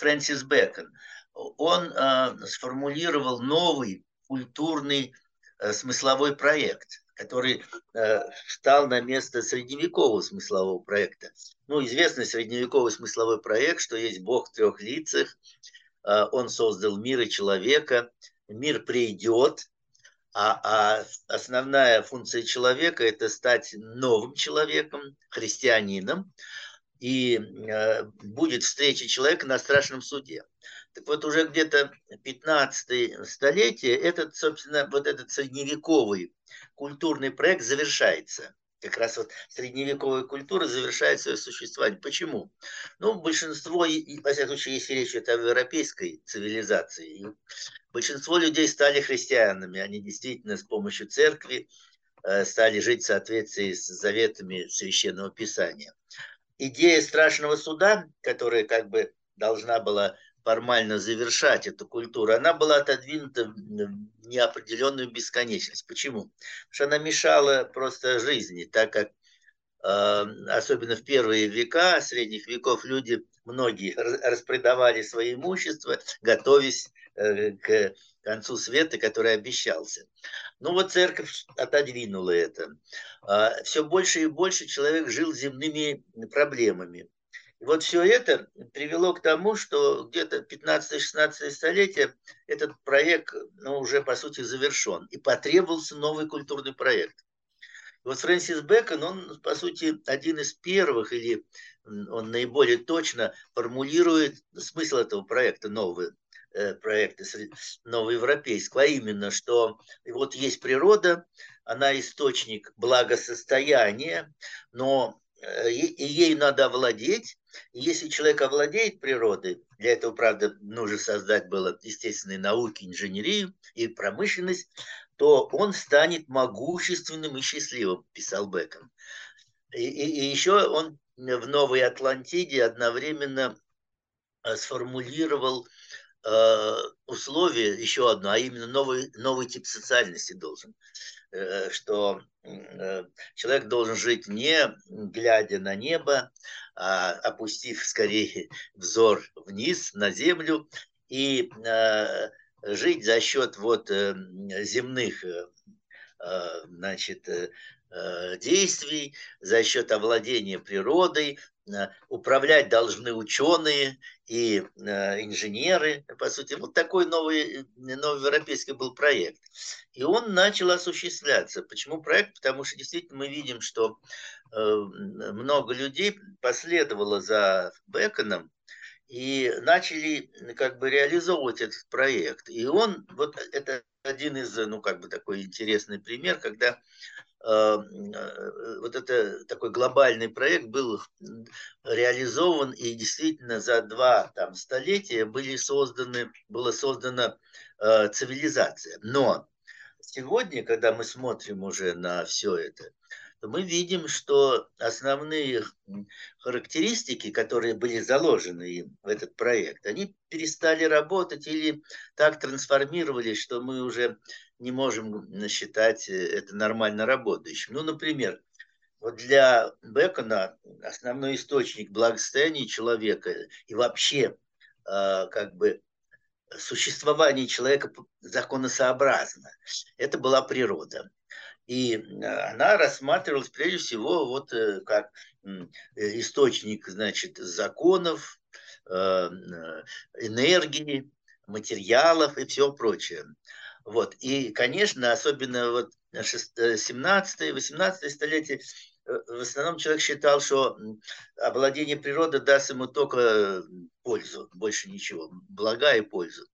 Фрэнсис Бэкон. Он сформулировал новый культурный смысловой проект, который стал на место средневекового смыслового проекта. Ну, известный средневековый смысловой проект, что есть Бог в трех лицах, он создал мир и человека, мир придет, а, а основная функция человека – это стать новым человеком, христианином, и э, будет встреча человека на страшном суде. Так вот, уже где-то 15 столетие, этот, собственно, вот этот средневековый культурный проект завершается как раз вот средневековая культура завершает свое существование. Почему? Ну, большинство, во всяком случае, если речь идет о европейской цивилизации, большинство людей стали христианами. Они действительно с помощью церкви э, стали жить в соответствии с заветами Священного Писания. Идея страшного суда, которая как бы должна была формально завершать эту культуру, она была отодвинута в неопределенную бесконечность. Почему? Потому что она мешала просто жизни, так как э, особенно в первые века, средних веков, люди, многие распредавали свои имущества, готовясь э, концу света, который обещался. Ну вот церковь отодвинула это. А, Все больше и больше человек жил земными проблемами. И вот все это привело к тому, что где-то 15-16 столетие этот проект ну, уже по сути завершен. И потребовался новый культурный проект. И вот Фрэнсис Бэкон, он по сути один из первых, или он наиболее точно формулирует смысл этого проекта нового проекта новоевропейского, а именно, что вот есть природа, она источник благосостояния, но э, и ей надо овладеть, если человек овладеет природой, для этого, правда, нужно создать было естественные науки, инженерию и промышленность, то он станет могущественным и счастливым, писал Бекон. И, и, и еще он в Новой Атлантиде одновременно э, сформулировал э, условие, еще одно, а именно новый, новый тип социальности должен. Э, что э, человек должен жить не глядя на небо, а опустив скорее взор вниз на землю и э, жить за счет вот земных значит, действий, за счет овладения природой, управлять должны ученые и инженеры, по сути. Вот такой новый, новый европейский был проект. И он начал осуществляться. Почему проект? Потому что действительно мы видим, что много людей последовало за Беконом и начали как бы реализовывать этот проект. И он, вот это один из, ну как бы такой интересный пример, когда Э, вот это такой глобальный проект был реализован и действительно за два там, столетия были созданы, была создана э, цивилизация. Но сегодня, когда мы смотрим уже на все это, то мы видим, что основные характеристики, которые были заложены в этот проект, они перестали работать или так трансформировались, что мы уже не можем считать э, это нормально работающим. Ну, например, вот для Бекона основной источник благосостояния человека и вообще э, как бы существование человека законосообразно. Это была природа. И э, она рассматривалась прежде всего вот как источник, значит, законов, энергии, материалов и все прочее. Вот. И, конечно, особенно вот 17-18 э, столетие, э, в основном человек считал, что обладение природой даст ему только пользу, больше ничего, блага и пользу.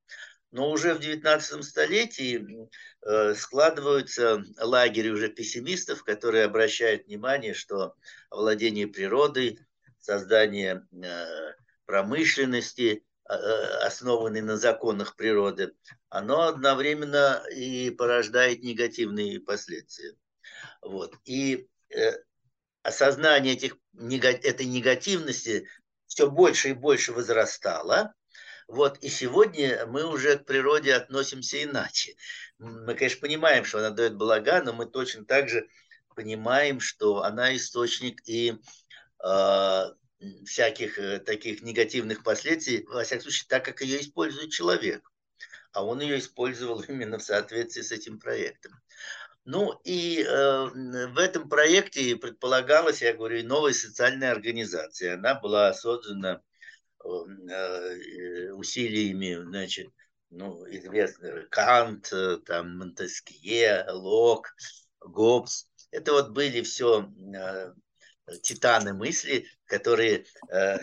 Но уже в 19 столетии э, складываются лагеря уже пессимистов, которые обращают внимание, что овладение природой, создание промышленности, основанный на законах природы, оно одновременно и порождает негативные последствия. Вот. И э, осознание этих, этой негативности все больше и больше возрастало. Вот. И сегодня мы уже к природе относимся иначе. Мы, конечно, понимаем, что она дает блага, но мы точно так же понимаем, что она источник и э, всяких таких негативных последствий, во всяком случае, так как ее использует человек. А он ее использовал именно в соответствии с этим проектом. Ну и э, в этом проекте предполагалась, я говорю, новая социальная организация. Она была создана э, усилиями, значит, ну, известных Кант, там, Монтескье, Лок, Гоббс. Это вот были все э, титаны мысли, которые э,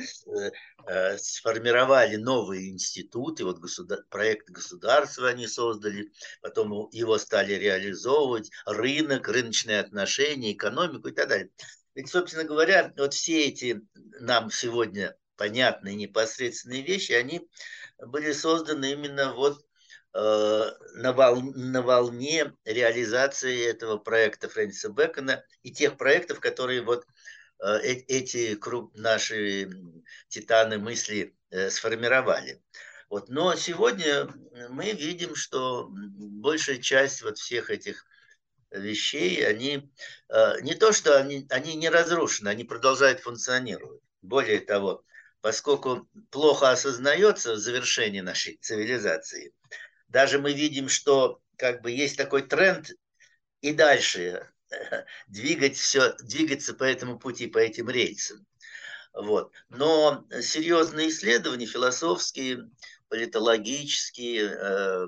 э, сформировали новые институты, вот государ... проект государства они создали, потом его стали реализовывать, рынок, рыночные отношения, экономику и так далее. Ведь, собственно говоря, вот все эти нам сегодня понятные непосредственные вещи, они были созданы именно вот э, на, вол, на волне реализации этого проекта Фрэнсиса Бэкона и тех проектов, которые вот Э, эти круг, наши титаны мысли э, сформировали. Вот. Но сегодня мы видим, что большая часть вот всех этих вещей, они э, не то, что они, они не разрушены, они продолжают функционировать. Более того, поскольку плохо осознается завершение нашей цивилизации, даже мы видим, что как бы есть такой тренд и дальше двигать все, двигаться по этому пути, по этим рельсам. Вот. Но серьезные исследования, философские, политологические, э,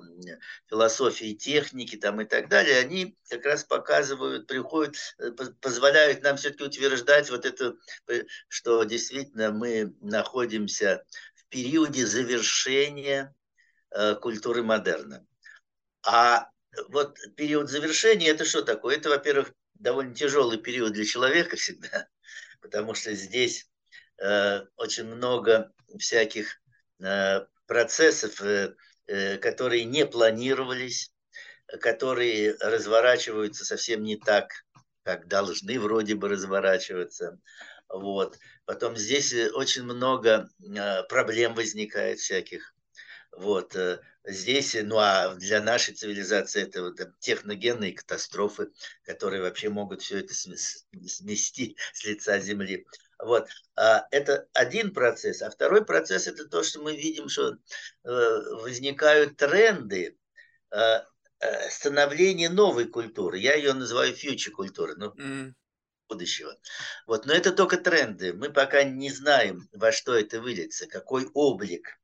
философии техники там и так далее, они как раз показывают, приходят, э, позволяют нам все-таки утверждать вот это, э, что действительно мы находимся в периоде завершения культуры модерна. А вот период завершения, это что такое? Это, во-первых, довольно тяжелый период для человека всегда, потому что здесь э, очень много всяких э, процессов, э, э, которые не планировались, которые разворачиваются совсем не так, как должны вроде бы разворачиваться. Вот. Потом здесь очень много э, проблем возникает всяких. Вот. Э, здесь, ну а для нашей цивилизации это вот техногенные катастрофы, которые вообще могут все это смести с лица Земли. Вот. А это один процесс. А второй процесс это то, что мы видим, что э, возникают тренды э, становления новой культуры. Я ее называю фьючер культурой. Ну, mm будущего. Вот. Но это только тренды. Мы пока не знаем, во что это выльется, какой облик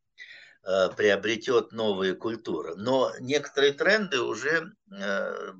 Э, приобретет новые культуры. Но некоторые тренды уже, э,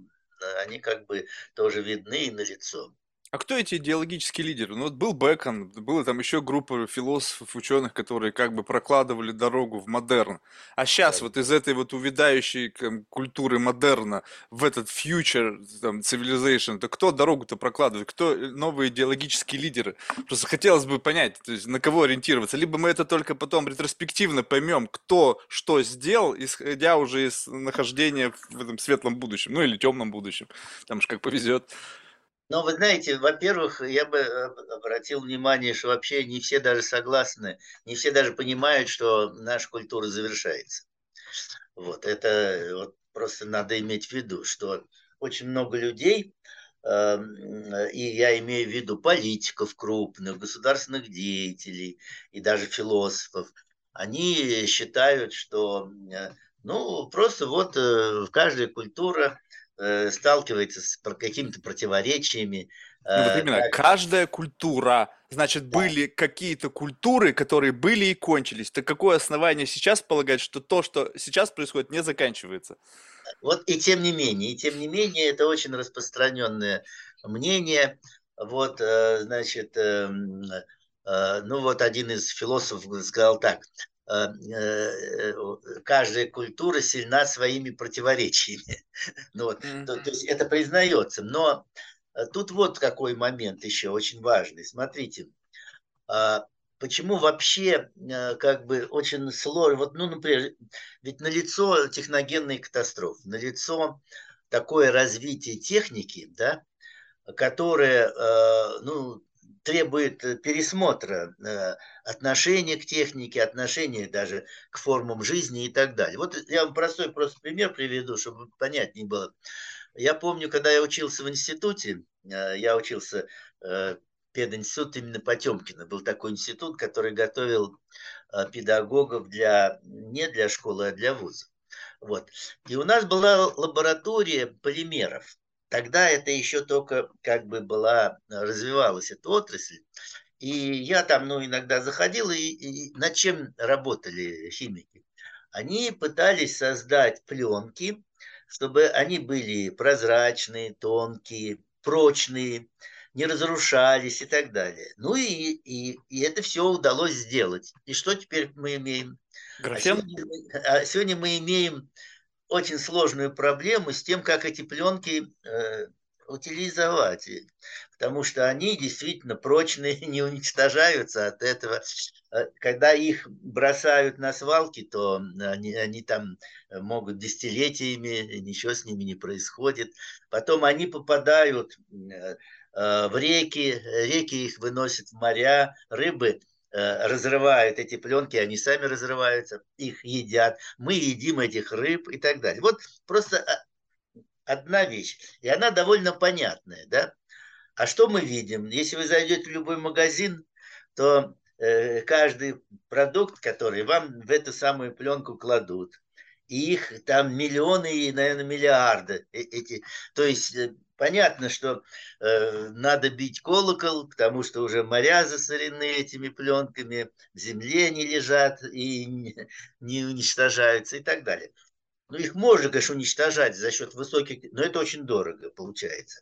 они как бы тоже видны и налицо. А кто эти идеологические лидеры? Ну вот был Бекон, была там еще группа философов, ученых, которые как бы прокладывали дорогу в модерн. А сейчас да. вот из этой вот увядающей там, культуры модерна в этот future там, civilization, то кто дорогу-то прокладывает? Кто новые идеологические лидеры? Просто хотелось бы понять, то есть на кого ориентироваться. Либо мы это только потом ретроспективно поймем, кто что сделал, исходя уже из нахождения в этом светлом будущем, ну или темном будущем, там уж как повезет. Но вы знаете, во-первых, я бы э, обратил внимание, что вообще не все даже согласны, не все даже понимают, что наша культура завершается. Вот это вот просто надо иметь в виду, что очень много людей, эм, и я имею в виду политиков крупных, государственных деятелей и даже философов, они считают, что э, ну, просто вот э, каждая культура Э, сталкивается с какими-то противоречиями. Ну, вот э, именно, как... каждая культура, значит, да. были какие-то культуры, которые были и кончились. Так какое основание сейчас полагать, что то, что сейчас происходит, не заканчивается? Вот и тем не менее, и тем не менее, это очень распространенное мнение. Вот, э, значит, эм, ну вот один из философов сказал так, Э, э, каждая культура сильна своими противоречиями. ну, вот, mm-hmm. то, то есть это признается. Но э, тут вот какой момент еще очень важный. Смотрите, а, почему вообще как бы очень сложно, вот, ну, например, ведь налицо техногенные катастрофы, налицо такое развитие техники, да, которое, ну, требует э, пересмотра э, отношения к технике, отношения даже к формам жизни и так далее. Вот я вам простой просто пример приведу, чтобы понятнее было. Я помню, когда я учился в институте, э, я учился пединститут именно Потемкина. Был такой институт, который готовил педагогов для, не для школы, а для вуза. Вот. И у нас была лаборатория полимеров. Тогда это еще только как бы была, развивалась эта отрасль. И я там, ну, иногда заходил, и, и над чем работали химики? Они пытались создать пленки, чтобы они были прозрачные, тонкие, прочные, не разрушались и так далее. Ну и, и, и это все удалось сделать. И что теперь мы имеем? Графен? А сегодня, а сегодня мы имеем очень сложную проблему с тем, как эти пленки э, утилизовать, потому что они действительно прочные, не уничтожаются от этого. Э, когда их бросают на свалки, то они, они там могут десятилетиями, ничего с ними не происходит. Потом они попадают э, в реки, реки их выносят в моря, рыбы разрывают эти пленки, они сами разрываются, их едят, мы едим этих рыб и так далее. Вот просто одна вещь, и она довольно понятная, да. А что мы видим? Если вы зайдете в любой магазин, то э, каждый продукт, который вам в эту самую пленку кладут, и их там миллионы и, наверное, миллиарды. Э, эти, то есть э, понятно, что э, надо бить колокол, потому что уже моря засорены этими пленками, в земле не лежат и не, не уничтожаются и так далее. Ну, их можно, конечно, уничтожать за счет высоких, но это очень дорого получается.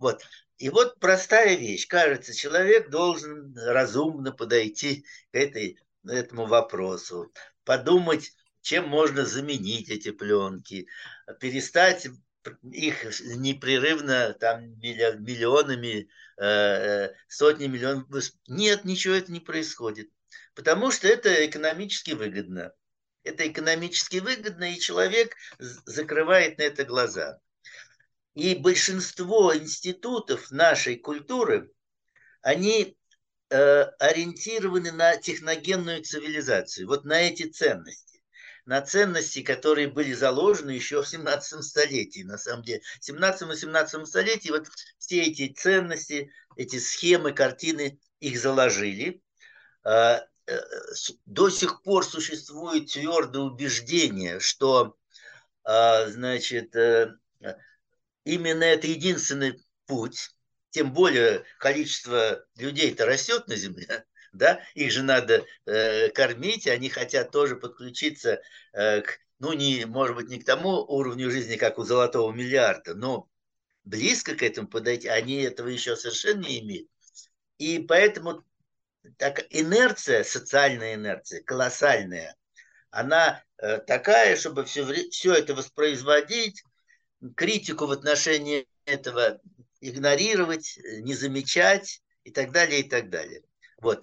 Вот. И вот простая вещь. Кажется, человек должен разумно подойти к этой, этому вопросу, подумать, чем можно заменить эти пленки, перестать их непрерывно там миллионами, э, э, сотни миллионов. Нет, ничего это не происходит. Потому что это экономически выгодно. Это экономически выгодно, и человек закрывает на это глаза. И большинство институтов нашей культуры, они э, ориентированы на техногенную цивилизацию, вот на эти ценности на ценности, которые были заложены еще в 17 столетии, на самом деле. В 17 и 17 столетии вот все эти ценности, эти схемы, картины, их заложили. А, Э, до сих пор существует твердое убеждение, что а, значит, э, именно это единственный путь, тем более количество людей-то растет на Земле, да, их же надо э, кормить, они хотят тоже подключиться э, к, ну, не, может быть, не к тому уровню жизни, как у золотого миллиарда, но близко к этому подойти, они этого еще совершенно не имеют. И поэтому так, инерция, социальная инерция, колоссальная, она э, такая, чтобы все, все это воспроизводить, критику в отношении этого игнорировать, не замечать и так далее, и так далее. Вот.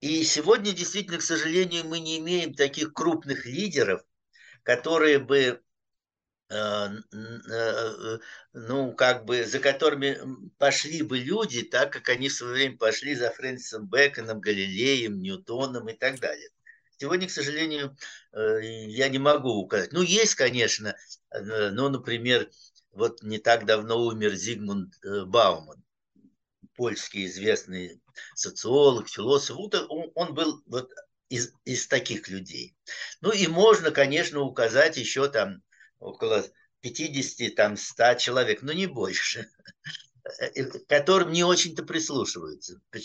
И сегодня действительно, к сожалению, мы не имеем таких крупных лидеров, которые бы Э, э, ну, как бы, за которыми пошли бы люди, так как они в свое время пошли за Фрэнсисом Бэконом, Галилеем, Ньютоном и так далее. Сегодня, к сожалению, э, я не могу указать. Ну, есть, конечно, ну, например, вот не так давно умер Зигмунд Бауман, польский известный социолог, философ. Он, он был вот из, из таких людей. Ну и можно, конечно, указать еще там около 50, там, 100 человек, но не больше, которым не очень-то прислушиваются. В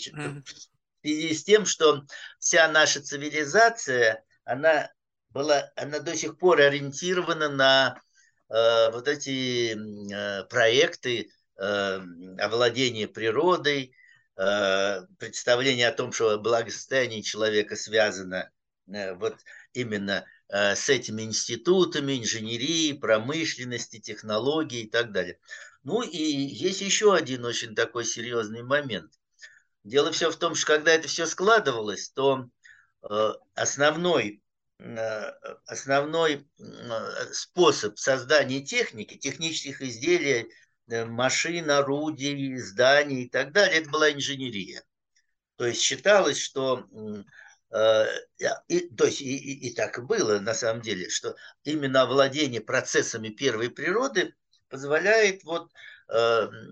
связи с тем, что вся наша цивилизация, она была, она до сих пор ориентирована на э, вот эти э, проекты э, овладения природой, э, представление о том, что благосостояние человека связано э, вот именно Э, с этими институтами инженерии, промышленности, технологий и так далее. Ну и есть еще один очень такой серьезный момент. Дело все в том, что когда это все складывалось, то основной, основной способ создания техники, технических изделий, машин, орудий, зданий и так далее, это была инженерия. То есть считалось, что Э, и, то есть и, и, и так было на самом деле, что именно овладение процессами первой природы позволяет вот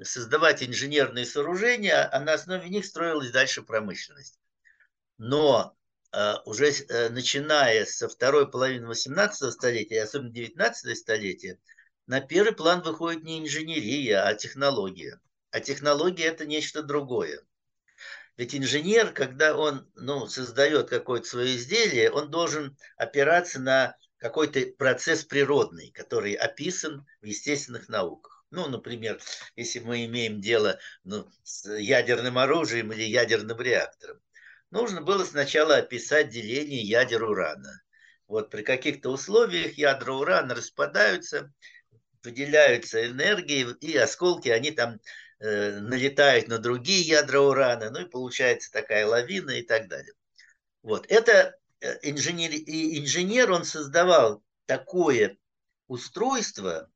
создавать инженерные сооружения, а на основе них строилась дальше промышленность. Но уже начиная со второй половины 18 столетия, особенно 19 столетия, на первый план выходит не инженерия, а технология. А технология – это нечто другое. Ведь инженер, когда он ну, создает какое-то свое изделие, он должен опираться на какой-то процесс природный, который описан в естественных науках. Ну, например, если мы имеем дело ну, с ядерным оружием или ядерным реактором, нужно было сначала описать деление ядер урана. Вот при каких-то условиях ядра урана распадаются, выделяются энергии, и осколки, они там э, налетают на другие ядра урана, ну и получается такая лавина и так далее. Вот, это э, инженер, и инженер, он создавал такое устройство,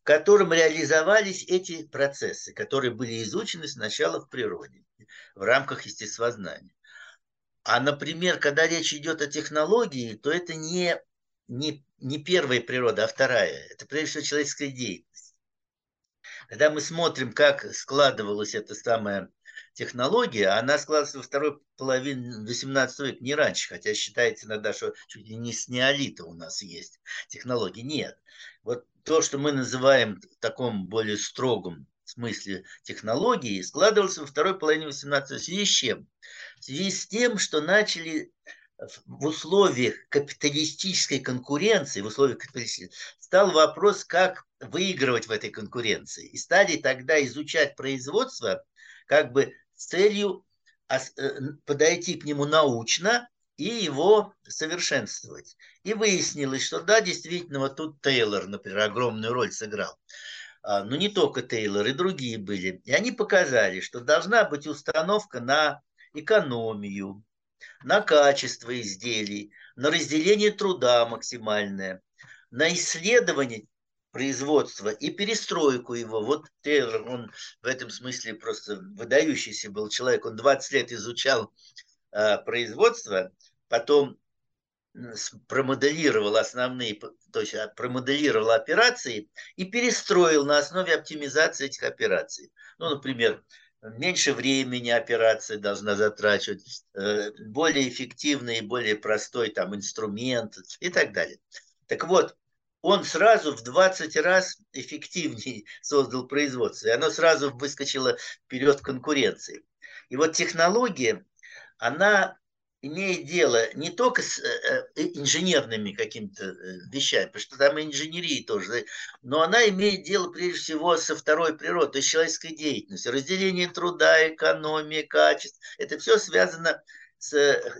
в котором реализовались эти процессы, которые были изучены сначала в природе, в рамках естествознания. А, например, когда речь идет о технологии, то это не не, не первая природа, а вторая. Это прежде всего человеческая деятельность. Когда мы смотрим, как складывалась эта самая технология, она складывалась во второй половине 18 века, не раньше, хотя считается иногда, что чуть ли не с неолита у нас есть технологии. Нет. Вот то, что мы называем в таком более строгом смысле технологии, складывалось во второй половине 18 века. В связи с чем? В связи с тем, что начали в условиях капиталистической конкуренции, в условиях стал вопрос, как выигрывать в этой конкуренции. И стали тогда изучать производство как бы с целью э, подойти к нему научно и его совершенствовать. И выяснилось, что да, действительно, вот тут Тейлор, например, огромную роль сыграл. А, но не только Тейлор, и другие были. И они показали, что должна быть установка на экономию, на качество изделий, на разделение труда максимальное, на исследование производства и перестройку его. Вот Тейлор, он в этом смысле просто выдающийся был человек. Он 20 лет изучал э, производство, потом промоделировал основные, то есть а, промоделировал операции и перестроил на основе оптимизации этих операций. Ну, например, меньше времени операция должна затрачивать, э, более эффективный и более простой там инструмент и так далее. Так вот, он сразу в 20 раз эффективнее создал производство, и оно сразу выскочило вперед конкуренции. И вот технология, она имеет дело не только с э, э, инженерными какими-то э, вещами, потому что там инженерии тоже, но она имеет дело прежде всего со второй природой, то есть человеческой деятельностью, разделение труда, экономия, качество. Это все связано с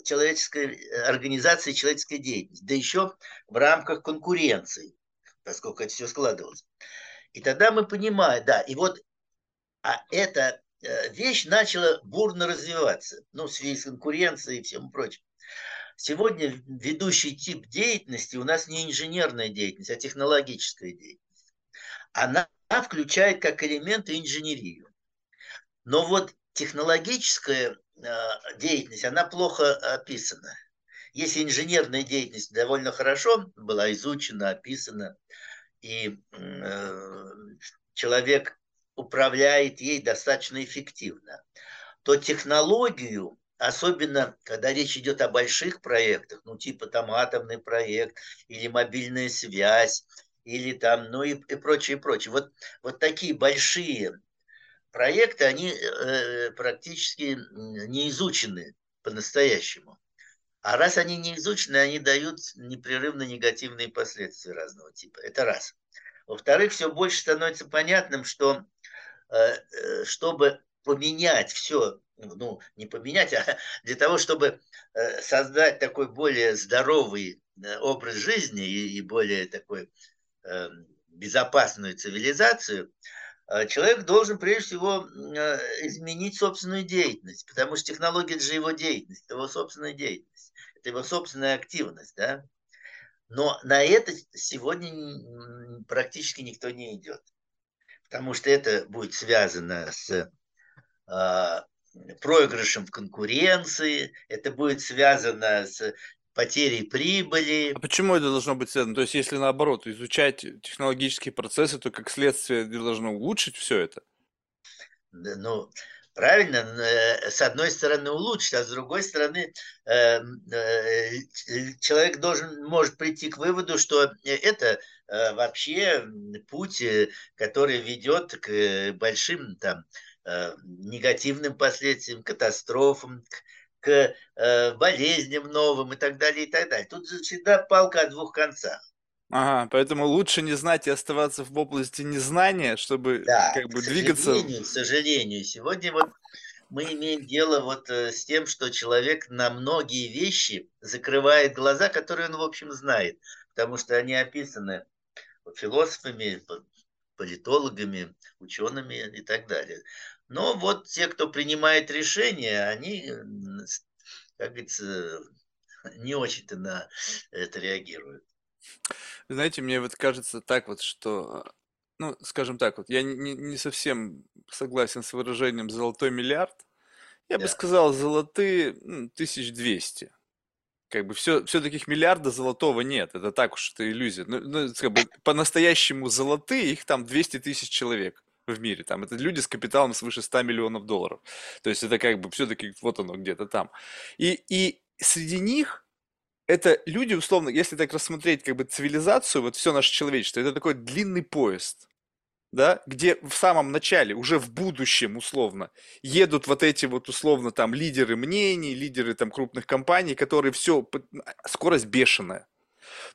человеческой организацией человеческой деятельности, да еще в рамках конкуренции, поскольку это все складывалось. И тогда мы понимаем, да, и вот а это вещь начала бурно развиваться, ну, в связи с конкуренцией и всем прочим. Сегодня ведущий тип деятельности у нас не инженерная деятельность, а технологическая деятельность. Она включает как элементы инженерию. Но вот технологическая э, деятельность, она плохо описана. Если инженерная деятельность довольно хорошо была изучена, описана, и э, человек управляет ей достаточно эффективно, то технологию, особенно когда речь идет о больших проектах, ну типа там атомный проект или мобильная связь, или там, ну и, и прочее, прочее. Вот, вот такие большие проекты, они э, практически не изучены по-настоящему. А раз они не изучены, они дают непрерывно негативные последствия разного типа. Это раз. Во-вторых, все больше становится понятным, что Э, э, чтобы поменять все, ну, не поменять, а для того, чтобы э, создать такой более здоровый образ жизни и более такой безопасную цивилизацию, человек должен прежде всего изменить собственную деятельность, потому что технология – это же его деятельность, его собственная деятельность, это его собственная активность, да. Но на это сегодня практически никто не идет потому что это будет связано с э, проигрышем в конкуренции, это будет связано с потерей прибыли. А почему это должно быть связано? То есть, если наоборот, изучать технологические процессы, то как следствие должно улучшить все это? Ну, правильно, э, с одной стороны улучшить, а с другой стороны эм, э, человек должен, может прийти к выводу, что это э, вообще путь, который ведет к большим там негативным последствиям, катастрофам, к болезням новым и так далее, и так далее. Тут всегда палка о двух концах. Ага, поэтому лучше не знать и оставаться в области незнания, чтобы Да, как к бы двигаться. сожалению, к сожалению, сегодня вот мы имеем дело вот э, с тем, что человек на многие вещи закрывает глаза, которые он, в общем, знает, потому что они описаны философами, политологами, учеными и так далее. Но вот те, кто принимает решения, они, как говорится, не очень-то на это реагируют. Знаете, мне вот кажется так вот, что, ну, скажем так, вот я не, не совсем согласен с выражением «золотой миллиард». Я бы Да. сказал, золотые ну, 1200. Как бы все, все таких миллиарда золотого нет. Это так уж, это иллюзия. Ну, ну, как бы по-настоящему золотые, их там 200 тысяч человек в мире. Там это люди с капиталом свыше 100 миллионов долларов. То есть это как бы все-таки вот оно где-то там. И, и среди них это люди, условно, если так рассмотреть как бы цивилизацию, вот все наше человечество, это такой длинный поезд, да, где в самом начале, уже в будущем, условно, едут вот эти вот, условно, там, лидеры мнений, лидеры там крупных компаний, которые все, скорость бешеная.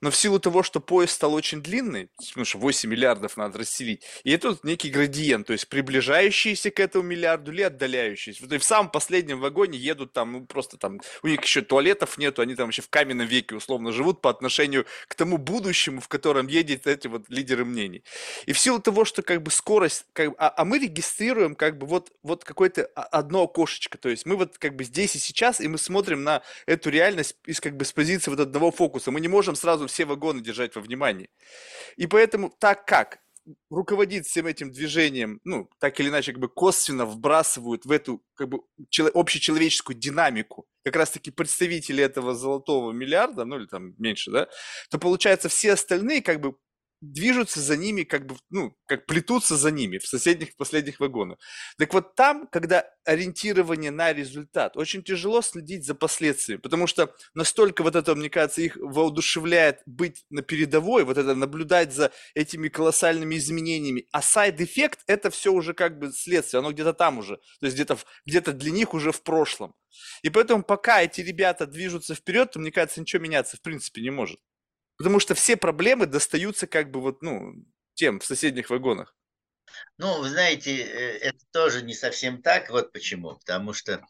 Но в силу того, что поезд стал очень длинный, потому что 8 миллиардов надо расселить, и это вот некий градиент, то есть приближающиеся к этому миллиарду или отдаляющиеся. И в самом последнем вагоне едут там, ну просто там, у них еще туалетов нету, они там вообще в каменном веке условно живут по отношению к тому будущему, в котором едет эти вот лидеры мнений. И в силу того, что как бы скорость, как а, а мы регистрируем как бы вот, вот какое-то одно окошечко, то есть мы вот как бы здесь и сейчас, и мы смотрим на эту реальность из как бы с позиции вот одного фокуса. Мы не можем сразу все вагоны держать во внимании. И поэтому, так как руководит всем этим движением, ну, так или иначе, как бы косвенно вбрасывают в эту, как бы, общечеловеческую динамику, как раз-таки представители этого золотого миллиарда, ну, или там меньше, да, то получается все остальные, как бы, движутся за ними, как бы, ну, как плетутся за ними в соседних последних вагонах. Так вот там, когда ориентирование на результат, очень тяжело следить за последствиями, потому что настолько вот это, мне кажется, их воодушевляет быть на передовой, вот это наблюдать за этими колоссальными изменениями, а side effect это все уже как бы следствие, оно где-то там уже, то есть где-то где для них уже в прошлом. И поэтому пока эти ребята движутся вперед, то, мне кажется, ничего меняться в принципе не может. Потому что все проблемы достаются как бы вот, ну, тем в соседних вагонах. Ну, вы знаете, э, это тоже не совсем так. Вот почему. Потому что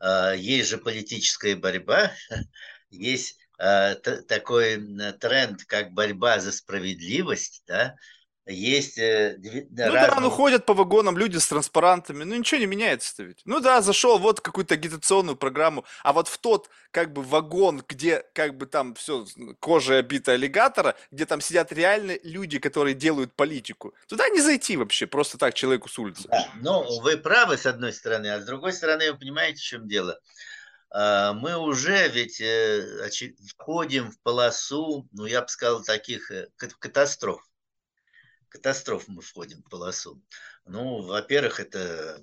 э, есть же политическая борьба, есть э, такой тренд, как борьба за справедливость, да, есть э, Ну да, ну ходят по вагонам люди с транспарантами, ну ничего не меняется-то ведь. Ну да, зашел вот какую-то агитационную программу, а вот в тот как бы вагон, где как бы там все кожа обита аллигатора, где там сидят реально люди, которые делают политику, туда не зайти вообще, просто так человеку с улицы. Да, ну вы правы с одной стороны, а с другой стороны, вы понимаете, в чем дело? А, мы уже ведь э, входим в полосу, ну я бы сказал, таких э, катастроф катастроф мы входим в полосу. Ну, во-первых, это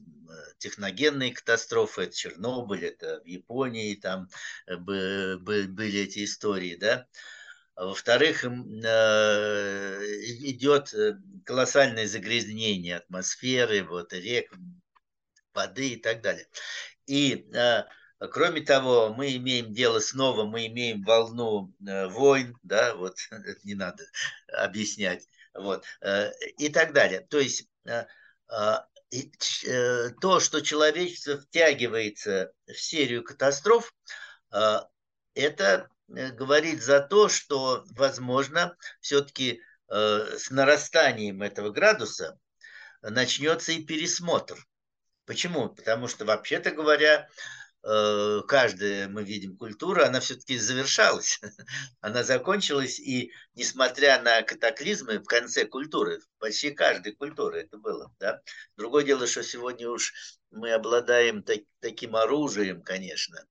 техногенные катастрофы, это Чернобыль, это в Японии там э, были эти истории, да. А во-вторых, э, идет э, колоссальное загрязнение атмосферы, вот, рек, воды и так далее. И Кроме того, мы имеем дело снова, мы имеем волну войн, да, вот это не надо объяснять вот, э, и так далее. То есть э, э, то, что человечество втягивается в серию катастроф, это говорит за то, что, возможно, все-таки с нарастанием этого градуса начнется и пересмотр. Почему? Потому что, вообще-то говоря, каждая, мы видим, культура, она все-таки завершалась, она закончилась, и несмотря на катаклизмы в конце культуры, почти каждой культуры это было, да. Другое дело, что сегодня уж мы обладаем так, таким оружием, конечно,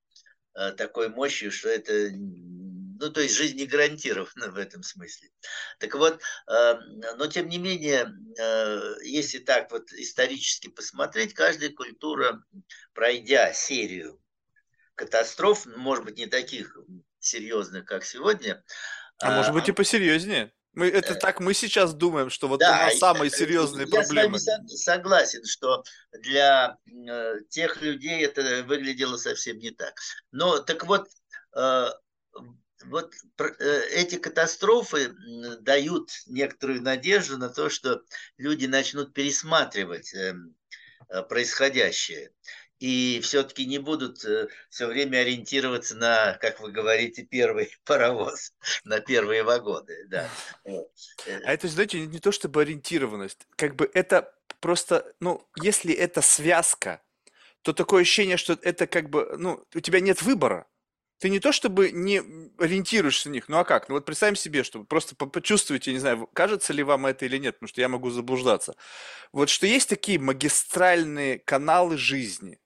э, такой мощью, что это ну, то есть жизнь не гарантирована в этом смысле. Так вот, э, но тем не менее, э, если так вот исторически посмотреть, каждая культура, пройдя серию катастроф, может быть, не таких серьезных, как сегодня. А, а может быть и посерьезнее. Мы это так мы сейчас думаем, что вот да, у нас самые серьезные я проблемы. Я с вами согласен, что для э, тех людей это выглядело совсем не так. Но так вот, э, вот э, эти катастрофы дают некоторую надежду на то, что люди начнут пересматривать эм, э, происходящее и все-таки не будут э, все время ориентироваться на, как вы говорите, первый паровоз, на первые вагоны. Да. А это, знаете, не то чтобы ориентированность, как бы это просто, ну, если это связка, то такое ощущение, что это как бы, ну, у тебя нет выбора ты не то чтобы не ориентируешься на них, ну а как? Ну вот представим себе, что просто почувствуйте, не знаю, кажется ли вам это или нет, потому что я могу заблуждаться. Вот что есть такие магистральные каналы жизни.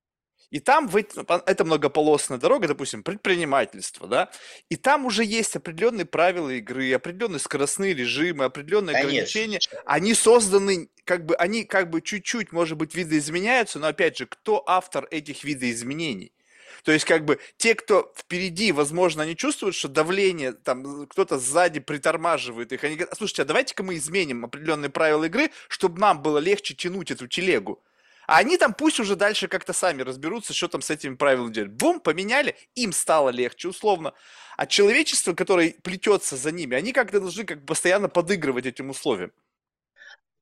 И там в это многополосная дорога, допустим, предпринимательство, да, и там уже есть определенные правила игры, определенные скоростные режимы, определенные Конечно. ограничения. Они созданы, как бы, они как бы чуть-чуть, может быть, видоизменяются, но опять же, кто автор этих видоизменений? То есть, как бы, те, кто впереди, возможно, они чувствуют, что давление, там, кто-то сзади притормаживает их. Они говорят, слушайте, а давайте-ка мы изменим определенные правила игры, чтобы нам было легче тянуть эту телегу. А они там пусть уже дальше как-то сами разберутся, что там с этими правилами делать. Бум, поменяли, им стало легче, условно. А человечество, которое плетется за ними, они как-то должны как постоянно подыгрывать этим условиям.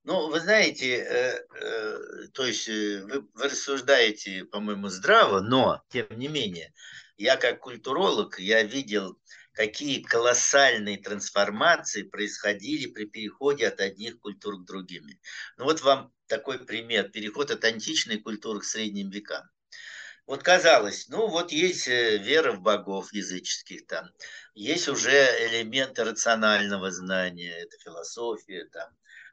Ну, вы знаете, э, э, то есть э, вы, вы рассуждаете, по-моему, здраво, но, тем не менее, я как культуролог, я видел, какие колоссальные трансформации происходили при переходе от одних культур к другим. Ну вот вам такой пример, переход от античной культуры к средним векам. Вот казалось, ну вот есть вера в богов языческих там, есть уже элементы рационального знания, это философия, там,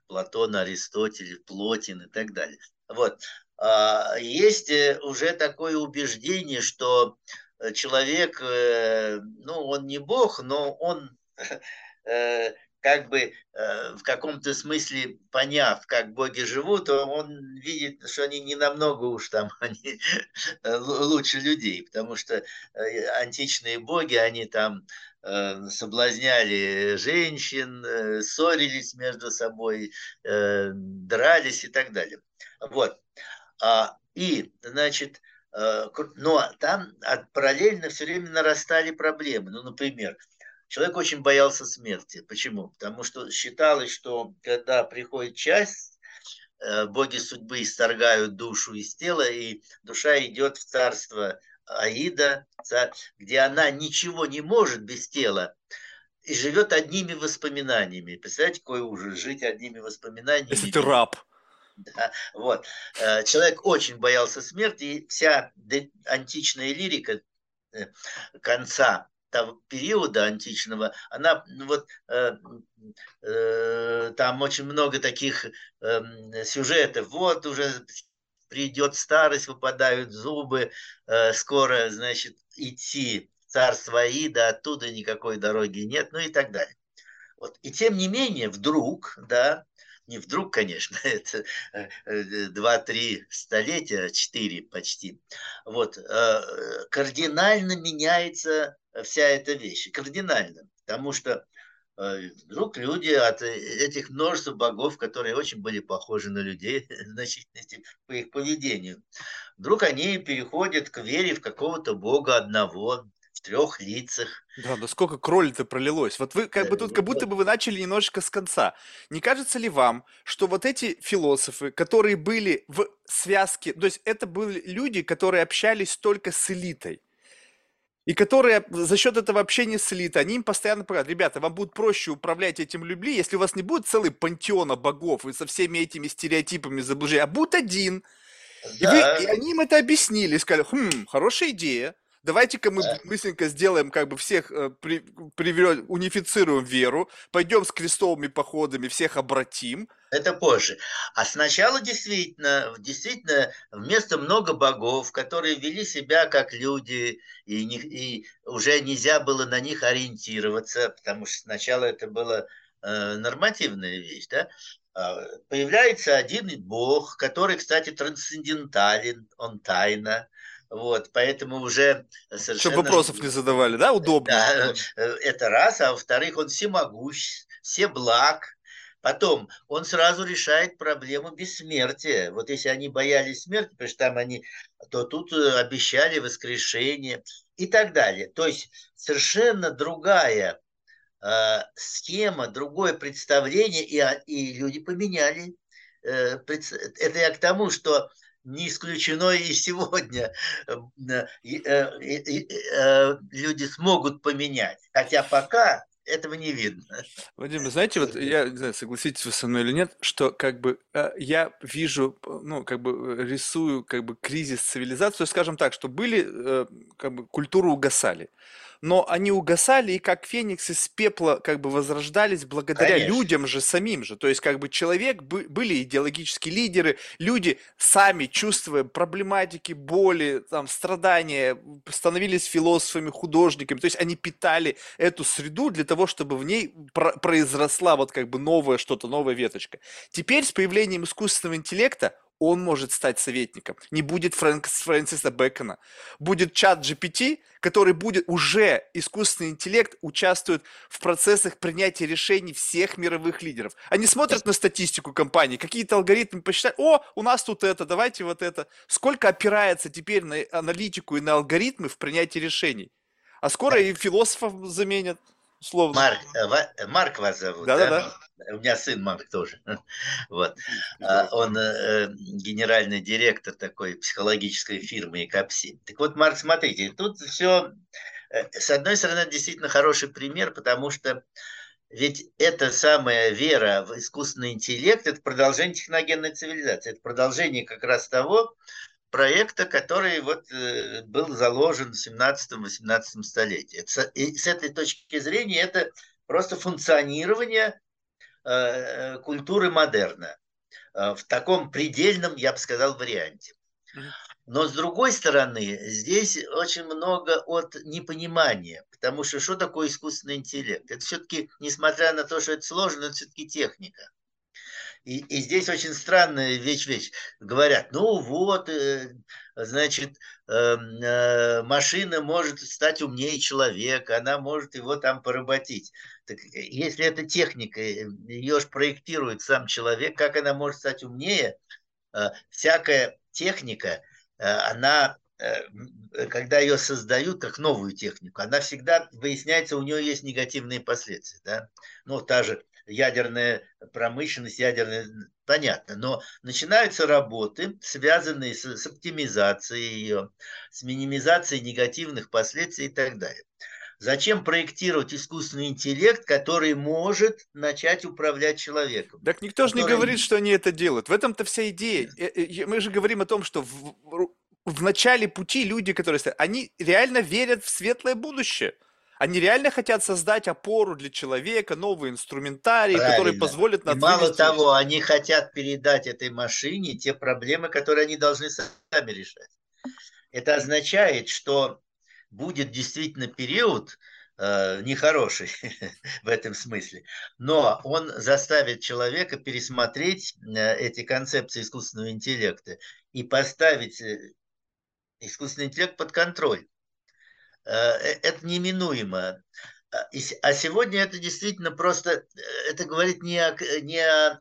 Платон, Аристотель, Плотин и так далее. Вот. А, есть э, уже такое убеждение, что э, человек, э, ну, он не бог, но он как бы в каком-то смысле поняв, как боги живут, он видит, что они не намного уж там они лучше людей, потому что античные боги, они там Э, соблазняли женщин, э, ссорились между собой, э, дрались и так далее. Вот. А, и, значит, но там параллельно все время нарастали проблемы. Ну, например, человек очень боялся смерти. Почему? Потому что считалось, что когда приходит часть, боги судьбы исторгают душу из тела, и душа идет в царство Аида, где она ничего не может без тела и живет одними воспоминаниями. Представляете, какой ужас, жить одними воспоминаниями. Если ты раб. Да, вот. Э, человек очень боялся смерти, и вся античная лирика э, конца того периода античного, она ну вот э, э, там очень много таких э, сюжетов. Вот уже придет старость, выпадают зубы, э, скоро, значит, идти царство Аида, оттуда никакой дороги нет, ну и так далее. Вот. И тем не менее, вдруг, да, не вдруг, конечно, это э, два-три столетия, четыре почти, вот, э, кардинально меняется вся эта вещь, кардинально, потому что Э, вдруг люди от э, этих множества богов, которые очень были похожи на людей, значит, по их поведению, вдруг они переходят к вере в какого-то бога одного, в трех лицах. Да, да сколько кроли-то пролилось. Вот вы как бы тут, как будто бы вы начали немножечко с конца. Не кажется ли вам, что вот эти философы, которые были в связке, то есть это были люди, которые общались только с элитой, и которые за счет этого общения с элитой, они им постоянно говорят, ребята, вам будет проще управлять этим любви, если у вас не будет целый пантеона богов и со всеми этими стереотипами заблуждений, а будет один. Да. И, вы, и они им это объяснили, сказали, хм, хорошая идея, давайте-ка мы да. быстренько сделаем, как бы всех, э, при, унифицируем веру, пойдем с крестовыми походами, всех обратим, Это позже. А сначала действительно, действительно, вместо много богов, которые вели себя как люди, и, не, и уже нельзя было на них ориентироваться, потому что сначала это была э, нормативная вещь, да, а, появляется один бог, который, кстати, трансцендентален, он тайна, вот, поэтому уже совершенно... Чтобы вопросов не задавали, да, удобно? Да, э, это раз, а во-вторых, он всемогущ, всеблаг, Потом он сразу решает проблему бессмертия. Вот если они боялись смерти, потому что там они, то тут э, обещали воскрешение и так далее. То есть совершенно другая э, схема, другое представление, и, а, и люди поменяли. Э, это я к тому, что не исключено и сегодня э, э, люди смогут поменять. Хотя пока этого не видно. Вадим, знаете, вот я не знаю, согласитесь вы со мной или нет, что как бы э, я вижу, ну, как бы рисую как бы кризис цивилизации, скажем так, что были, э, как бы культуры угасали но они угасали и как феникс из пепла как бы возрождались благодаря Конечно. людям же самим же. То есть как бы человек, были идеологические лидеры, люди сами, чувствуя проблематики, боли, там, страдания, становились философами, художниками. То есть они питали эту среду для того, чтобы в ней произросла вот как бы новая что-то, новая веточка. Теперь с появлением искусственного интеллекта он может стать советником. Не будет Фрэнк, Фрэнсиса Бэкона. Будет чат GPT, который будет уже искусственный интеллект, участвует в процессах принятия решений всех мировых лидеров. Они смотрят на статистику компании, какие-то алгоритмы посчитают, о, у нас тут это, давайте вот это. Сколько опирается теперь на аналитику и на алгоритмы в принятии решений. А скоро и философов заменят. Условно. Марк, э, Марк вас зовут, да? Да, да. У меня сын Марк тоже. Вот. А, он э, генеральный директор такой психологической фирмы Экапси. Так вот, Марк, смотрите, тут все, э, с одной стороны, действительно хороший пример, потому что ведь эта самая вера в искусственный интеллект – это продолжение техногенной цивилизации, это продолжение как раз того, проекта, который вот э, был заложен в 17-18 столетии. И с этой точки зрения это просто функционирование э, культуры модерна э, в таком предельном, я бы сказал, варианте. Но с другой стороны, здесь очень много от непонимания, потому что что такое искусственный интеллект? Это все-таки, несмотря на то, что это сложно, это все-таки техника. И, и здесь очень странная вещь-вещь. Говорят, ну вот, э, значит, э, э, машина может стать умнее человека, она может его там поработить. Так, э, если это техника, э, ее же проектирует сам человек, как она может стать умнее? Э, всякая техника, э, она когда ее создают как новую технику, она всегда выясняется, у нее есть негативные последствия. Да? Ну, та же ядерная промышленность, ядерная, понятно, но начинаются работы, связанные с, с оптимизацией ее, с минимизацией негативных последствий и так далее. Зачем проектировать искусственный интеллект, который может начать управлять человеком? Так никто который... же не говорит, что они это делают. В этом-то вся идея. Э, э, мы же говорим о том, что в, в начале пути люди, которые стоят, они реально верят в светлое будущее. Они реально хотят создать опору для человека, новый инструментарий, Правильно. который позволит нам... Мало вывести... того, они хотят передать этой машине те проблемы, которые они должны сами решать. Это означает, что будет действительно период, э, нехороший в этом смысле, но он заставит человека пересмотреть э, эти концепции искусственного интеллекта и поставить э, искусственный интеллект под контроль. Э, э, это неминуемо. А, а сегодня это действительно просто, э, это говорит не о, не о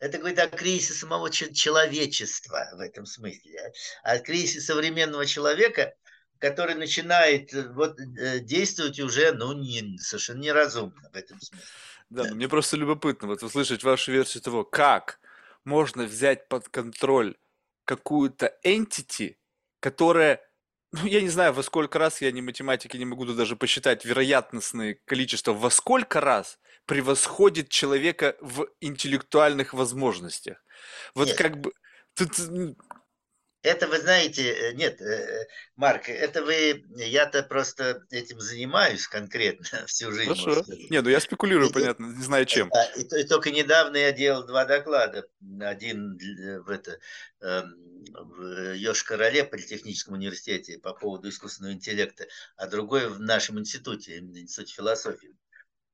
это говорит о кризисе самого человечества в этом смысле, а о кризисе современного человека, который начинает вот, действовать уже ну, не, совершенно неразумно в этом смысле. Да, да. мне просто любопытно вот услышать вашу версию того, как можно взять под контроль какую-то entity, которая ну, я не знаю, во сколько раз, я не математики, не могу даже посчитать вероятностное количество, во сколько раз превосходит человека в интеллектуальных возможностях. Вот Нет. как бы... Тут, Это вы знаете, э, нет, э, Марк, это вы, я-то просто этим занимаюсь конкретно всю жизнь. Хорошо. Не, ну я спекулирую, и, понятно, не знаю чем. И, и, и только недавно я делал два доклада. Один в это эм, в Йошкар-Оле политехническом университете по поводу искусственного интеллекта, а другой в нашем институте, институте философии.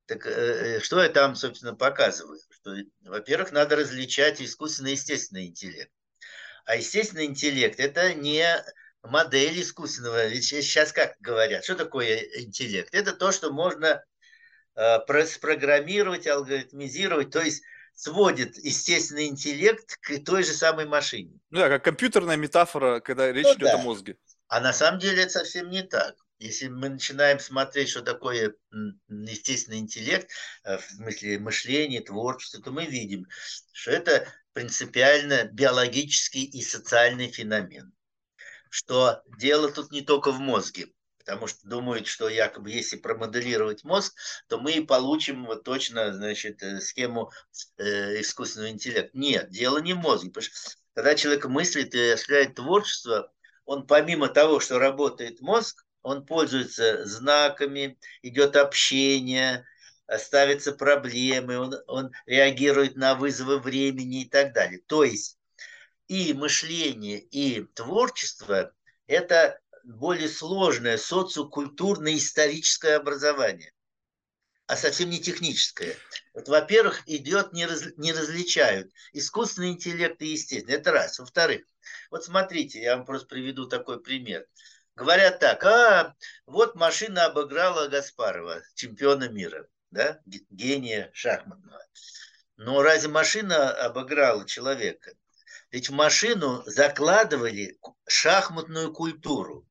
Так э, что я там, собственно, показываю? Что, во-первых, надо различать искусственный и естественный интеллект. А естественный интеллект – это не модель искусственного. Ведь сейчас как говорят, что такое интеллект? Это то, что можно э, спрограммировать, алгоритмизировать, то есть сводит естественный интеллект к той же самой машине. Ну да, как компьютерная метафора, когда речь ну, идет да. о мозге. А на самом деле это совсем не так. Если мы начинаем смотреть, что такое естественный интеллект, э, в смысле мышления, творчества, то мы видим, что это принципиально биологический и социальный феномен. Что дело тут не только в мозге, потому что думают, что якобы если промоделировать мозг, то мы и получим вот точно, значит, э, схему э, искусственного интеллекта. Нет, дело не в мозге. Потому что когда человек мыслит и осуществляет творчество, он помимо того, что работает мозг, он пользуется знаками, идет общение, ставятся проблемы, он, он реагирует на вызовы времени и так далее. То есть и мышление, и творчество – это более сложное социокультурное историческое образование, а совсем не техническое. Вот, во-первых, идет, не, раз, не различают искусственный интеллект и естественный. Это раз. Во-вторых, вот смотрите, я вам просто приведу такой пример. Говорят так, а вот машина обыграла Гаспарова, чемпиона мира да, гения шахматного. Но разве машина обыграла человека? Ведь в машину закладывали шахматную культуру.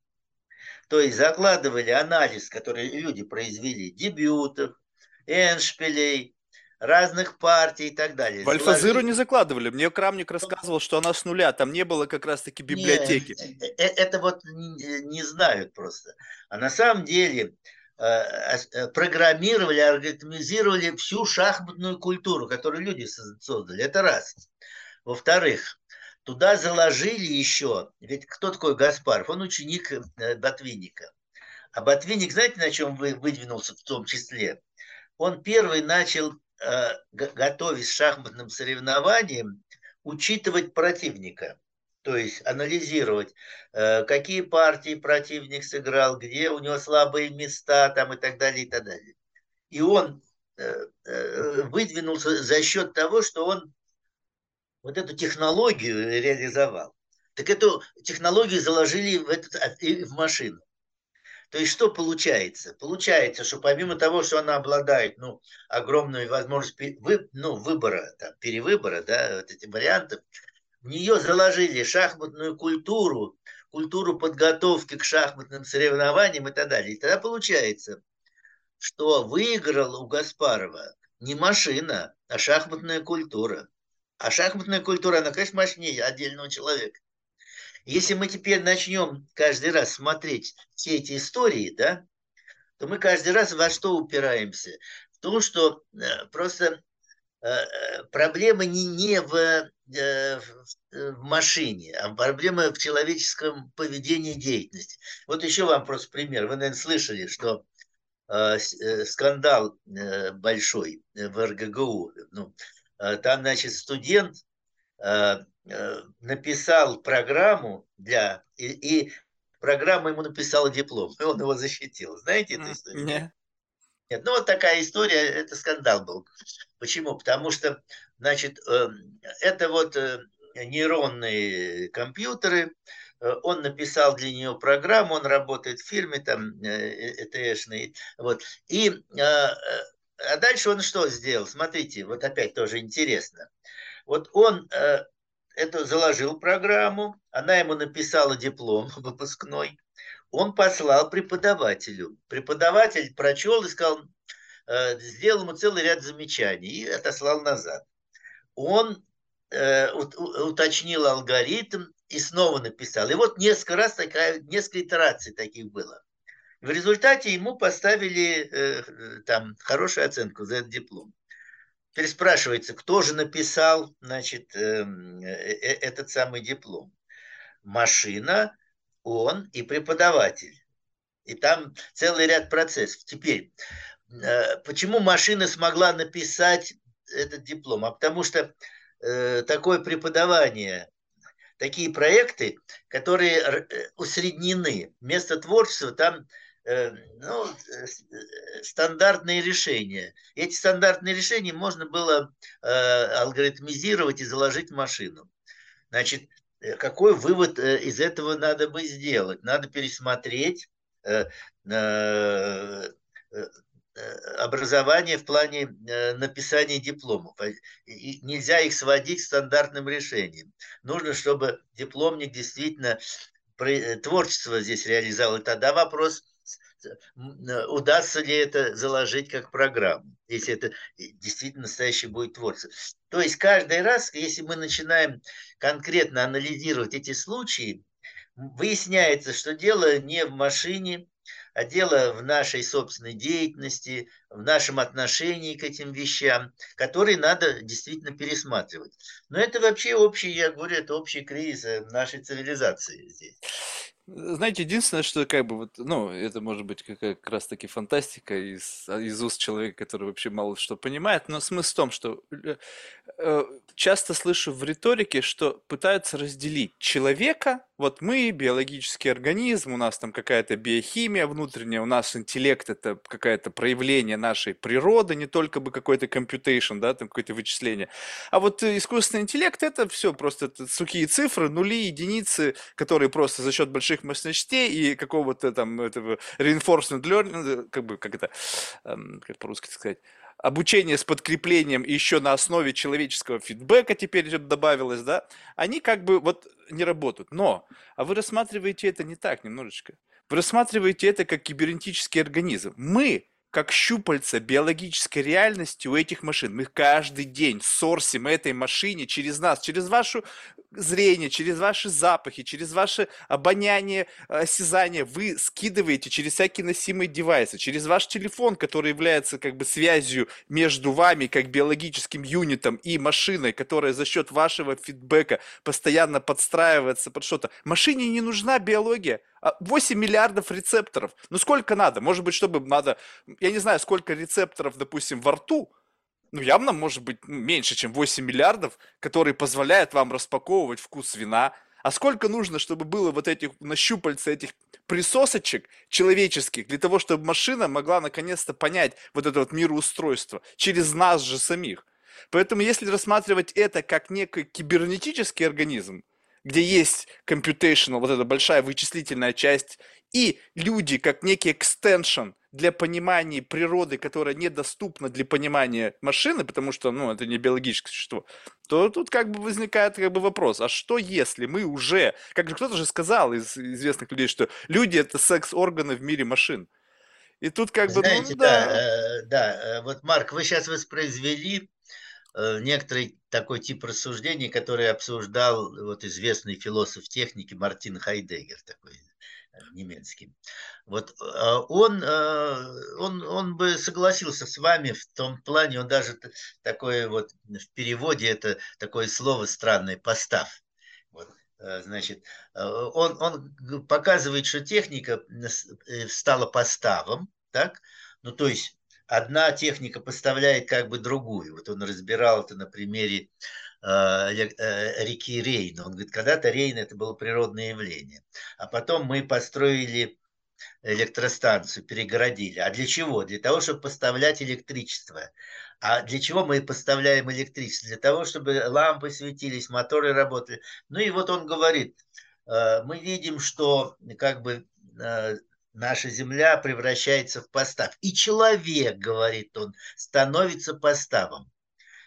То есть закладывали анализ, который люди произвели, дебютов, эншпилей, разных партий и так далее. В Альфазыру не закладывали. Мне Крамник рассказывал, что она с нуля. Там не было как раз-таки библиотеки. Нет, э, э, это вот не знают просто. А на самом деле Э, программировали, алгоритмизировали всю шахматную культуру, которую люди создали. Это раз. Во-вторых, туда заложили еще, ведь кто такой Гаспаров? Он ученик Ботвинника. А Ботвинник, знаете, на чем вы выдвинулся в том числе? Он первый начал, готовясь к шахматным соревнованиям, учитывать противника то есть анализировать, э, какие партии противник сыграл, где у него слабые места там и так далее, и так далее. И он э, э, выдвинулся за счет того, что он вот эту технологию реализовал. Так эту технологию заложили в, этот, в машину. То есть что получается? Получается, что помимо того, что она обладает ну, огромной возможностью вы, ну, выбора, там, перевыбора, да, вот эти вариантов, в нее заложили шахматную культуру, культуру подготовки к шахматным соревнованиям и так далее. И тогда получается, что выиграл у Гаспарова не машина, а шахматная культура. А шахматная культура, она, конечно, мощнее отдельного человека. Если мы теперь начнем каждый раз смотреть все эти истории, да, то мы каждый раз во что упираемся? В том, что э, просто э, э, проблема не, не в в машине, а проблема в человеческом поведении деятельности. Вот еще вам просто пример. Вы, наверное, слышали, что скандал большой в РГГУ. Ну, там, значит, студент написал программу для... И, и программа ему написала диплом, и он его защитил. Знаете эту историю? Нет. Нет, ну вот такая история, это скандал был. Почему? Потому что Значит, эм, это вот э, нейронные компьютеры, э, он написал для нее программу, он работает в фирме там ЭТшной, э, вот, и а дальше он что сделал? Смотрите, вот опять тоже интересно. Вот он это заложил программу, она ему написала диплом выпускной, он послал преподавателю. Преподаватель прочел и сказал, сделал ему целый ряд замечаний и отослал назад он э, уточнил алгоритм и снова написал. И вот несколько раз такая, несколько итераций таких было. В результате ему поставили э, там хорошую оценку за этот диплом. Теперь спрашивается, кто же написал значит, эм, э, э, этот самый диплом. машина, он и преподаватель. И там целый ряд процессов. Теперь, э, почему машина смогла написать этот диплом? А потому что такое преподавание, такие проекты, которые усреднены. Вместо творчества там ну, стандартные решения. Эти стандартные решения можно было алгоритмизировать и заложить в машину. Значит, какой вывод из этого надо бы сделать? Надо пересмотреть Э, э, образование в плане э, написания дипломов. И нельзя их сводить к стандартным решениям. Нужно, чтобы дипломник действительно творчество здесь реализовал. И тогда вопрос, удастся ли это заложить как программу, если это действительно настоящий будет творчество. То есть каждый раз, если мы начинаем конкретно анализировать эти случаи, выясняется, что дело не в машине, а дело в нашей собственной деятельности, в нашем отношении к этим вещам, которые надо действительно пересматривать. Но это вообще общий, я говорю, это общий кризис э, нашей цивилизации здесь. Знаете, единственное, что как бы вот, ну, это может быть как, как раз таки фантастика из, а, из уст человека, который вообще мало что понимает, но смысл в том, что э, часто слышу в риторике, что пытаются разделить человека, вот мы биологический организм, у нас там какая-то биохимия внутренняя, у нас интеллект это какое-то проявление нашей природы, не только бы какой-то computation, да, там какое-то вычисление. А вот искусственный интеллект это все просто это сухие цифры, нули, единицы, которые просто за счет больших мощностей и какого-то там этого reinforcement learning, как бы, как это, эм, как по-русски сказать, обучение с подкреплением еще на основе человеческого фидбэка теперь добавилось, да, они как бы вот не работают. Но, а вы рассматриваете это не так немножечко. Вы рассматриваете это как кибернетический организм. Мы как щупальца биологической реальности у этих машин. Мы каждый день сорсим этой машине через нас, через вашу зрение, через ваши запахи, через ваше обоняние, осязание. Вы скидываете через всякие носимые девайсы, через ваш телефон, который является как бы связью между вами, как биологическим юнитом, и машиной, которая за счет вашего фидбэка постоянно подстраивается под что-то. Машине не нужна биология. 8 а миллиардов рецепторов. Ну сколько надо? Может быть, чтобы надо, я не знаю, сколько рецепторов, допустим, во рту, ну, явно может быть меньше, чем 8 миллиардов, которые позволяют вам распаковывать вкус вина. А сколько нужно, чтобы было вот этих нащупальца этих присосочек человеческих, для того, чтобы машина могла наконец-то понять вот это вот мироустройство через нас же самих. Поэтому если рассматривать это как некий кибернетический организм, где есть computational, вот эта большая вычислительная часть, и люди как некий экстеншн для понимания природы, которая недоступна для понимания машины, потому что, ну, это не биологическое существо, то тут как бы возникает как бы вопрос, а что если мы уже, как же кто-то же сказал из известных людей, что люди это секс-органы в мире машин. И тут как бы, ну, Знаете, да. Да, э, да, э, вот, Марк, вы сейчас воспроизвели некоторый такой тип рассуждений, который обсуждал вот известный философ техники Мартин Хайдегер, такой э, немецкий. Вот э, он, он, он бы согласился с вами в том плане, он даже такое вот в переводе это такое слово странное, постав. Вот, значит, он, он показывает, что техника стала поставом, так? Ну, то есть одна техника поставляет как бы другую. Вот он разбирал это на примере э, э, реки Рейн. Он говорит, когда-то Рейн это было природное явление. А потом мы построили электростанцию, перегородили. А для чего? Для того, чтобы поставлять электричество. А для чего мы поставляем электричество? Для того, чтобы лампы светились, моторы работали. Ну и вот он говорит, э, мы видим, что как бы наша земля превращается в постав. И человек, говорит он, становится поставом.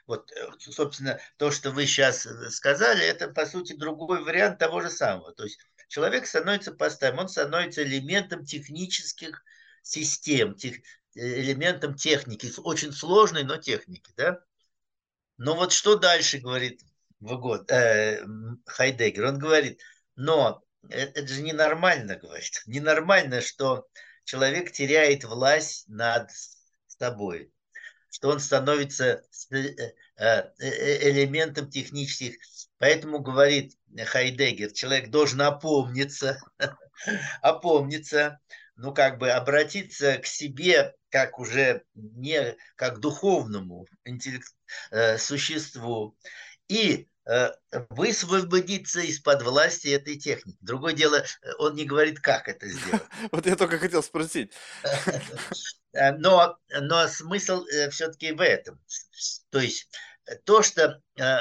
Вот, э, собственно, то, что вы сейчас э, сказали, это, по сути, другой вариант того же самого. То есть человек становится поставом, он становится элементом технических систем, тех, э, элементом техники, очень сложной, но техники, да? Но вот что дальше, говорит Вагон, э, Хайдеггер? Он говорит, но это, это же ненормально, говорит. Ненормально, что человек теряет власть над собой. что он становится элементом технических. Поэтому говорит Хайдегер, человек должен опомниться, опомниться, ну, как бы обратиться к себе как уже не как духовному интеллект, э, существу и э, высвободиться из-под власти этой техники. Другое дело, он не говорит, как это сделать. Вот я только хотел спросить. Э, но, но смысл э, все-таки в этом. То есть то, что э,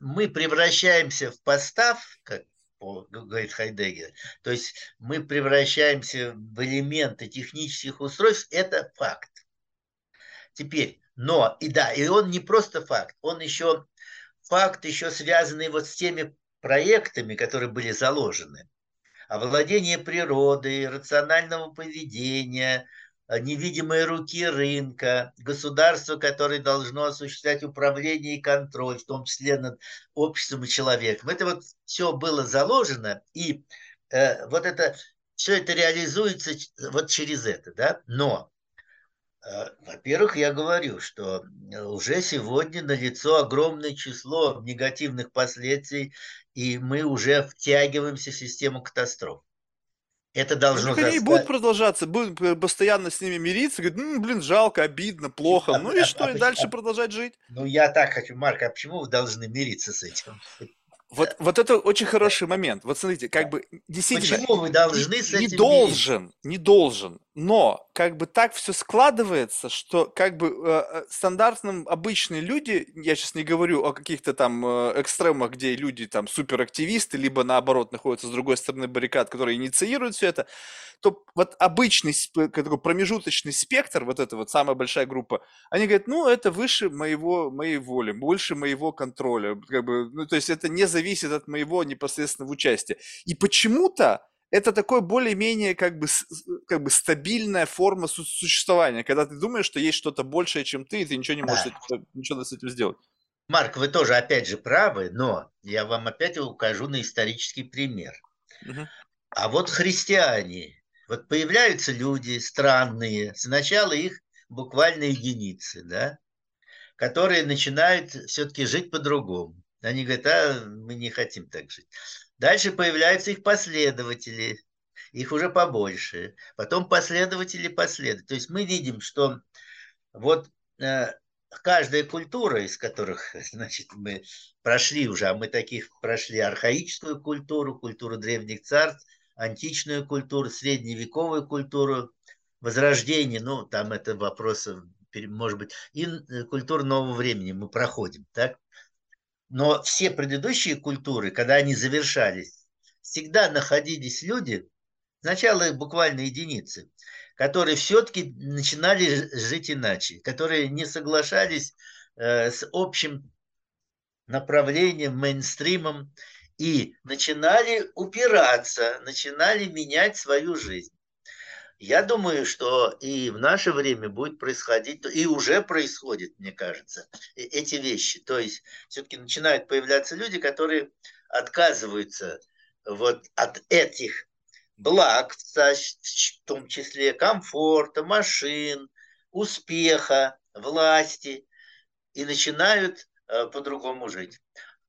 мы превращаемся в постав, как говорит Хайдегер. То есть мы превращаемся в элементы технических устройств, это факт. Теперь, но, и да, и он не просто факт, он еще факт, еще связанный вот с теми проектами, которые были заложены. Овладение природой, рационального поведения, Э, невидимые руки рынка, государство, которое должно осуществлять управление и контроль, в том числе над обществом и человеком. Это вот все было заложено, и э, вот это все это реализуется вот через это, да. Но, во-первых, я говорю, что уже сегодня налицо огромное число негативных последствий, и мы уже втягиваемся в систему катастроф. Это должно ну, Они будут продолжаться, будут постоянно с ними мириться, говорят, ну, блин, жалко, обидно, плохо. Ну и а, что, а, и дальше а, продолжать жить? Ну, я так хочу, Марк, а почему вы должны мириться с этим? Вот, вот это очень хороший момент. Вот смотрите, как бы действительно... Почему вы должны с этим Не должен, мириться? не должен. Но как бы так все складывается, что как бы э, э, стандартным обычные люди, я сейчас не говорю о каких-то там э, экстремах, где люди там суперактивисты, либо наоборот находятся с другой стороны баррикад, которые инициируют все это, то вот обычный такой промежуточный спектр, вот эта вот самая большая группа, они говорят, ну это выше моего, моей воли, больше моего контроля, как бы, ну то есть это не зависит от моего непосредственного участия. И почему-то это такой более-менее как бы, как бы стабильная форма существования, когда ты думаешь, что есть что-то большее, чем ты, и ты ничего не можешь да. ничего с этим сделать. Марк, вы тоже опять же правы, но я вам опять укажу на исторический пример. Угу. А вот христиане, вот появляются люди странные, сначала их буквально единицы, да, которые начинают все-таки жить по-другому. Они говорят, а мы не хотим так жить. Дальше появляются их последователи, их уже побольше. Потом последователи последователи. То есть мы видим, что вот э, каждая культура, из которых, значит, мы прошли уже, а мы таких прошли архаическую культуру, культуру древних царств, античную культуру, средневековую культуру, возрождение, ну, там это вопросы, может быть, и э, культуру нового времени мы проходим, так? Но все предыдущие культуры, когда они завершались, всегда находились люди, сначала буквально единицы, которые все-таки начинали жить иначе, которые не соглашались э, с общим направлением, мейнстримом, и начинали упираться, начинали менять свою жизнь. Я думаю, что и в наше время будет происходить, и уже происходит, мне кажется, эти вещи. То есть все-таки начинают появляться люди, которые отказываются вот от этих благ, в том числе комфорта, машин, успеха, власти, и начинают э, по-другому жить.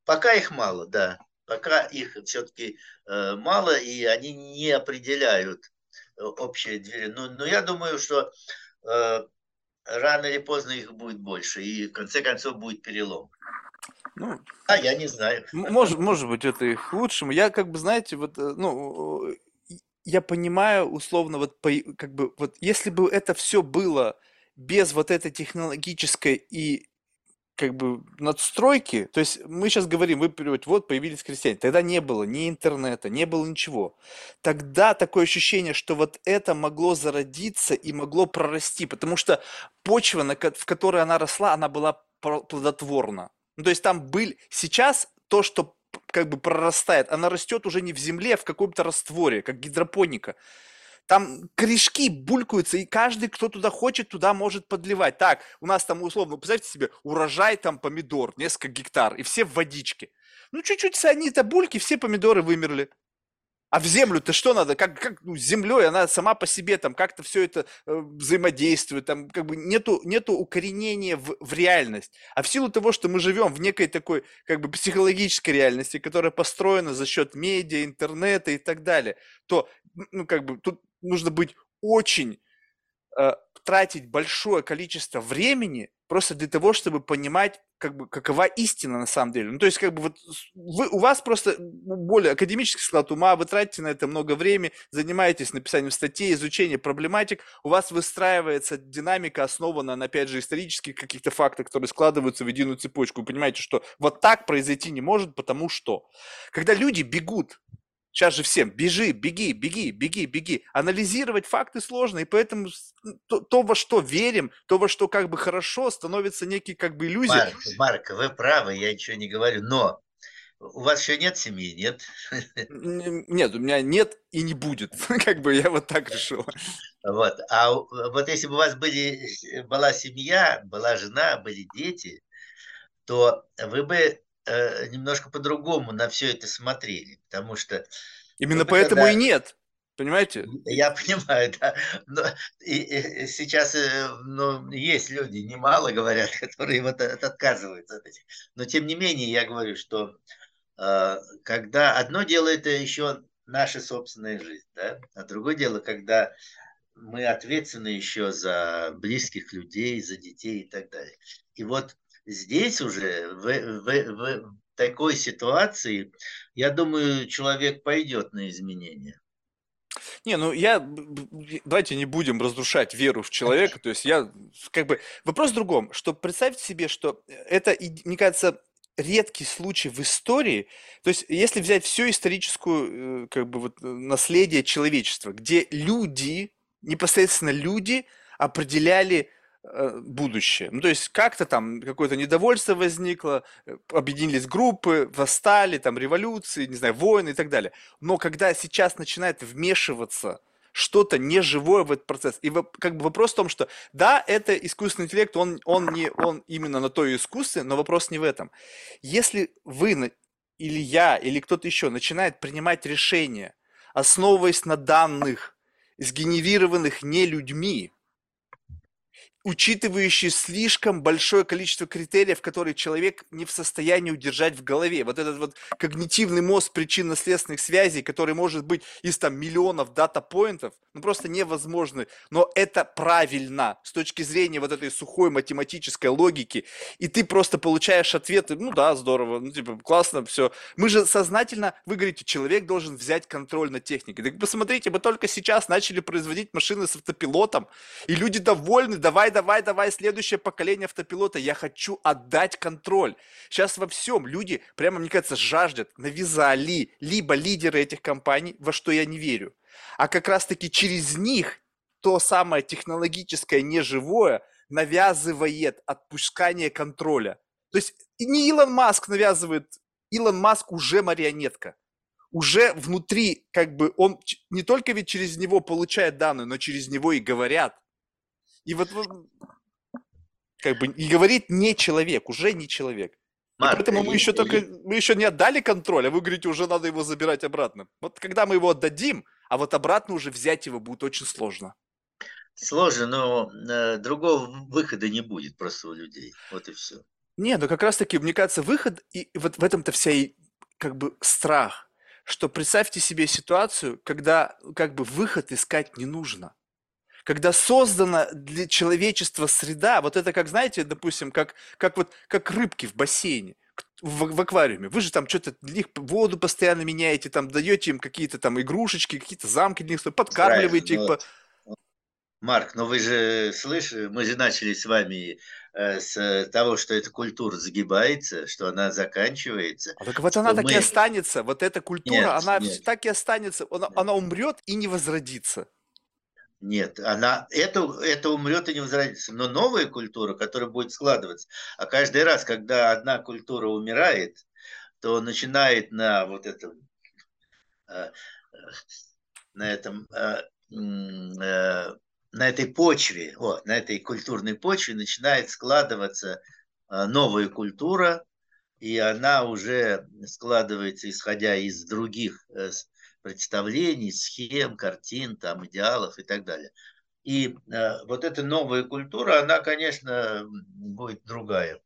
Пока их мало, да пока их все-таки э, мало, и они не определяют общие двери. Но, но я думаю, что э, рано или поздно их будет больше, и в конце концов будет перелом. Ну, а я не знаю. Может, может быть, это их лучшим. Я как бы, знаете, вот, ну, я понимаю условно, вот, как бы, вот, если бы это все было без вот этой технологической и как бы надстройки, то есть мы сейчас говорим, вы вот появились крестьяне, тогда не было ни интернета, не было ничего. Тогда такое ощущение, что вот это могло зародиться и могло прорасти, потому что почва, в которой она росла, она была плодотворна. Ну, то есть там был сейчас то, что как бы прорастает, она растет уже не в земле, а в каком-то растворе, как гидропоника. Там корешки булькаются, и каждый, кто туда хочет, туда может подливать. Так, у нас там условно, представьте себе, урожай там помидор, несколько гектар, и все в водичке. Ну, чуть-чуть они это бульки, все помидоры вымерли. А в землю-то что надо? Как, как ну, землей, она сама по себе там как-то все это э, взаимодействует, там как бы нету, нету укоренения в, в реальность. А в силу того, что мы живем в некой такой как бы психологической реальности, которая построена за счет медиа, интернета и так далее, то ну как бы тут нужно быть очень э, тратить большое количество времени просто для того, чтобы понимать как бы какова истина на самом деле. Ну, то есть, как бы вот вы, у вас просто более академический склад ума, вы тратите на это много времени, занимаетесь написанием статей, изучением проблематик, у вас выстраивается динамика, основанная на, опять же, исторических каких-то фактах, которые складываются в единую цепочку. Вы понимаете, что вот так произойти не может, потому что. Когда люди бегут Сейчас же всем бежи, беги, беги, беги, беги. Анализировать факты сложно, и поэтому то, то, во что верим, то, во что как бы хорошо, становится некий как бы иллюзия. Марк, Марк, вы правы, я ничего не говорю, но у вас еще нет семьи, нет? Нет, у меня нет и не будет. Как бы я вот так решил. Вот. А вот если бы у вас были, была семья, была жена, были дети, то вы бы э, немножко по-другому на все это смотрели, потому что... Именно поэтому когда... и нет. Понимаете? Я понимаю, да. Но и, и сейчас э, ну, есть люди, немало говорят, которые вот от, отказываются от этих. Но тем не менее, я говорю, что э, когда одно дело это еще наша собственная жизнь, да, а другое дело, когда мы ответственны еще за близких людей, за детей и так далее. И вот здесь уже, в, в, в такой ситуации, я думаю, человек пойдет на изменения. Не, ну я, давайте не будем разрушать веру в человека, то есть я, как бы, вопрос в другом, что представьте себе, что это, мне кажется, редкий случай в истории, то есть если взять все историческую, э, как бы, вот, наследие человечества, где люди, непосредственно люди определяли Э, будущее. Ну, то есть как-то там какое-то недовольство возникло, э, объединились группы, восстали, там революции, не знаю, войны и так далее. Но когда сейчас начинает вмешиваться что-то неживое в этот процесс. И как бы вопрос в том, что да, это искусственный интеллект, он, он, не, он именно на то и искусственный, но вопрос не в этом. Если вы или я, или кто-то еще начинает принимать решения, основываясь на данных, сгенерированных не людьми, учитывающий слишком большое количество критериев, которые человек не в состоянии удержать в голове. Вот этот вот когнитивный мост причинно-следственных связей, который может быть из там миллионов дата-поинтов, ну просто невозможно. Но это правильно с точки зрения вот этой сухой математической логики. И ты просто получаешь ответы, ну да, здорово, ну типа классно, все. Мы же сознательно, вы говорите, человек должен взять контроль над техникой. Так посмотрите, мы только сейчас начали производить машины с автопилотом, и люди довольны, давай давай, давай, следующее поколение автопилота. Я хочу отдать контроль. Сейчас во всем люди, прямо, мне кажется, жаждет, навязали либо лидеры этих компаний, во что я не верю. А как раз-таки через них то самое технологическое неживое навязывает отпускание контроля. То есть не Илон Маск навязывает, Илон Маск уже марионетка. Уже внутри, как бы, он не только ведь через него получает данные, но через него и говорят. И вот как бы и говорит не человек, уже не человек. Марк, поэтому мы еще только мы еще не отдали контроль, а вы говорите, уже надо его забирать обратно. Вот когда мы его отдадим, а вот обратно уже взять его будет очень сложно. Сложно, но э, другого выхода не будет просто у людей. Вот и все. Не, ну как раз таки, мне кажется, выход, и вот в этом-то вся и как бы страх, что представьте себе ситуацию, когда как бы выход искать не нужно когда создана для человечества среда, вот это как, знаете, допустим, как, как, вот, как рыбки в бассейне, в, в аквариуме. Вы же там что-то для них воду постоянно меняете, там даете им какие-то там игрушечки, какие-то замки для них, подкармливаете их. По... Марк, но вы же слышите, мы же начали с вами э, с того, что эта культура загибается, что она заканчивается. А так вот она так мы... и останется, вот эта культура, нет, она нет. так и останется, она, она умрет и не возродится. Нет, она, это, это умрет и не возродится. Но новая культура, которая будет складываться, а каждый раз, когда одна культура умирает, то начинает на вот этом, э, на этом, э, э, на этой почве, о, на этой культурной почве начинает складываться новая культура, и она уже складывается, исходя из других представлений, схем, картин, там, идеалов и так далее. И э, вот эта новая культура, она, конечно, будет другая.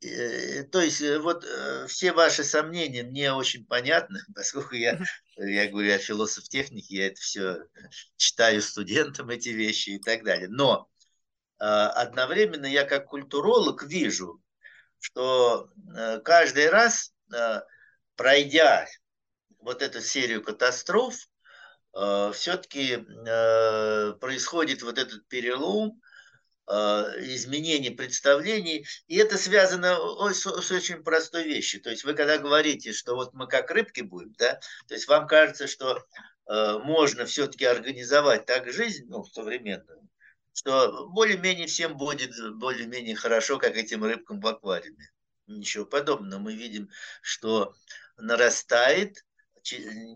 Э, то есть э, вот э, все ваши сомнения мне очень понятны, поскольку я, я говорю, я философ техники, я это все читаю студентам эти вещи и так далее. Но одновременно я как культуролог вижу, что каждый раз, пройдя вот эту серию катастроф, все-таки происходит вот этот перелом, Э, изменений представлений, и это связано с, очень простой вещью. То есть вы когда говорите, что вот мы как рыбки будем, да, то есть вам кажется, что э, можно все-таки организовать так жизнь, ну, современную, что более-менее всем будет более-менее хорошо, как этим рыбкам в аквариуме. Ничего подобного. Мы видим, что нарастает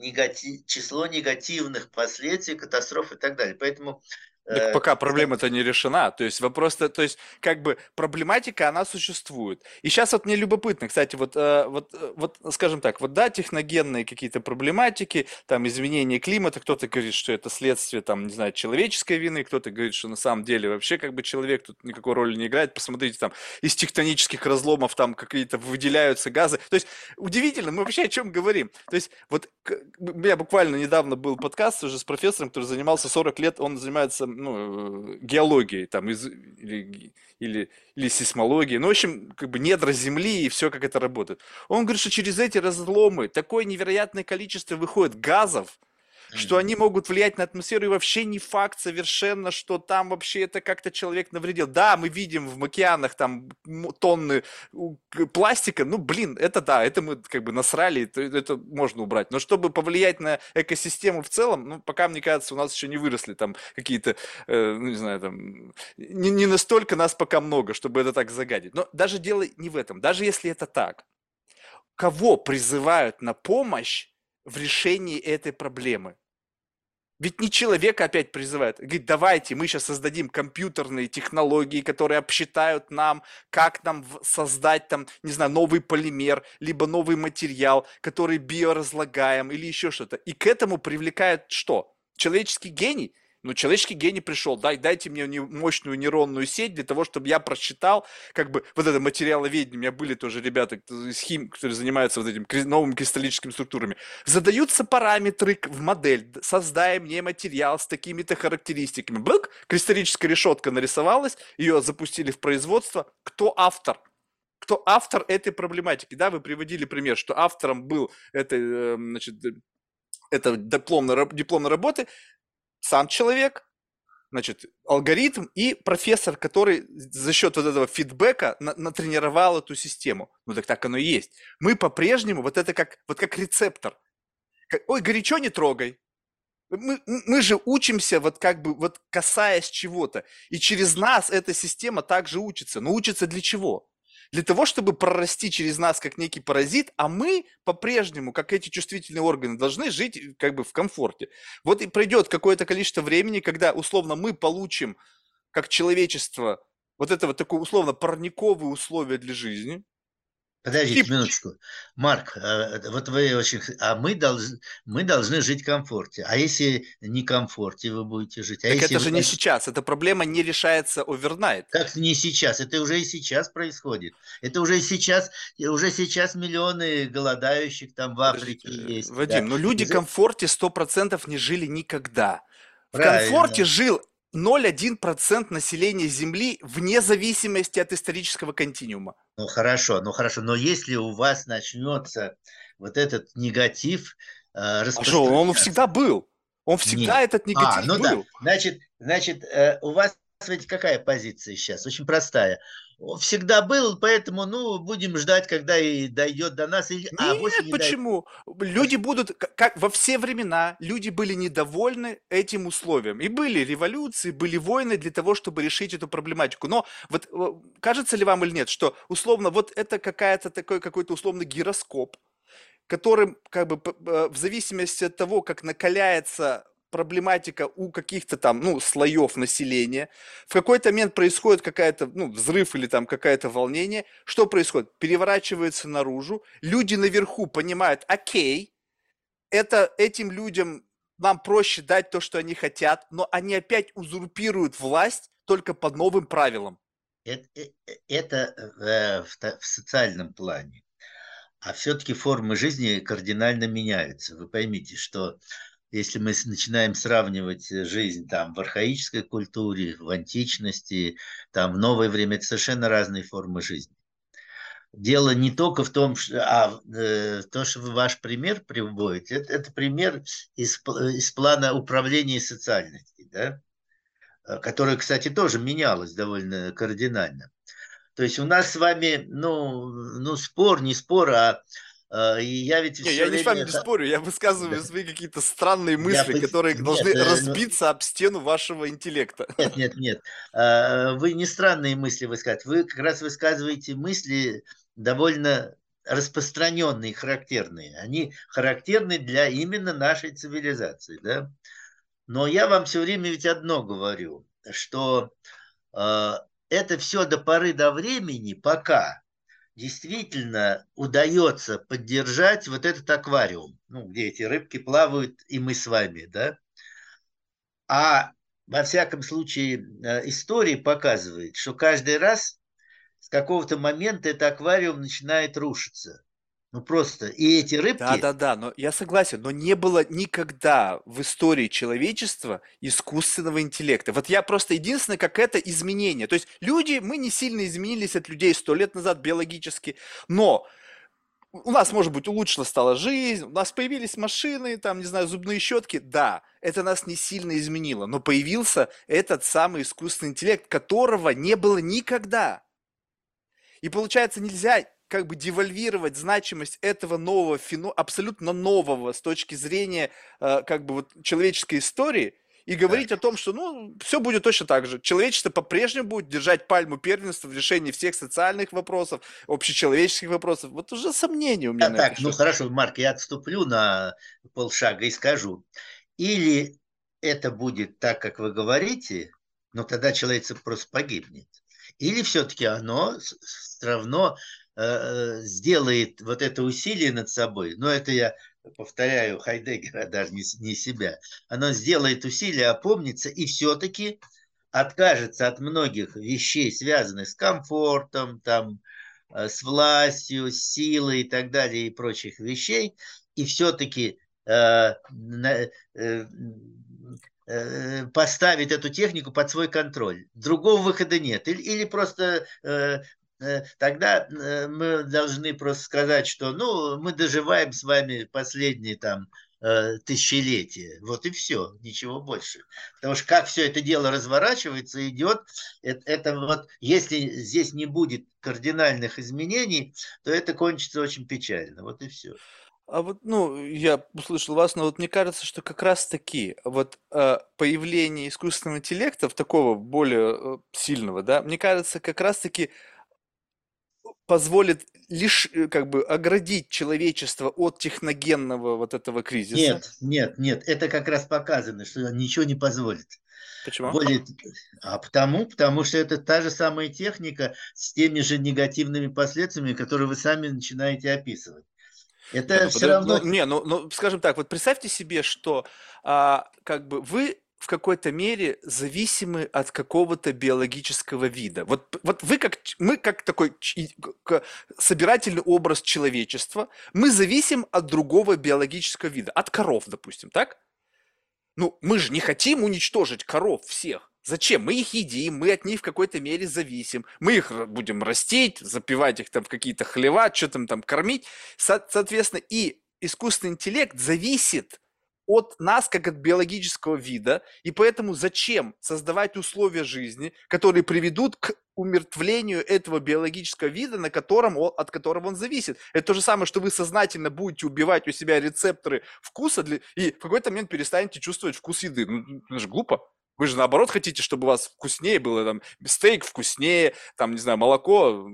негатив, число негативных последствий, катастроф и так далее. Поэтому так э, пока проблема-то не решена. То есть вопрос, то есть как бы проблематика, она существует. И сейчас вот мне любопытно, кстати, вот, э, вот, э, вот скажем так, вот да, техногенные какие-то проблематики, там изменение климата, кто-то говорит, что это следствие, там, не знаю, человеческой вины, кто-то говорит, что на самом деле вообще как бы человек тут никакой роли не играет. Посмотрите, там из тектонических разломов там какие-то выделяются газы. То есть удивительно, мы вообще о чем говорим. То есть вот у меня буквально недавно был подкаст уже с профессором, который занимался 40 лет, он занимается ну, геологией там, из, или, или, или сейсмологией. Ну, в общем, как бы недра Земли и все, как это работает. Он говорит, что через эти разломы такое невероятное количество выходит газов, что они могут влиять на атмосферу, и вообще не факт совершенно, что там вообще это как-то человек навредил. Да, мы видим в океанах там тонны пластика, ну, блин, это да, это мы как бы насрали, это, можно убрать. Но чтобы повлиять на экосистему в целом, ну, пока, мне кажется, у нас еще не выросли там какие-то, э, ну, не знаю, там, не, не настолько нас пока много, чтобы это так загадить. Но даже дело не в этом, даже если это так, кого призывают на помощь в решении этой проблемы? Ведь не человек опять призывает. Говорит, давайте мы сейчас создадим компьютерные технологии, которые обсчитают нам, как нам создать там, не знаю, новый полимер, либо новый материал, который биоразлагаем или еще что-то. И к этому привлекает что? Человеческий гений. Ну, человеческий гений пришел, дай, дайте мне мощную нейронную сеть для того, чтобы я просчитал, как бы, вот это материаловедение, у меня были тоже ребята из хим, которые занимаются вот этим новыми кристаллическими структурами. Задаются параметры в модель, создай мне материал с такими-то характеристиками. Блок, кристаллическая решетка нарисовалась, ее запустили в производство. Кто автор? кто автор этой проблематики. Да, вы приводили пример, что автором был это, э, значит, э, это дипломной, дипломной работы сам человек, значит, алгоритм и профессор, который за счет вот этого фидбэка на, натренировал эту систему. Ну так так оно и есть. Мы по-прежнему, вот это как, вот как рецептор. Ой, горячо не трогай. Мы, мы же учимся вот как бы вот касаясь чего-то. И через нас эта система также учится. Но учится для чего? Для того, чтобы прорасти через нас как некий паразит, а мы по-прежнему, как эти чувствительные органы, должны жить э, как бы в комфорте. Вот и пройдет какое-то количество времени, когда условно мы получим как человечество вот это вот такое условно парниковые условия для жизни, Подождите и... минуточку. Марк, а, вот вы очень... А мы, должны, мы должны жить в комфорте. А если не в комфорте вы будете жить? А так это же вы... не сейчас. Эта проблема не решается овернайт. Как не сейчас? Это уже и сейчас происходит. Это уже сейчас, уже сейчас миллионы голодающих там в Африке Подождите, есть. Вадим, да. но люди в комфорте 100% не жили никогда. В Правильно. комфорте жил 0,1% населения Земли вне зависимости от исторического континуума. Ну хорошо, ну хорошо, но если у вас начнется вот этот негатив э, а что, он всегда был. Он всегда Нет. этот негатив а, ну был. Да. Значит, значит, э, у вас ведь какая позиция сейчас? Очень простая всегда был, поэтому, ну, будем ждать, когда и дойдет до нас. А, Нет, а, не почему? Дойдет. Люди будут, как во все времена, люди были недовольны этим условием. И были революции, были войны для того, чтобы решить эту проблематику. Но вот кажется ли вам или нет, что условно вот это какая-то такой какой-то условный гироскоп, которым как бы в зависимости от того, как накаляется проблематика у каких-то там, ну, слоев населения, в какой-то момент происходит какая-то, ну, взрыв или там какое-то волнение, что происходит? Переворачивается наружу, люди наверху понимают, окей, это этим людям нам проще дать то, что они хотят, но они опять узурпируют власть только под новым правилам. Это, э, э, это в, в социальном плане. А все-таки формы жизни кардинально меняются. Вы поймите, что если мы начинаем сравнивать жизнь там в архаической культуре, в античности, там в новое время, это совершенно разные формы жизни дело не только в том, что, а э, то, что ваш пример приводите, это, это пример из, из плана управления социальности, да, э, который, кстати, тоже менялось довольно кардинально. То есть у нас с вами, ну, ну спор, не спор, а э, я ведь не, я не с вами не спорю, я высказываю да. свои какие-то странные мысли, я... которые нет, должны э, разбиться об стену вашего интеллекта. Нет, нет, нет. Э, вы не странные мысли высказываете, вы как раз высказываете мысли, довольно распространенные, характерные. Они характерны для именно нашей цивилизации. Да? Но я вам все время ведь одно говорю, что э, это все до поры до времени, пока действительно удается поддержать вот этот аквариум, ну, где эти рыбки плавают, и мы с вами, да. А во всяком случае э, история показывает, что каждый раз с какого-то момента этот аквариум начинает рушиться. Ну просто, и эти рыбки... Да-да-да, но я согласен, но не было никогда в истории человечества искусственного интеллекта. Вот я просто единственное, как это изменение. То есть люди, мы не сильно изменились от людей сто лет назад биологически, но у нас, может быть, улучшила стала жизнь, у нас появились машины, там, не знаю, зубные щетки, да, это нас не сильно изменило, но появился этот самый искусственный интеллект, которого не было никогда. И получается, нельзя как бы девальвировать значимость этого нового, фено, абсолютно нового с точки зрения э, как бы вот человеческой истории и говорить да. о том, что ну все будет точно так же. Человечество по-прежнему будет держать пальму первенства в решении всех социальных вопросов, общечеловеческих вопросов. Вот уже сомнения у меня. Да, так, ну хорошо, Марк, я отступлю на полшага и скажу. Или это будет так, как вы говорите, но тогда человечество просто погибнет. Или все-таки оно все равно сделает вот это усилие над собой, но это я повторяю Хайдеггера, даже не, не себя, оно сделает усилие опомниться и все-таки откажется от многих вещей, связанных с комфортом, там, э, с властью, с силой и так далее, и прочих вещей, и все-таки э, э, Э, поставить эту технику под свой контроль. Другого выхода нет. Или, или просто э, э, тогда мы должны просто сказать, что ну, мы доживаем с вами последние там тысячелетия. Вот и все, ничего больше. Потому что как все это дело разворачивается, идет, это, это вот, если здесь не будет кардинальных изменений, то это кончится очень печально. Вот и все. А вот, ну, я услышал вас, но вот мне кажется, что как раз-таки вот э, появление искусственного интеллекта, такого более э, сильного, да, мне кажется, как раз-таки позволит лишь э, как бы оградить человечество от техногенного вот этого кризиса. Нет, нет, нет, это как раз показано, что ничего не позволит. Почему? Более... А потому, потому что это та же самая техника с теми же негативными последствиями, которые вы сами начинаете описывать. Это ну, все равно... Ну, не, ну, ну, скажем так, вот представьте себе, что а, как бы вы в какой-то мере зависимы от какого-то биологического вида. Вот, вот вы как, мы как такой собирательный образ человечества, мы зависим от другого биологического вида, от коров, допустим, так? Ну, мы же не хотим уничтожить коров всех. Зачем? Мы их едим, мы от них в какой-то мере зависим. Мы их будем растить, запивать их там в какие-то хлева, что там там кормить. Со- соответственно, и искусственный интеллект зависит от нас, как от биологического вида, и поэтому зачем создавать условия жизни, которые приведут к умертвлению этого биологического вида, на котором он, от которого он зависит. Это то же самое, что вы сознательно будете убивать у себя рецепторы вкуса для, и в какой-то момент перестанете чувствовать вкус еды. Ну, это же глупо. Вы же наоборот хотите, чтобы у вас вкуснее было, там, стейк вкуснее, там, не знаю, молоко,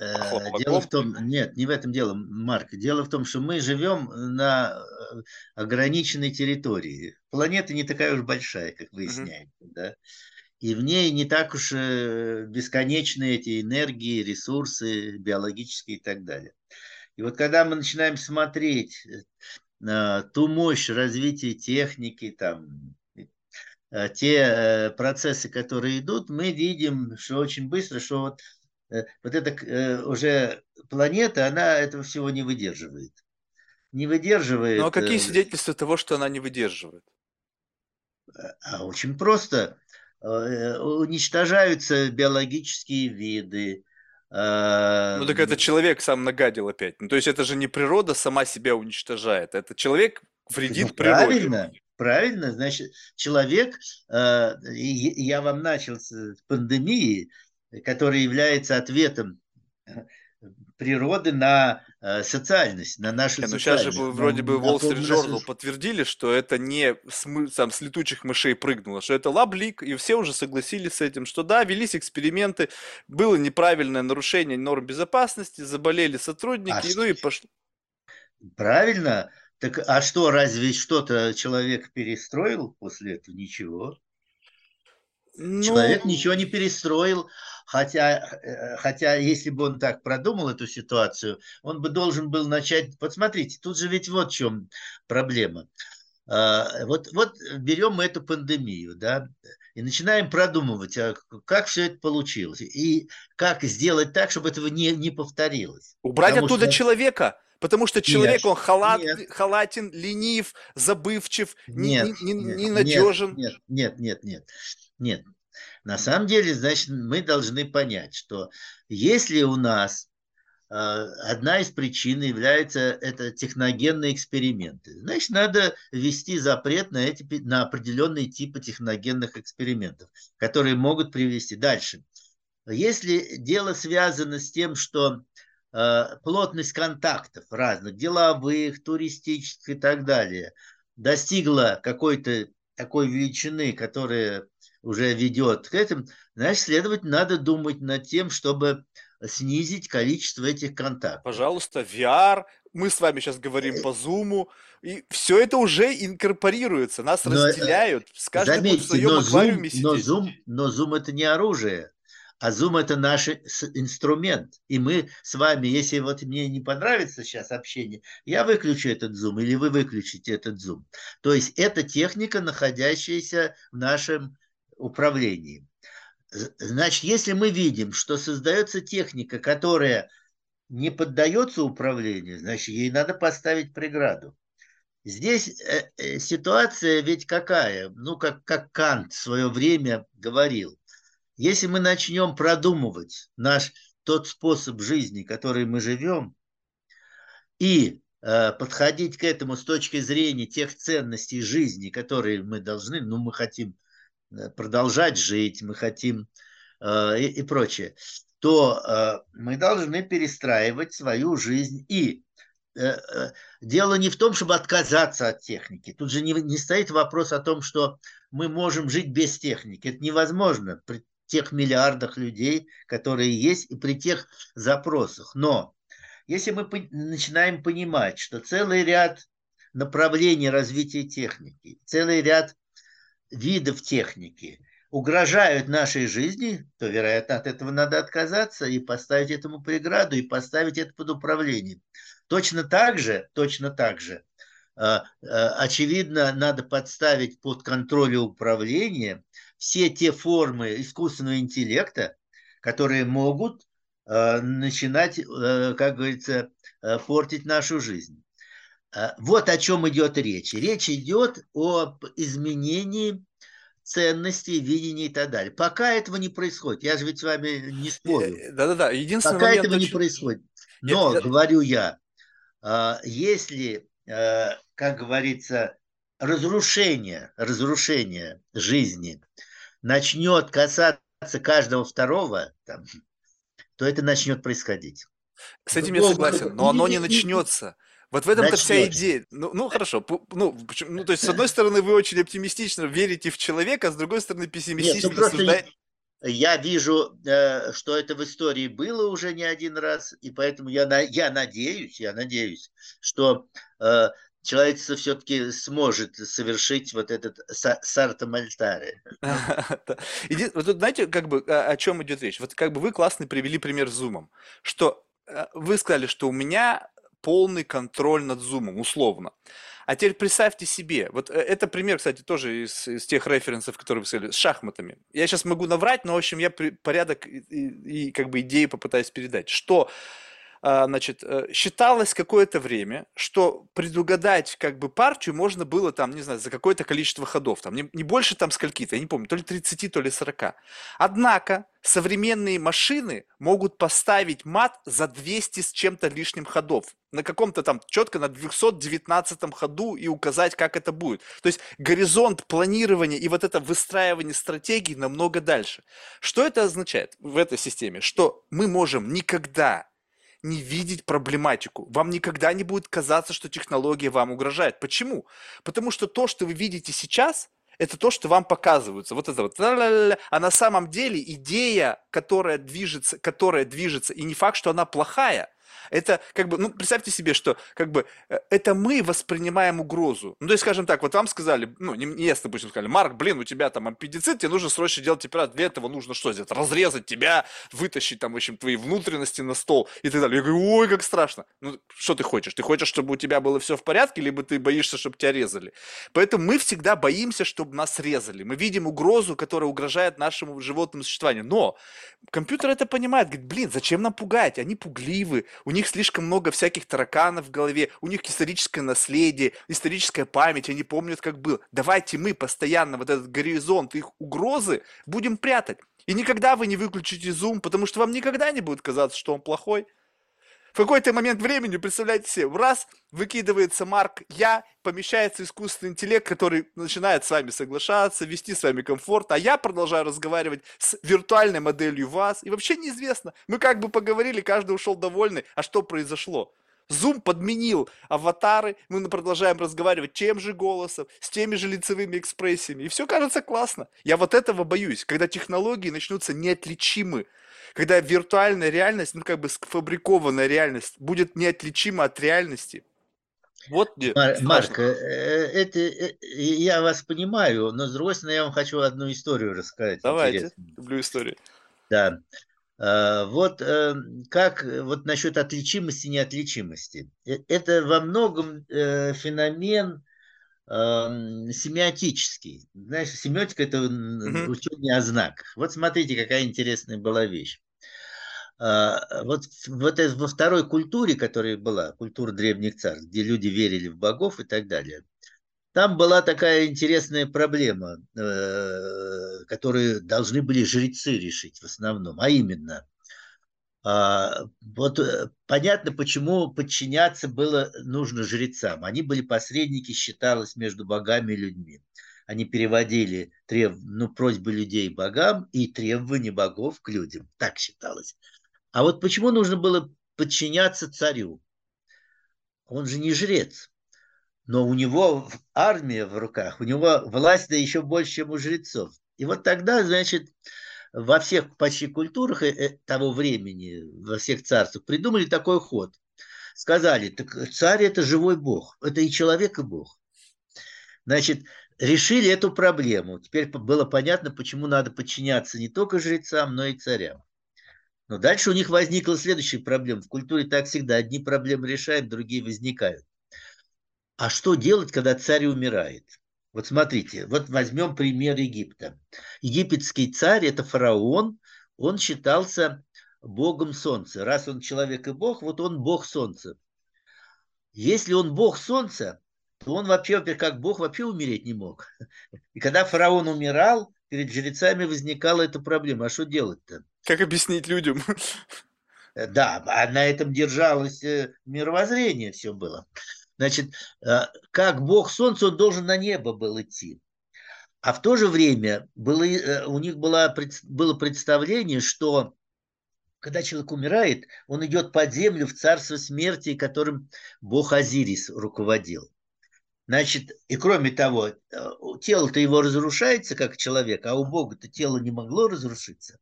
э, Дело в том, нет, не в этом дело, Марк. Дело в том, что мы живем на э, ограниченной территории. Планета не такая уж большая, как выясняется, mm-hmm. да. И в ней не так уж э, бесконечны эти энергии, ресурсы биологические и так далее. И вот когда мы начинаем смотреть э, ту мощь развития техники, там, э, те э, процессы, которые идут, мы видим, что очень быстро, что вот, вот эта э, уже планета, она этого всего не выдерживает. Не выдерживает. Ну а какие свидетельства того, что она не выдерживает? А очень просто. Уничтожаются биологические виды, ну так это человек сам нагадил опять. Ну то есть это же не природа сама себя уничтожает, это человек вредит ну, природе. Правильно, правильно. Значит, человек, э, я вам начал с пандемии, которая является ответом природы на э, социальность, на нашу Не, ну сейчас же вроде бы Wall Street Journal подтвердили, что это не с, там, с летучих мышей прыгнуло, что это лаблик, и все уже согласились с этим, что да, велись эксперименты, было неправильное нарушение норм безопасности, заболели сотрудники, а ну и пошло. Правильно. Так а что, разве что-то человек перестроил после этого? Ничего. Ну... Человек ничего не перестроил, хотя, э, хотя если бы он так продумал эту ситуацию, он бы должен был начать... Посмотрите, тут же ведь вот в чем проблема. А, вот, вот берем эту пандемию, да, и начинаем продумывать, а как все это получилось, и как сделать так, чтобы этого не, не повторилось. Убрать Потому оттуда что... человека, Потому что человек, нет, он халат, нет. халатен, ленив, забывчив, нет, не, не, не надежен. Нет, нет, нет, нет. Нет. На самом деле, значит, мы должны понять, что если у нас э, одна из причин является это техногенные эксперименты, значит, надо ввести запрет на, эти, на определенные типы техногенных экспериментов, которые могут привести дальше. Если дело связано с тем, что э, плотность контактов разных, деловых, туристических и так далее, достигла какой-то такой величины, которая уже ведет к этим, значит, следовательно, надо думать над тем, чтобы снизить количество этих контактов. Пожалуйста, VR, мы с вами сейчас говорим по Zoom, и все это уже инкорпорируется, нас но, разделяют, с каждым заметьте, в своем но аквариуме Zoom, но Zoom, но Zoom это не оружие. А Zoom это наш инструмент. И мы с вами, если вот мне не понравится сейчас общение, я выключу этот Zoom или вы выключите этот Zoom. То есть это техника, находящаяся в нашем управлении. Значит, если мы видим, что создается техника, которая не поддается управлению, значит, ей надо поставить преграду. Здесь э, э, ситуация ведь какая? Ну, как, как Кант в свое время говорил. Если мы начнем продумывать наш тот способ жизни, который мы живем, и э, подходить к этому с точки зрения тех ценностей жизни, которые мы должны, ну, мы хотим продолжать жить, мы хотим э, и, и прочее, то э, мы должны перестраивать свою жизнь. И дело не в том, чтобы отказаться от техники. Тут же не, не стоит вопрос о том, что мы можем жить без техники. Это невозможно при тех миллиардах людей, которые есть, и при тех запросах. Но если мы начинаем понимать, что целый ряд направлений развития техники, целый ряд видов техники угрожают нашей жизни, то, вероятно, от этого надо отказаться и поставить этому преграду, и поставить это под управление. Точно так же, точно так же, э, э, очевидно, надо подставить под контроль управления все те формы искусственного интеллекта, которые могут э, начинать, как говорится, портить нашу жизнь. А, вот о чем идет речь. Речь идет о изменении ценностей, видений и так далее. Пока этого не происходит, я же ведь с вами не спорю. Э, да-да-да, единственный Пока этого очень... не происходит. Но, Нет, говорю я, а, если, как говорится, разрушение, разрушение жизни начнет касаться каждого второго, там, то это начнет происходить. С этим я согласен, но оно не начнется. Вот в этом-то вся идея. Ну, ну хорошо. Ну, ну, то есть, с одной стороны, вы очень оптимистично верите в человека, а с другой стороны, пессимистично Нет, ну, рассуждаете. Я вижу, э, что это в истории было уже не один раз, и поэтому я, я надеюсь, я надеюсь, что э, человечество все-таки сможет совершить вот этот сарта мальтаре. Вот знаете, как бы о чем идет речь? Вот как бы вы классный привели пример с Зумом, что э, вы сказали, что у меня полный контроль над зумом, условно. А теперь представьте себе, вот э, это пример, кстати, тоже из, из тех референсов, которые вы сказали, с шахматами. Я сейчас могу наврать, но, в общем, я порядок и, и, и как бы идею попытаюсь передать, что значит, э, считалось какое-то время, что предугадать как бы партию можно было там, не знаю, за какое-то количество ходов, там не, не больше там скольки-то, я не помню, то ли 30, то ли 40. Однако современные машины могут поставить мат за 200 с чем-то лишним ходов. На каком-то там четко на 219 ходу и указать, как это будет. То есть горизонт планирования и вот это выстраивание стратегии намного дальше. Что это означает в этой системе? Что мы можем никогда не видеть проблематику. Вам никогда не будет казаться, что технология вам угрожает. Почему? Потому что то, что вы видите сейчас, это то, что вам показывается. Вот это вот. А на самом деле идея, которая движется, которая движется, и не факт, что она плохая, это как бы, ну, представьте себе, что как бы э, это мы воспринимаем угрозу. Ну, то есть, скажем так, вот вам сказали, ну, не, не допустим, сказали, Марк, блин, у тебя там аппендицит, тебе нужно срочно делать операцию. Для этого нужно что сделать? Разрезать тебя, вытащить там, в общем, твои внутренности на стол и так далее. Я говорю, ой, как страшно. Ну, что ты хочешь? Ты хочешь, чтобы у тебя было все в порядке, либо ты боишься, чтобы тебя резали? Поэтому мы всегда боимся, чтобы нас резали. Мы видим угрозу, которая угрожает нашему животному существованию. Но компьютер это понимает, говорит, блин, зачем нам пугать? Они пугливы, у них слишком много всяких тараканов в голове, у них историческое наследие, историческая память, они помнят, как было. Давайте мы постоянно вот этот горизонт их угрозы будем прятать. И никогда вы не выключите зум, потому что вам никогда не будет казаться, что он плохой в какой-то момент времени, представляете себе, раз выкидывается Марк «я», помещается искусственный интеллект, который начинает с вами соглашаться, вести с вами комфорт, а я продолжаю разговаривать с виртуальной моделью вас, и вообще неизвестно. Мы как бы поговорили, каждый ушел довольный, а что произошло? Zoom подменил аватары, мы продолжаем разговаривать тем же голосом, с теми же лицевыми экспрессиями, и все кажется классно. Я вот этого боюсь, когда технологии начнутся неотличимы когда виртуальная реальность, ну как бы сфабрикованная реальность будет неотличима от реальности. Вот где. Мар- Марк, э, это, э, я вас понимаю, но с другой стороны я вам хочу одну историю рассказать. Давайте, интересную. люблю истории. Да. А, вот э, как вот насчет отличимости и неотличимости. Это во многом феномен семиотический. Знаешь, семиотика – это учение о знаках. Вот смотрите, какая интересная была вещь. А, вот, вот во второй культуре, которая была, культура древних царств, где люди верили в богов и так далее, там была такая интересная проблема, э, которую должны были жрецы решить в основном, а именно, а, вот э, понятно, почему подчиняться было нужно жрецам. Они были посредники, считалось, между богами и людьми. Они переводили треб... ну, просьбы людей богам и требования богов к людям. Так считалось. А вот почему нужно было подчиняться царю? Он же не жрец, но у него армия в руках, у него власть да еще больше, чем у жрецов. И вот тогда, значит, во всех почти культурах э, э, того времени, во всех царствах придумали такой ход. Сказали, так царь это живой бог, это и человек, и бог. Значит, решили эту проблему. Теперь было понятно, почему надо подчиняться не только жрецам, но и царям. Но дальше у них возникла следующая проблема. В культуре так всегда. Одни проблемы решают, другие возникают. А что делать, когда царь умирает? Вот смотрите, вот возьмем пример Египта. Египетский царь – это фараон, он считался богом солнца. Раз он человек и бог, вот он бог солнца. Если он бог солнца, то он вообще, как бог, вообще умереть не мог. И когда фараон умирал, перед жрецами возникала эта проблема. А что делать-то? Как объяснить людям? Э, да, а на этом держалось э, мировоззрение все было. Значит, э, как бог солнца, он должен на небо был идти. А в то же время было, у них было, было представление, что когда человек умирает, он идет под землю в царство смерти, которым бог Азирис руководил. Значит, и кроме того, тело-то его разрушается как человек, а у Бога-то тело не могло разрушиться.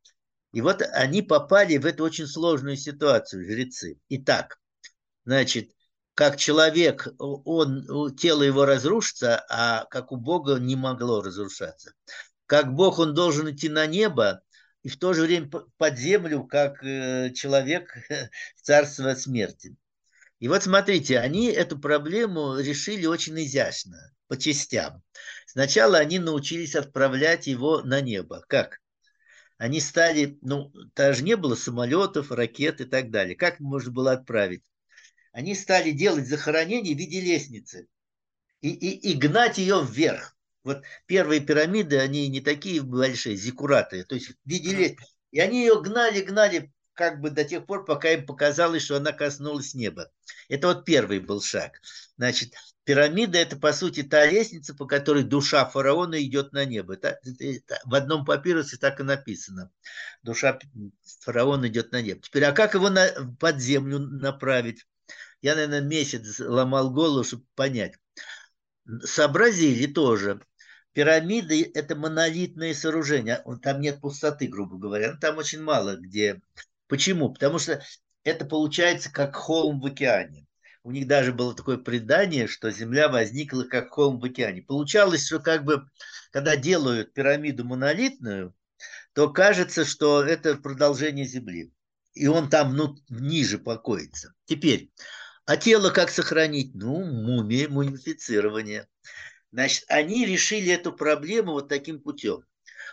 И вот они попали в эту очень сложную ситуацию, жрецы. Итак, значит, как человек, он, тело его разрушится, а как у Бога не могло разрушаться. Как Бог, он должен идти на небо, и в то же время под землю, как э, человек в царство смерти. И вот смотрите, они эту проблему решили очень изящно, по частям. Сначала они научились отправлять его на небо. Как? Они стали, ну, даже не было самолетов, ракет и так далее. Как можно было отправить? Они стали делать захоронение в виде лестницы и, и, и гнать ее вверх. Вот первые пирамиды, они не такие большие, зиккуратые, то есть в виде лестницы. И они ее гнали, гнали как бы до тех пор, пока им показалось, что она коснулась неба. Это вот первый был шаг. Значит, пирамида – это, по сути, та лестница, по которой душа фараона идет на небо. Это, это, в одном папирусе так и написано. Душа фараона идет на небо. Теперь, а как его на, под землю направить? Я, наверное, месяц ломал голову, чтобы понять. Сообразили тоже. Пирамиды – это монолитные сооружения. Там нет пустоты, грубо говоря. Там очень мало где Почему? Потому что это получается как холм в океане. У них даже было такое предание, что Земля возникла как холм в океане. Получалось, что как бы, когда делают пирамиду монолитную, то кажется, что это продолжение Земли. И он там ну, ниже покоится. Теперь, а тело как сохранить? Ну, мумия, мумифицирование. Значит, они решили эту проблему вот таким путем.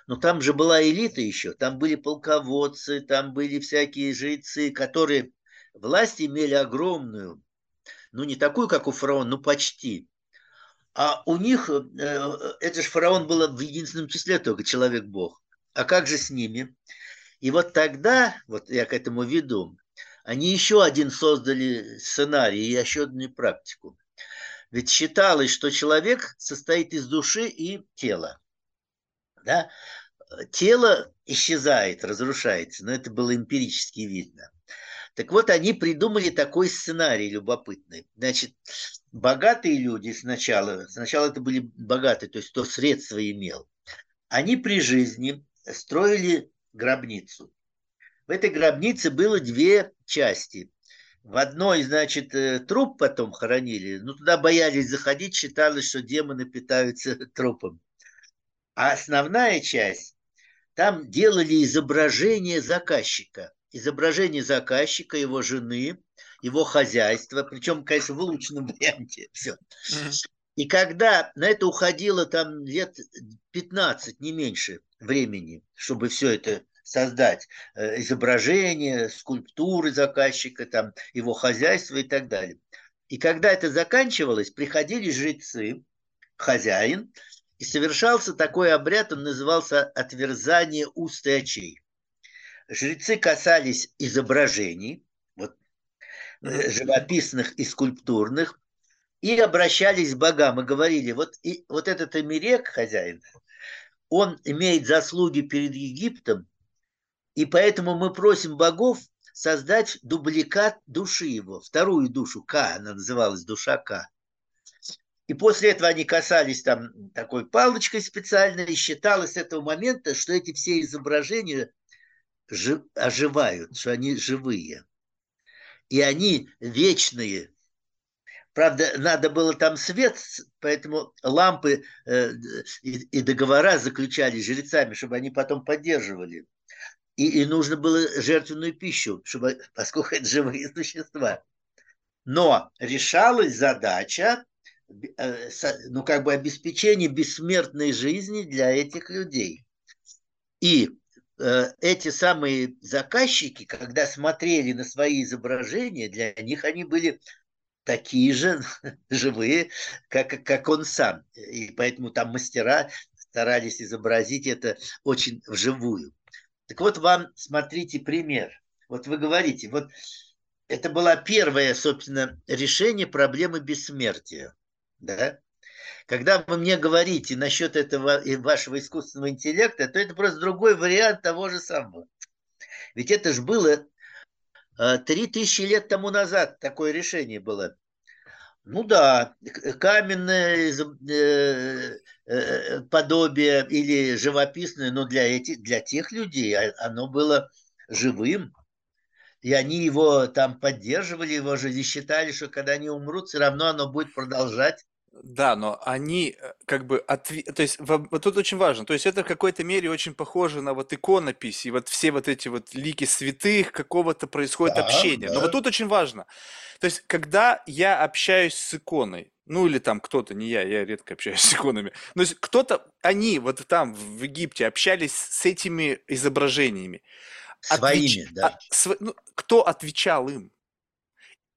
Но там же была элита еще, там были полководцы, там были всякие жрецы, которые власть имели огромную, ну не такую, как у фараона, но почти. А у них, э, это же фараон был в единственном числе только человек-бог. А как же с ними? И вот тогда, вот я к этому веду, они еще один создали сценарий и еще одну практику. Ведь считалось, что человек состоит из души и тела. Да? Тело исчезает, разрушается, но это было эмпирически видно. Так вот, они придумали такой сценарий любопытный. Значит, богатые люди сначала, сначала это были богатые, то есть кто средства имел, они при жизни строили гробницу. В этой гробнице было две части. В одной, значит, э, труп потом хоронили, но туда боялись заходить, считалось, что демоны питаются трупом. А основная часть там делали изображение заказчика. Изображение заказчика, его жены, его хозяйства, причем, конечно, в улучшенном варианте. Все. И когда на это уходило там лет 15, не меньше времени, чтобы все это создать, э, изображение, скульптуры заказчика, там, его хозяйство и так далее. И когда это заканчивалось, приходили жрецы, хозяин, и совершался такой обряд, он назывался отверзание уст и очей. Жрецы касались изображений, вот, э, живописных и скульптурных, и обращались к богам и говорили, вот, и, вот этот Эмирек, хозяин, он имеет заслуги перед Египтом, и поэтому мы просим богов создать дубликат души его, вторую душу, К, она называлась душа К. И после этого они касались там такой палочкой специальной, и считалось с этого момента, что эти все изображения жив, оживают, что они живые. И они вечные. Правда, надо было там свет, поэтому лампы э, и, и договора заключали с жрецами, чтобы они потом поддерживали. И, и нужно было жертвенную пищу, чтобы, поскольку это живые существа. Но решалась задача ну, как бы обеспечение бессмертной жизни для этих людей. И э, эти самые заказчики, когда смотрели на свои изображения, для них они были такие же живые, как, как он сам. И поэтому там мастера старались изобразить это очень вживую. Так вот вам, смотрите, пример. Вот вы говорите, вот это было первое, собственно, решение проблемы бессмертия да, когда вы мне говорите насчет этого вашего искусственного интеллекта, то это просто другой вариант того же самого. Ведь это же было э, три тысячи лет тому назад такое решение было. Ну да, каменное э, э, подобие или живописное, но для, этих, для тех людей оно было живым. И они его там поддерживали, его же и считали, что когда они умрут, все равно оно будет продолжать Да, но они э, как бы отве то есть во вот тут очень важно, то есть это в какой-то мере очень похоже на вот иконопись, и вот все вот эти вот лики святых, какого-то происходит Да, общение. Но вот да. тут очень важно, то есть когда я общаюсь с иконой, ну или там кто-то, не я, я редко общаюсь с иконами, но кто-то, они вот там в Египте общались с этими изображениями, отвеч Своими, а, да. св ну, кто отвечал им?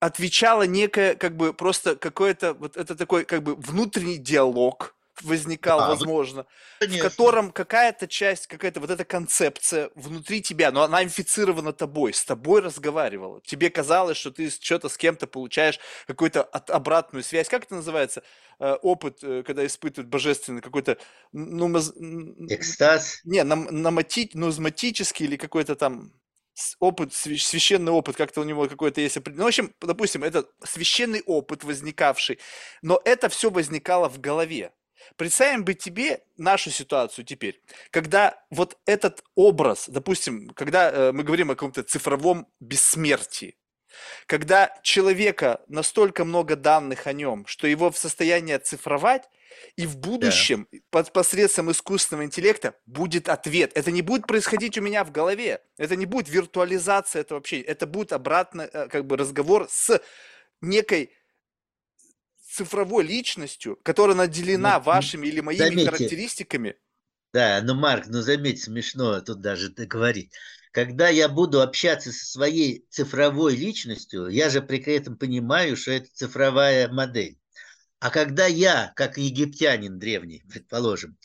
Отвечала некое, как бы, просто какое-то, вот это такой, как бы, внутренний диалог возникал, ну, возможно, в конечно. котором какая-то часть, какая-то вот эта концепция внутри тебя, но она инфицирована тобой, с тобой разговаривала. Тебе казалось, что ты что-то с кем-то получаешь какую-то от, обратную связь. Как это называется? Э, опыт, э, когда испытывают божественный какой-то, ну, маз- н- Экстаз. не, нам, намати- нумизматический или какой-то там опыт, свя- священный опыт, как-то у него какой-то есть. опред- Ну, в общем, допустим, это священный опыт возникавший, но это все возникало в голове. Представим бы тебе нашу ситуацию теперь, когда вот этот образ, допустим, когда э, мы говорим о каком-то цифровом бессмертии, когда человека настолько много данных о нем, что его в состоянии оцифровать, и в Да. будущем под посредством искусственного интеллекта будет ответ. Это не будет происходить у меня в голове. Это не будет виртуализация этого общения. Это будет обратно э, как бы разговор с некой цифровой личностью, которая Ну, наделена м, вашими или моими заметьте, характеристиками. да, ну, Марк, ну, заметь, смешно тут даже это говорить. Когда я буду общаться со своей цифровой личностью, я же при этом понимаю, что это цифровая модель. А когда я, как египтянин древний, предположим,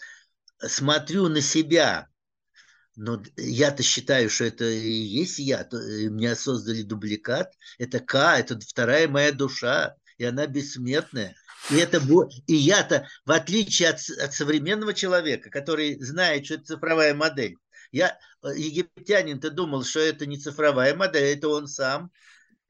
смотрю на себя, но я-то считаю, что это и есть я, то, э, меня создали дубликат, это К, это вторая моя душа, и она бессмертная. И, это, и я-то, в отличие от, от современного человека, который знает, что это цифровая модель, я, э, египтянин-то думал, что это не цифровая модель, это он сам,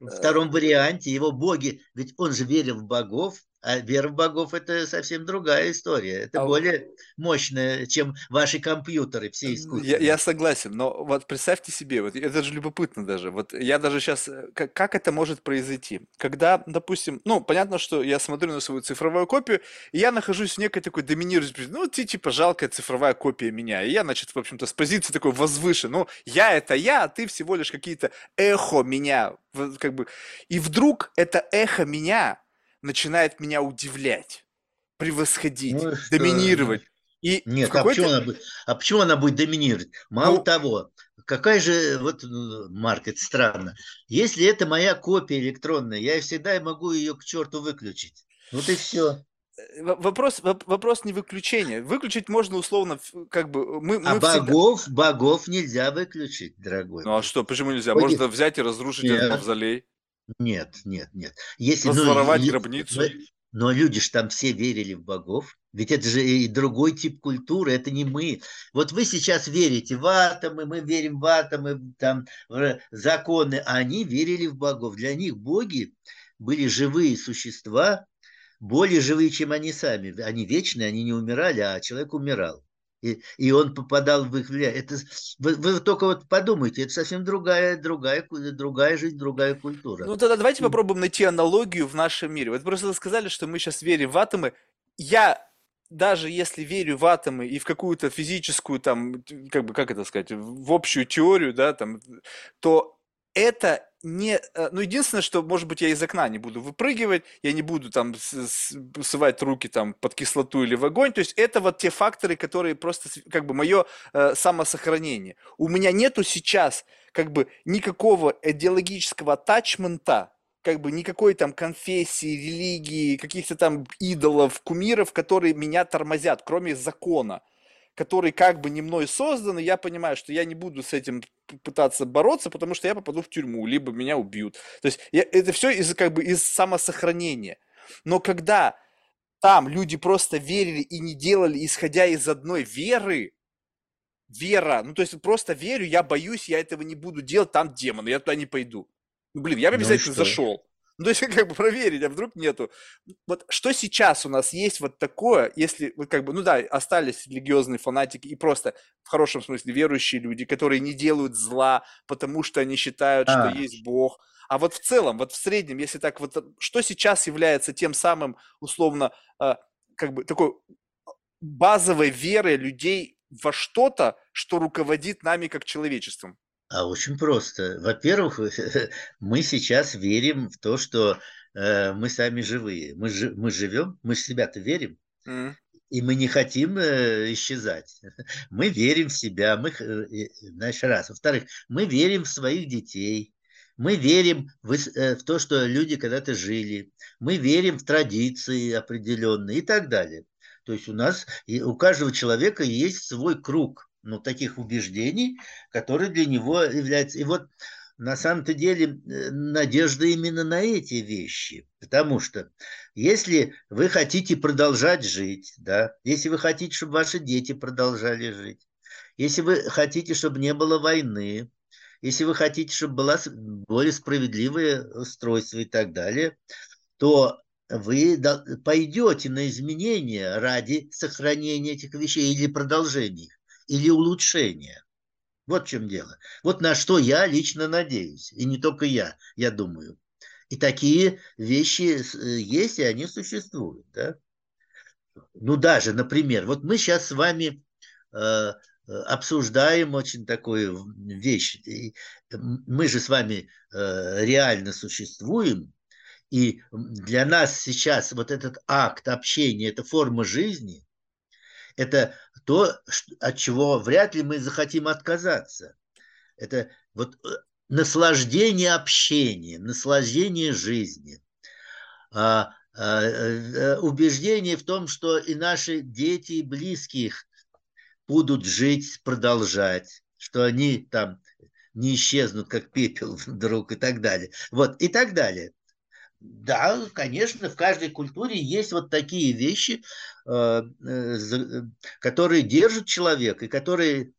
в Э, втором варианте его боги, ведь он же верил в богов, а вера в богов это совсем другая история. Это а более мощная, чем ваши компьютеры, все Я, я искусственные. согласен, но вот представьте себе, вот это же любопытно даже. Вот я даже сейчас, как, как это может произойти? Когда, допустим, ну, понятно, что я смотрю на свою цифровую копию, и я нахожусь в некой такой доминирующей, ну, ты типа жалкая цифровая копия меня. И я, значит, в общем-то, с позиции такой возвышен. Ну, я это я, а ты всего лишь какие-то эхо меня. Вот Как бы. И вдруг это эхо меня начинает меня удивлять, превосходить, Ну что? Доминировать. И нет, а почему она будет, а почему она будет доминировать? Мало ну, того, какая же, вот, ну, Марк, это странно. Если это моя копия электронная, я всегда могу ее к черту выключить. Вот и все. Во- Вопрос, воп- вопрос не выключения. Выключить можно условно, как бы мы, А мы всегда. богов, богов нельзя выключить, дорогой Ну а что, почему нельзя? Можно взять и разрушить этот Нет, мавзолей, нет, нет, нет. Если, ну, разворовать но, гробницу. но люди же там все верили в богов. Ведь это же и другой тип культуры, это не мы. Вот вы сейчас верите в атомы, мы верим в атомы, там, в законы, а они верили в богов. Для них боги были живые существа, более живые, чем они сами. Они вечные, они не умирали, а человек умирал. И, и он попадал в их влияние. Это, вы, вы только вот подумайте, это совсем другая, другая, другая жизнь, другая культура. Ну тогда давайте попробуем найти аналогию в нашем мире. Вот просто сказали, что мы сейчас верим в атомы. Я даже если верю в атомы и в какую-то физическую там, как бы, как это сказать, в общую теорию, да, там, то это не, э, ну, единственное, что, может быть, я из окна не буду выпрыгивать, я не буду там с- с- сувать руки там под кислоту или в огонь, то есть это вот те факторы, которые просто, как бы, мое э, самосохранение. У меня нету сейчас, как бы, никакого идеологического атачмента, как бы никакой там конфессии, религии, каких-то там идолов, кумиров, которые меня тормозят, кроме закона, который как бы не мной создан, и я понимаю, что я не буду с этим пытаться бороться, потому что я попаду в тюрьму, либо меня убьют. То есть я- это все из как бы из самосохранения. Но когда там люди просто верили и не делали, исходя из одной веры, вера, ну то есть просто верю, я боюсь, я этого не буду делать, там демоны, я туда не пойду. Ну, блин, я бы Ну обязательно зашел. Ну, то есть, как бы проверить, а вдруг нету. Вот что сейчас у нас есть вот такое, если, вот как бы, ну да, остались религиозные фанатики и просто, в хорошем смысле, верующие люди, которые не делают зла, потому что они считают, а. что есть Бог. А вот в целом, вот в среднем, если так вот, что сейчас является тем самым, условно, э, как бы такой базовой верой людей во что-то, что руководит нами как человечеством? А очень просто. Во-первых, мы сейчас верим в то, что э, мы сами живые. Мы, ж, мы живем, мы в себя-то верим. Mm. И мы не хотим э, исчезать. Мы верим в себя. Мы, э, значит, раз. Во-вторых, мы верим в своих детей. Мы верим в, э, в то, что люди когда-то жили. Мы верим в традиции определенные и так далее. То есть у нас, у каждого человека есть свой круг ну, таких убеждений, которые для него являются. И вот на самом-то деле э, надежда именно на эти вещи. Потому что если вы хотите продолжать жить, да, если вы хотите, чтобы ваши дети продолжали жить, если вы хотите, чтобы не было войны, если вы хотите, чтобы было более справедливое устройство и так далее, то вы пойдете на изменения ради сохранения этих вещей или продолжения их или улучшения. Вот в чем дело. Вот на что я лично надеюсь. И не только я, я думаю. И такие вещи э, есть, и они существуют. Да? Ну, даже, например, вот мы сейчас с вами э, обсуждаем очень такую вещь. Мы же с вами э, реально существуем, и для нас сейчас вот этот акт общения, это форма жизни, это то, от чего вряд ли мы захотим отказаться. Это вот э, наслаждение общением, наслаждение жизни, а, а, а, убеждение в том, что и наши дети и близкие будут жить, продолжать, что они там не исчезнут, как пепел вдруг и так далее. Вот, и так далее. Да, конечно, в каждой культуре есть вот такие вещи, э, э, которые держат человека и которые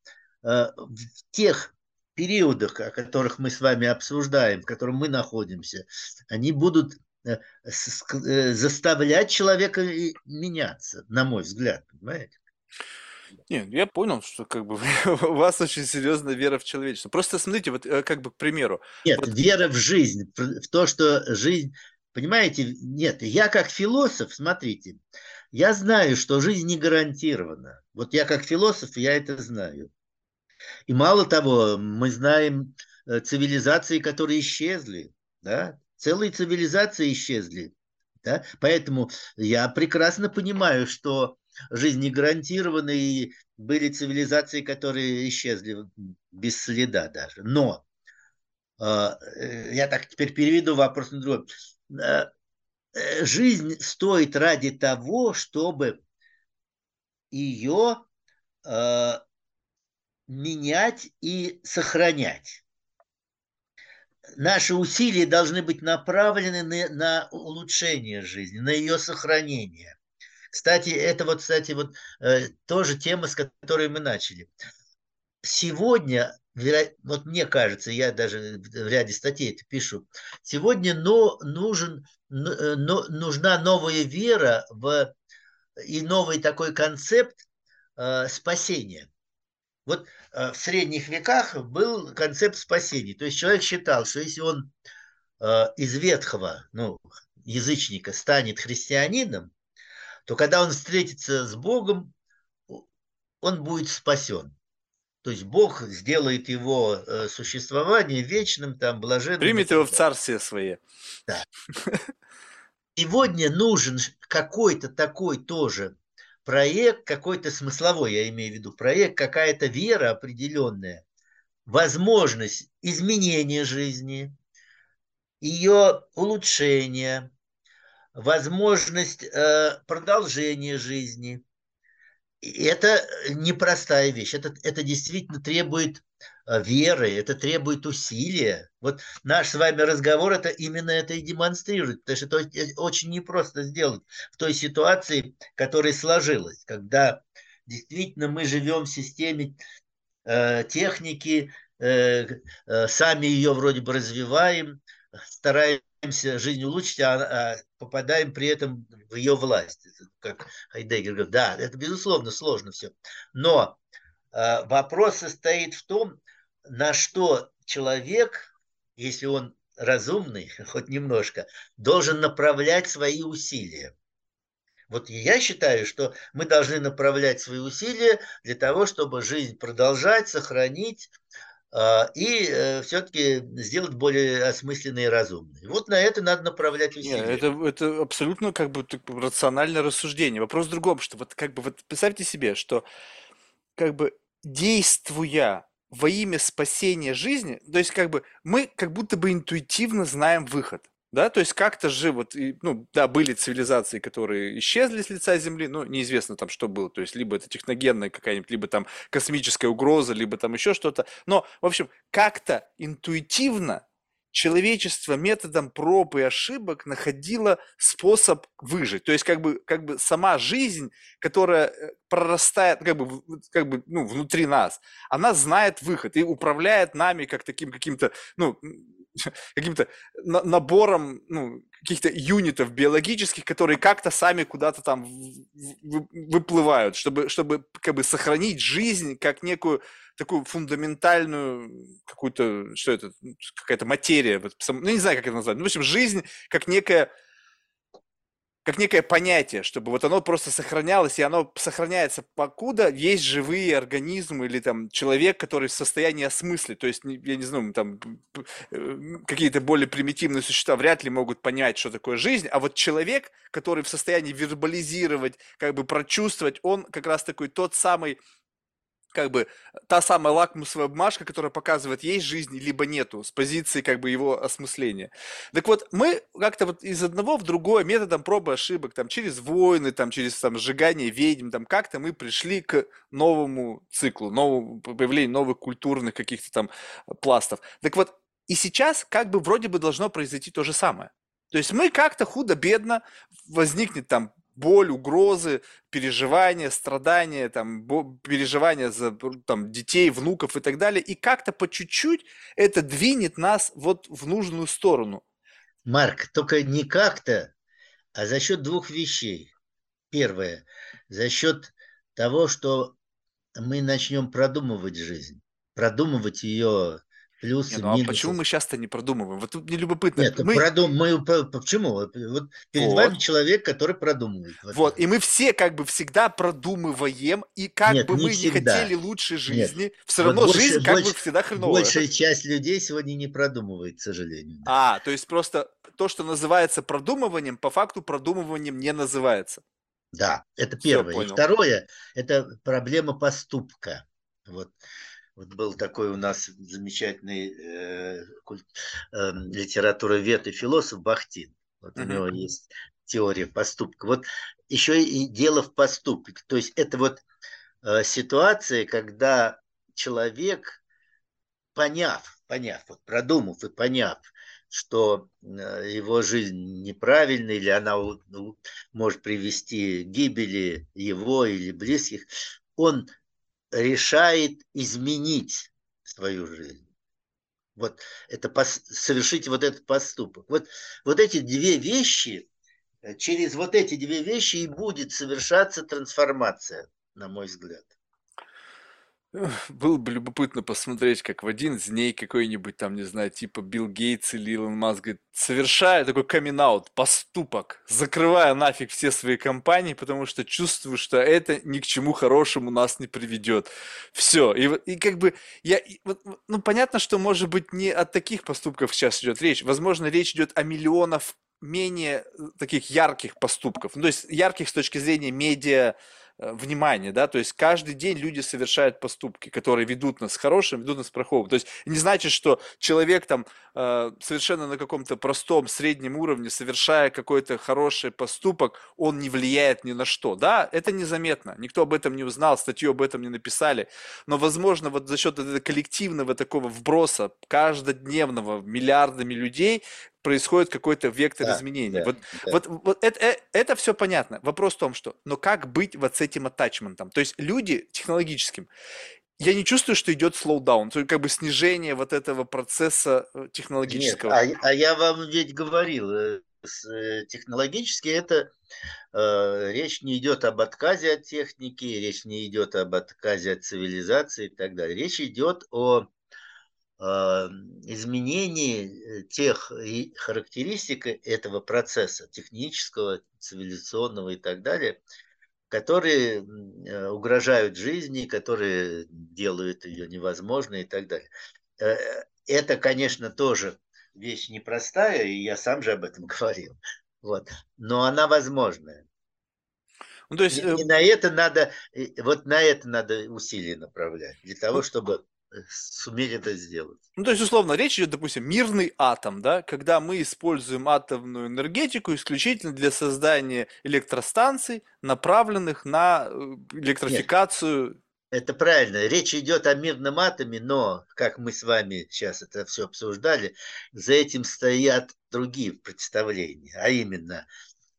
э, в тех периодах, о которых мы с вами обсуждаем, в котором мы находимся, они будут заставлять человека меняться, на мой взгляд, понимаете? Нет, я понял, что как бы у вас очень серьезная вера в человечество. Просто смотрите, вот э, как бы к примеру. Нет, вот... вера в жизнь, в то, что жизнь, понимаете, нет, я как философ, смотрите, я знаю, что жизнь не гарантирована. Вот я как философ, я это знаю. И мало того, мы знаем э, цивилизации, которые исчезли, да, целые цивилизации исчезли, да, поэтому я прекрасно понимаю, что жизнь не гарантирована, и были цивилизации, которые исчезли без следа даже. Но а, э, я так теперь переведу вопрос на другой. Э, э, жизнь стоит ради того, чтобы ее менять и сохранять. Наши усилия должны быть направлены на, на улучшение жизни, на ее сохранение. Кстати, это вот, кстати, вот э, тоже тема, с которой мы начали. Сегодня, вот мне кажется, я даже в ряде статей это пишу, сегодня но нужен, но, нужна новая вера в, и новый такой концепт э, спасения. Вот э, в средних веках был концепт спасения. То есть человек считал, что если он э, из ветхого, ну, язычника станет христианином, то когда он встретится с Богом, он будет спасен. То есть Бог сделает его э, существование вечным, там, блаженным. Примет его в царствие свое. Да. Сегодня нужен какой-то такой тоже проект, какой-то смысловой, я имею в виду, проект, какая-то вера определенная, возможность изменения жизни, ее улучшения, возможность э, продолжения жизни. И это непростая вещь. Это, это действительно требует э, веры, это требует усилия. Вот наш с вами разговор это именно это и демонстрирует, потому что это очень непросто сделать в той ситуации, которая сложилась, когда действительно мы живем в системе э, техники, э, э, сами ее вроде бы развиваем, стараемся жизнь улучшить, а, а попадаем при этом в ее власть. Как Хайдеггер говорит, да, это безусловно сложно все. Но э, вопрос состоит в том, на что человек, если он разумный, хоть немножко, должен направлять свои усилия. Вот я считаю, что мы должны направлять свои усилия для того, чтобы жизнь продолжать, сохранить и э, все-таки сделать более осмысленной и разумной. Вот на это надо направлять усилия. Нет, это, это абсолютно как бы рациональное рассуждение. Вопрос в другом, что вот как бы вот представьте себе, что как бы действуя во имя спасения жизни, то есть как бы мы как будто бы интуитивно знаем выход. Да, то есть как-то же вот, ну, да, были цивилизации, которые исчезли с лица Земли, но неизвестно там, что было. То есть либо это техногенная какая-нибудь, либо там космическая угроза, либо там еще что-то. Но, в общем, как-то интуитивно человечество методом проб и ошибок находило способ выжить. То есть как бы, как бы сама жизнь, которая э, прорастает как бы, как бы ну, внутри нас, она знает выход и управляет нами как таким каким-то ну, каким-то набором ну, каких-то юнитов биологических, которые как-то сами куда-то там выплывают, чтобы, чтобы как бы сохранить жизнь как некую такую фундаментальную какую-то, что это, какая-то материя, ну не знаю, как это назвать, ну, в общем, жизнь как некая как некое понятие, чтобы вот оно просто сохранялось, и оно сохраняется, покуда есть живые организмы или там человек, который в состоянии осмыслить. То есть, я не знаю, там э, какие-то более примитивные существа вряд ли могут понять, что такое жизнь, а вот человек, который в состоянии вербализировать, как бы прочувствовать, он как раз такой тот самый как бы та самая лакмусовая бумажка, которая показывает, есть жизнь, либо нету, с позиции как бы его осмысления. Так вот, мы как-то вот из одного в другое методом пробы ошибок, там, через войны, там, через там, сжигание ведьм, там, как-то мы пришли к новому циклу, новому появлению новых культурных каких-то там пластов. Так вот, и сейчас как бы вроде бы должно произойти то же самое. То есть мы как-то худо-бедно, возникнет там боль, угрозы, переживания, страдания, там, переживания за там, детей, внуков и так далее. И как-то по чуть-чуть это двинет нас вот в нужную сторону. Марк, только не как-то, а за счет двух вещей. Первое, за счет того, что мы начнем продумывать жизнь, продумывать ее плюсы, не, ну, минусы. А почему мы часто не продумываем? Вот тут мне любопытно. Нет, мы... Продум... мы... почему? Вот перед вот. вами человек, который продумывает. Вот, и мы все как бы всегда продумываем, и как Нет, бы не мы всегда. не хотели лучшей жизни, Нет. все равно вот жизнь больше, как больше, бы всегда хреновая. Большая часть людей сегодня не продумывает, к сожалению. Да. А, то есть просто то, что называется продумыванием, по факту продумыванием не называется. Да, это первое. И второе, это проблема поступка. Вот вот был такой у нас замечательный э, культ, э, литературовед и философ Бахтин. Вот uh-huh. у него есть теория поступка. Вот еще и дело в поступке. То есть это вот э, ситуация, когда человек, поняв, поняв, вот продумав и поняв, что э, его жизнь неправильная или она может привести к гибели его или близких, он решает изменить свою жизнь. Вот это совершить вот этот поступок. Вот, вот эти две вещи, э, через вот эти две вещи и будет совершаться трансформация, на мой взгляд. Было бы любопытно посмотреть, как в один из дней какой-нибудь там, не знаю, типа Билл Гейтс или Илон Маск говорит, совершая такой камин поступок, закрывая нафиг все свои компании, потому что чувствую, что это ни к чему хорошему нас не приведет. Все. И, и как бы, я, вот, ну, понятно, что, может быть, не от таких поступков сейчас идет речь. Возможно, речь идет о миллионах менее э, таких ярких поступков. Ну, то есть ярких с точки зрения медиа, внимание, да, то есть каждый день люди совершают поступки, которые ведут нас к хорошим, ведут нас к плохому. То есть не значит, что человек там э, совершенно на каком-то простом среднем уровне, совершая какой-то хороший поступок, он не влияет ни на что. Да, это незаметно, никто об этом не узнал, статью об этом не написали, но, возможно, вот за счет этого коллективного такого вброса каждодневного миллиардами людей происходит какой-то вектор да, изменений. Да, вот, да. вот, вот это, это, это все понятно. Вопрос в том, что, но как быть вот с этим атачментом? То есть люди технологическим, я не чувствую, что идет слоудаун, то есть как бы снижение вот этого процесса э, технологического. Нет, а, а я вам ведь говорил, э, э, технологически это э, речь не идет об отказе от техники, речь не идет об отказе от цивилизации и так далее. Речь идет о э, изменении тех характеристик этого процесса, технического, цивилизационного и так далее, которые э, угрожают жизни, которые делают ее невозможной и так далее. Э, это, конечно, тоже вещь непростая, и я сам же об этом говорил. Вот. Но она возможная. Ну, то есть... и, и э, на это надо, вот на это надо усилия направлять, для того, ну, чтобы суметь это сделать. Ну, то есть, условно, речь идет, допустим, мирный атом, да, когда мы используем атомную энергетику исключительно для создания электростанций, направленных на э, электрификацию. Нет, это правильно. Речь идет о мирном атоме, но, как мы с вами сейчас это все обсуждали, за этим стоят другие представления, а именно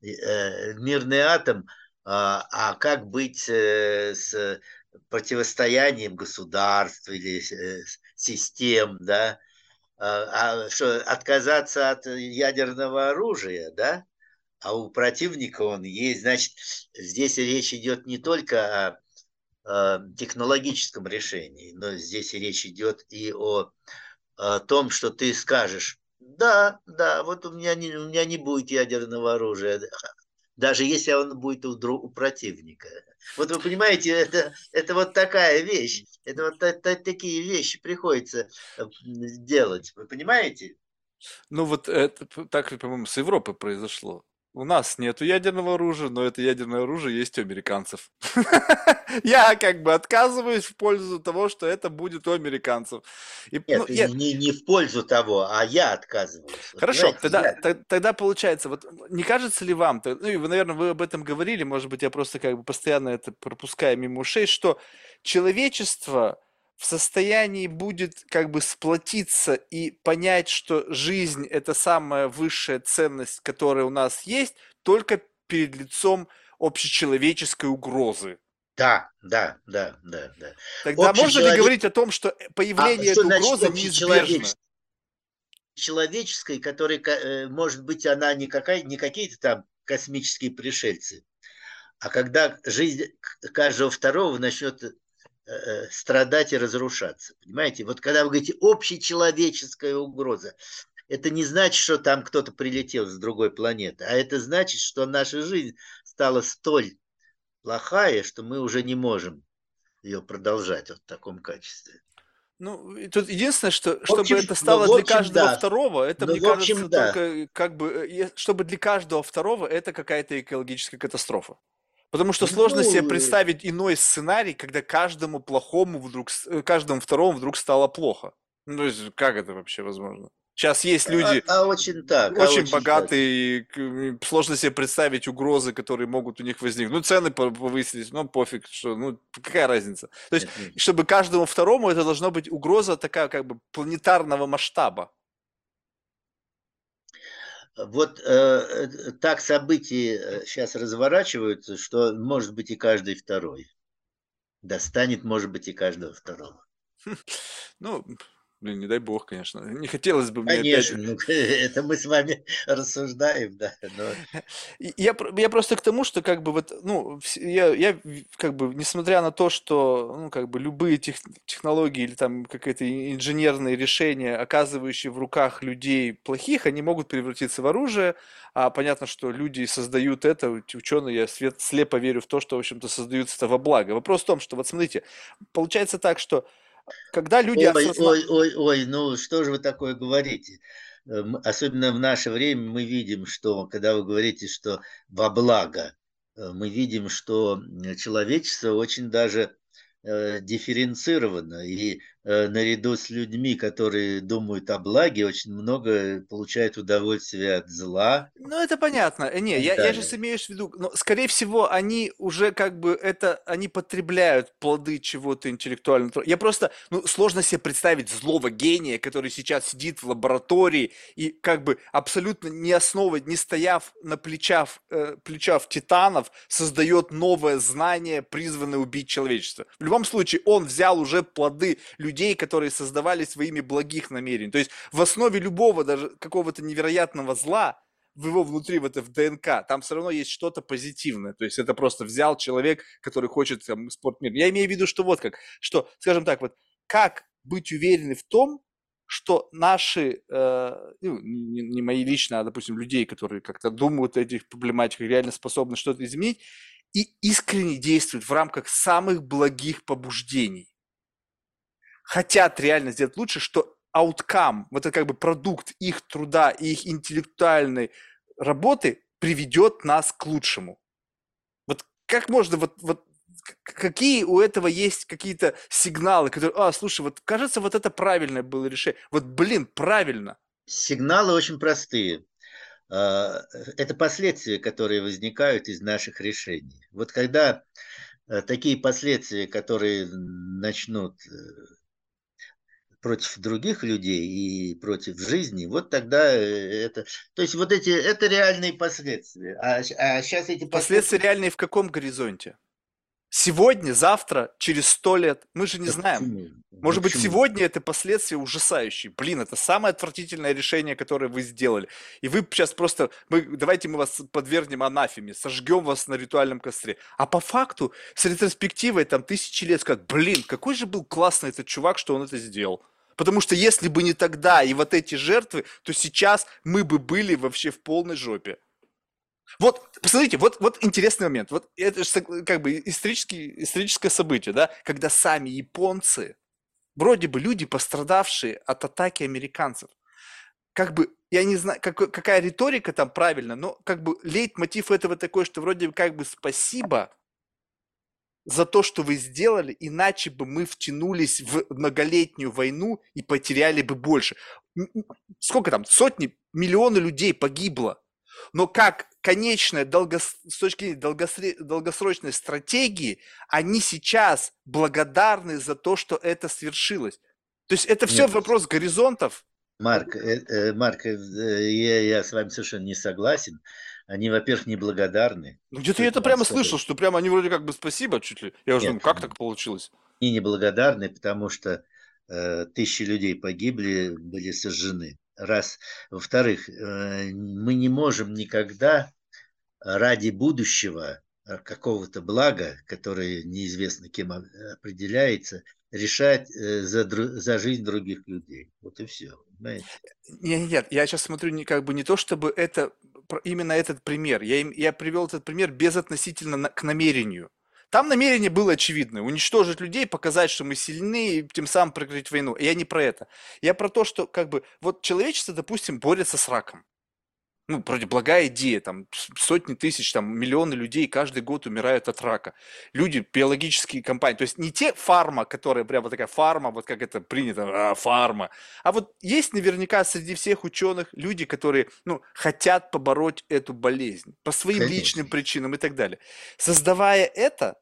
э, мирный атом, а, а как быть э, с противостоянием государств или э, систем, да, а, а что, отказаться от ядерного оружия, да, а у противника он есть, значит, здесь речь идет не только о, технологическом решении, но здесь речь идет и о, о том, что ты скажешь, да, да, вот у меня не, у меня не будет ядерного оружия, даже если он будет у, у противника. Вот вы понимаете, это, это вот такая вещь. Это вот это, такие вещи приходится э, делать. Вы понимаете? Ну вот это так, по-моему, с Европы произошло. У нас нету ядерного оружия, но это ядерное оружие есть у американцев. Я как бы отказываюсь в пользу того, что это будет у американцев. И, Нет, ну, я... не, не в пользу того, а я отказываюсь. Хорошо, тогда, я... тогда получается, вот не кажется ли вам, ну и вы, наверное, вы об этом говорили, может быть, я просто как бы постоянно это пропускаю мимо ушей, что человечество в состоянии будет как бы сплотиться и понять, что жизнь – это самая высшая ценность, которая у нас есть, только перед лицом общечеловеческой угрозы. Да, да, да, да, да. Тогда можно ли говорить о том, что появление а, этой угрозы неизбежно? Человеческой, которая, э, может быть, она не, какая, не какие-то там космические пришельцы, а когда жизнь каждого второго начнет Э, страдать и разрушаться. Понимаете? Вот когда вы говорите общечеловеческая угроза, это не значит, что там кто-то прилетел с другой планеты, а это значит, что наша жизнь стала столь плохая, что мы уже не можем ее продолжать вот в таком качестве. Ну, тут единственное, что чтобы общем, это стало ну, общем, для каждого да. второго, это, ну, мне кажется, общем, да. только как бы, э, чтобы для каждого второго это какая-то экологическая катастрофа. Потому что сложно себе представить иной сценарий, когда каждому плохому вдруг, э, каждому второму вдруг стало плохо. Ну, то есть, как это вообще возможно? Сейчас есть а, люди а, а очень, так, очень, а очень богатые, так. сложно себе представить угрозы, которые могут у них возникнуть. Ну, цены повысились, ну, пофиг, что, ну, какая разница. То есть, чтобы каждому второму это должна быть угроза такая, как бы, планетарного масштаба вот э, э, так события сейчас э, разворачиваются, что может быть и каждый второй. Достанет, может быть, и каждого второго. Ну, Блин, не дай бог, конечно. Не хотелось бы мне Конечно, опять... ну, это мы с вами рассуждаем, да. Но... Я, я просто к тому, что как бы вот, ну, я, я как бы, несмотря на то, что, ну, как бы любые тех, технологии или там какие-то инженерные решения, оказывающие в руках людей плохих, они могут превратиться в оружие, а понятно, что люди создают это, ученые, я свет, слепо верю в то, что, в общем-то, создаются это во благо. Вопрос в том, что, вот смотрите, получается так, что когда люди ой, осознают... ой, ой, ой, ну что же вы такое говорите? Эм, особенно в наше время мы видим, что когда вы говорите, что во благо, э, мы видим, что человечество очень даже э, дифференцировано. И э, наряду с людьми, которые думают о благе, очень много получают удовольствие от зла. Ну, это понятно. Э, не, я, я сейчас имею в виду, но, скорее всего, они уже как бы это, они потребляют плоды чего-то интеллектуального. Я просто, ну, сложно себе представить злого гения, который сейчас сидит в лаборатории и как бы абсолютно не основывает, не стояв на плечах, э, плечах титанов, создает новое знание, призванное убить человечество. В любом случае, он взял уже плоды людей, которые создавали своими благих намерений. То есть в основе любого даже какого-то невероятного зла, в его внутри, в это в ДНК, там все равно есть что-то позитивное. То есть это просто взял человек, который хочет там, спорт мир. Я имею в виду, что вот как, что, скажем так, вот как быть уверены в том, что наши, э, ну, не, не мои лично, а, допустим, людей, которые как-то думают о этих проблематиках, реально способны что-то изменить, и искренне действуют в рамках самых благих побуждений хотят реально сделать лучше, что ауткам, вот это как бы продукт их труда и их интеллектуальной работы приведет нас к лучшему. Вот как можно, вот, вот какие у этого есть какие-то сигналы, которые, а, слушай, вот кажется, вот это правильное было решение. Вот, блин, правильно. Сигналы очень простые. А, это последствия, которые возникают из наших решений. Вот когда э, такие последствия, которые начнут э, против других людей и против жизни, вот тогда э, это... То есть вот эти, это реальные последствия. А, а сейчас эти последствия... Последствия реальные в каком горизонте? Сегодня, завтра, через сто лет? Мы же не да знаем. Почему? Может почему? быть, сегодня это последствия ужасающие. Блин, это самое отвратительное решение, которое вы сделали. И вы сейчас просто... Мы, давайте мы вас подвергнем анафеме, сожгем вас на ритуальном костре. А по факту, с ретроспективой, там, тысячи лет скажут, блин, какой же был классный этот чувак, что он это сделал. Потому что если бы не тогда и вот эти жертвы, то сейчас мы бы были вообще в полной жопе. Вот, посмотрите, вот, вот интересный момент. Вот это же как бы исторический, историческое событие, да, когда сами японцы, вроде бы люди, пострадавшие от атаки американцев, как бы, я не знаю, как, какая риторика там правильно, но как бы лейтмотив этого такой, что вроде бы как бы спасибо, за то, что вы сделали, иначе бы мы втянулись в многолетнюю войну и потеряли бы больше. Сколько там? Сотни, миллионы людей погибло. Но как конечная долгос... с точки зрения долгосре... долгосрочной стратегии, они сейчас благодарны за то, что это свершилось. То есть это все Нет. вопрос горизонтов. Марк, э, э, Марк, э, я, я с вами совершенно не согласен они, во-первых, неблагодарны. Ну, где-то я это прямо слышал, что прямо они вроде как бы спасибо чуть ли. Я уже думаю, как так получилось? Они неблагодарны, потому что э, тысячи людей погибли, были сожжены. Раз. Во-вторых, э, мы не можем никогда ради будущего э, какого-то блага, которое неизвестно кем определяется, решать э, за, за жизнь других людей. Вот и все. Нет, нет, я сейчас смотрю не, как бы не то, чтобы это именно этот пример. Я, я привел этот пример безотносительно на, к намерению. Там намерение было очевидное. Уничтожить людей, показать, что мы сильны, и тем самым прекратить войну. Я не про это. Я про то, что как бы вот человечество, допустим, борется с раком ну, вроде благая идея, там сотни тысяч, там миллионы людей каждый год умирают от рака. Люди, биологические компании, то есть не те фарма, которые прямо такая фарма, вот как это принято, а, фарма, а вот есть наверняка среди всех ученых люди, которые, ну, хотят побороть эту болезнь по своим Конечно. личным причинам и так далее. Создавая это,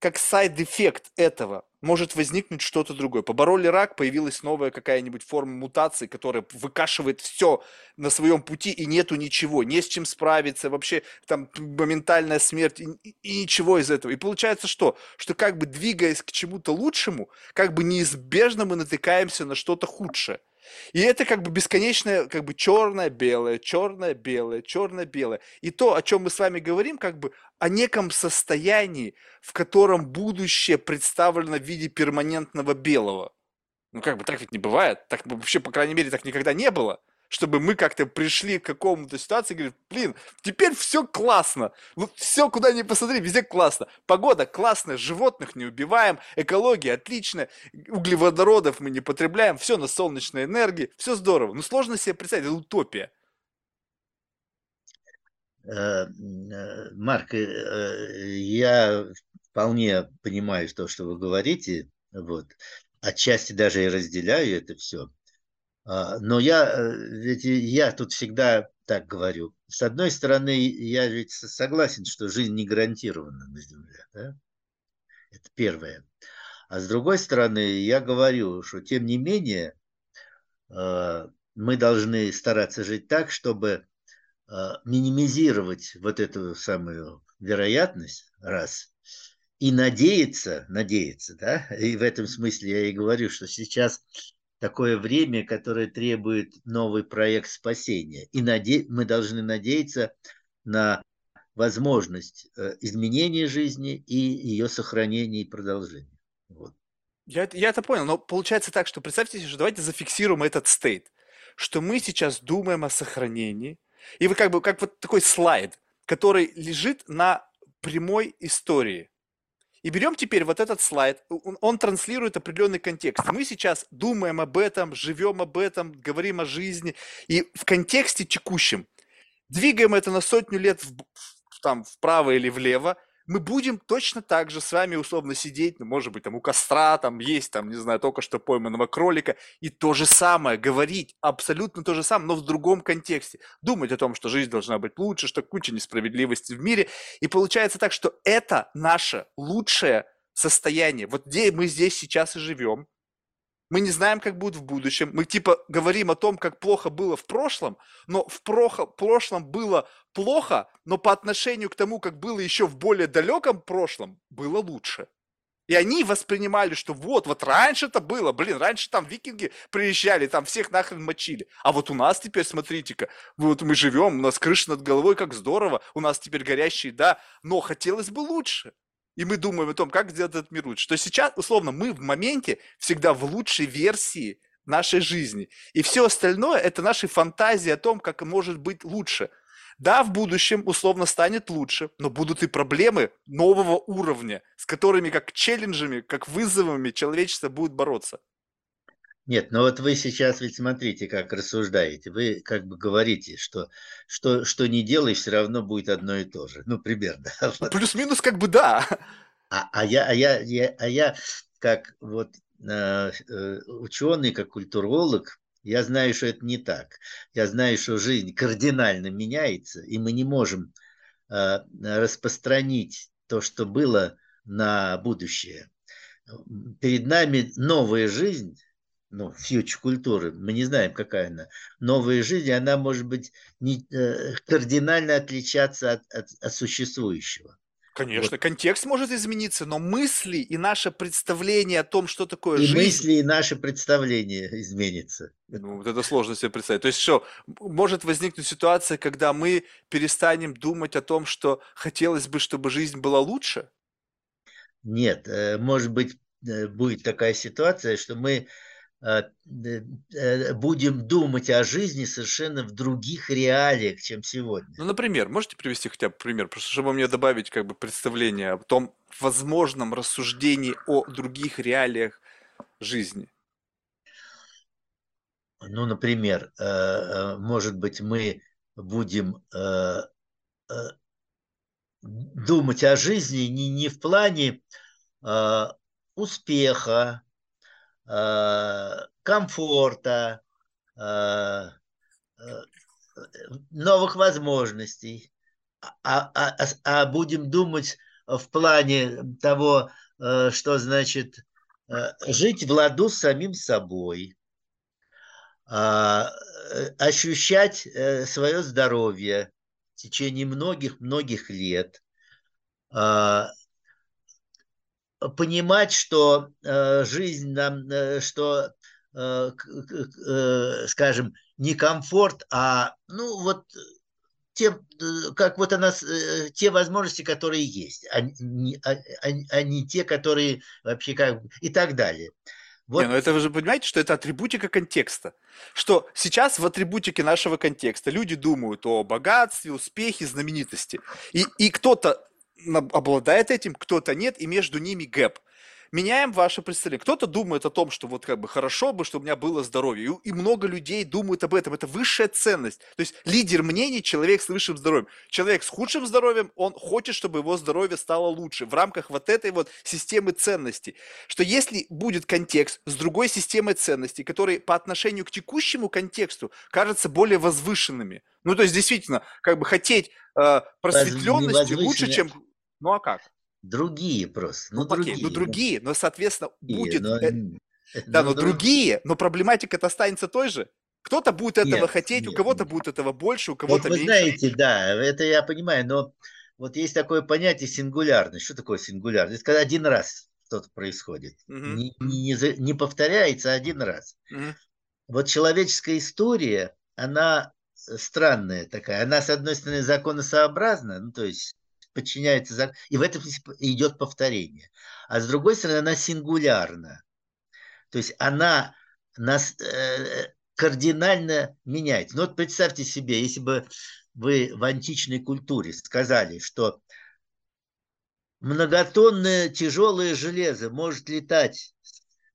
как side effect этого может возникнуть что-то другое. Побороли рак, появилась новая какая-нибудь форма мутации, которая выкашивает все на своем пути, и нету ничего, не с чем справиться, вообще там моментальная смерть, и, и ничего из этого. И получается что? Что как бы двигаясь к чему-то лучшему, как бы неизбежно мы натыкаемся на что-то худшее. И это как бы бесконечное, как бы черное-белое, черное-белое, черное-белое. И то, о чем мы с вами говорим, как бы о неком состоянии, в котором будущее представлено в виде перманентного белого. Ну как бы так ведь не бывает. Так вообще, по крайней мере, так никогда не было чтобы мы как-то пришли к какому-то ситуации и говорим, блин, теперь все классно. Вот все, куда ни посмотри, везде классно. Погода классная, животных не убиваем, экология отличная, углеводородов мы не потребляем, все на солнечной энергии, все здорово. Но сложно себе представить, это утопия. Э, э, Марк, э, я вполне понимаю то, что вы говорите, вот. отчасти даже и разделяю это все. А, но я, э, ведь я тут всегда так говорю. С одной стороны, я ведь согласен, что жизнь не гарантирована на Земле. Да? Это первое. А с другой стороны, я говорю, что тем не менее э, мы должны стараться жить так, чтобы э, минимизировать вот эту самую вероятность, раз, и надеяться, надеяться, да, и в этом смысле я и говорю, что сейчас такое время, которое требует новый проект спасения. И наде... мы должны надеяться на возможность э, изменения жизни и ее сохранения и продолжения. Вот. Я, я это понял, но получается так, что представьте себе, что давайте зафиксируем этот стейт, что мы сейчас думаем о сохранении, и вы как бы, как вот такой слайд, который лежит на прямой истории. И берем теперь вот этот слайд, он, он транслирует определенный контекст. Мы сейчас думаем об этом, живем об этом, говорим о жизни, и в контексте текущем двигаем это на сотню лет в, там, вправо или влево, мы будем точно так же с вами условно сидеть, ну, может быть, там у костра, там есть, там, не знаю, только что пойманного кролика, и то же самое, говорить абсолютно то же самое, но в другом контексте. Думать о том, что жизнь должна быть лучше, что куча несправедливости в мире. И получается так, что это наше лучшее состояние. Вот где мы здесь сейчас и живем, мы не знаем, как будет в будущем. Мы типа говорим о том, как плохо было в прошлом, но в прошлом было плохо, но по отношению к тому, как было еще в более далеком прошлом, было лучше. И они воспринимали, что вот, вот раньше это было, блин, раньше там викинги приезжали, там всех нахрен мочили. А вот у нас теперь, смотрите-ка, вот мы живем, у нас крыша над головой, как здорово, у нас теперь горящие, да, но хотелось бы лучше и мы думаем о том, как сделать этот мир лучше, то сейчас, условно, мы в моменте всегда в лучшей версии нашей жизни. И все остальное – это наши фантазии о том, как может быть лучше. Да, в будущем условно станет лучше, но будут и проблемы нового уровня, с которыми как челленджами, как вызовами человечество будет бороться. Нет, но вот вы сейчас ведь смотрите, как рассуждаете. Вы как бы говорите, что что, что не делай, все равно будет одно и то же. Ну, примерно. Плюс-минус как бы да. А, а, я, а, я, я, а я как вот э, э, ученый, как культуролог, я знаю, что это не так. Я знаю, что жизнь кардинально меняется, и мы не можем э, распространить то, что было на будущее. Перед нами новая жизнь, ну, фьючер культуры, мы не знаем, какая она, новая жизнь, она может быть не, э, кардинально отличаться от, от, от существующего. Конечно, вот. контекст может измениться, но мысли и наше представление о том, что такое и жизнь... И мысли, и наше представление изменится. Ну, вот это сложно себе представить. То есть что, может возникнуть ситуация, когда мы перестанем думать о том, что хотелось бы, чтобы жизнь была лучше? Нет, э, может быть, э, будет такая ситуация, что мы будем думать о жизни совершенно в других реалиях, чем сегодня. Ну, например, можете привести хотя бы пример, просто чтобы мне добавить как бы представление о том возможном рассуждении о других реалиях жизни? Ну, например, э, может быть, мы будем думать о жизни не, не в плане успеха, Э, комфорта, э, э, новых возможностей, а, а, а, а будем думать в плане того, что значит жить в ладу с самим собой, ощущать свое здоровье в течение многих-многих лет, понимать, что э, жизнь нам, э, что, э, скажем, не комфорт, а, ну, вот те, как вот она, те возможности, которые есть, а не, а, а, а не те, которые вообще как и так далее. Вот. Не, ну это вы же понимаете, что это атрибутика контекста. Что сейчас в атрибутике нашего контекста люди думают о богатстве, успехе, знаменитости. И, и кто-то обладает этим, кто-то нет, и между ними гэп. меняем ваше представление. Кто-то думает о том, что вот как бы хорошо бы, чтобы у меня было здоровье. И, и много людей думают об этом. Это высшая ценность. То есть лидер мнений – человек с высшим здоровьем. Человек с худшим здоровьем, он хочет, чтобы его здоровье стало лучше в рамках вот этой вот системы ценностей. Что если будет контекст с другой системой ценностей, которые по отношению к текущему контексту кажутся более возвышенными, ну то есть действительно, как бы хотеть э, просветленности лучше, чем... Ну а как? Другие просто. Ну, ну другие. Окей, ну другие, но, соответственно, будет... Но, э, да, но, но другие, но проблематика-то останется той же. Кто-то будет этого нет, хотеть, нет, у кого-то нет. будет этого больше, у кого-то вот вы знаете, да, это я понимаю, но вот есть такое понятие сингулярность. Что такое сингулярность? Это когда один раз что-то происходит. Угу. Не, не, не повторяется один раз. Угу. Вот человеческая история, она странная такая. Она, с одной стороны, законосообразна, ну, то есть подчиняется и в этом идет повторение. А с другой стороны, она сингулярна. То есть она нас э, кардинально меняется. Ну вот представьте себе, если бы вы в античной культуре сказали, что многотонное тяжелое железо может летать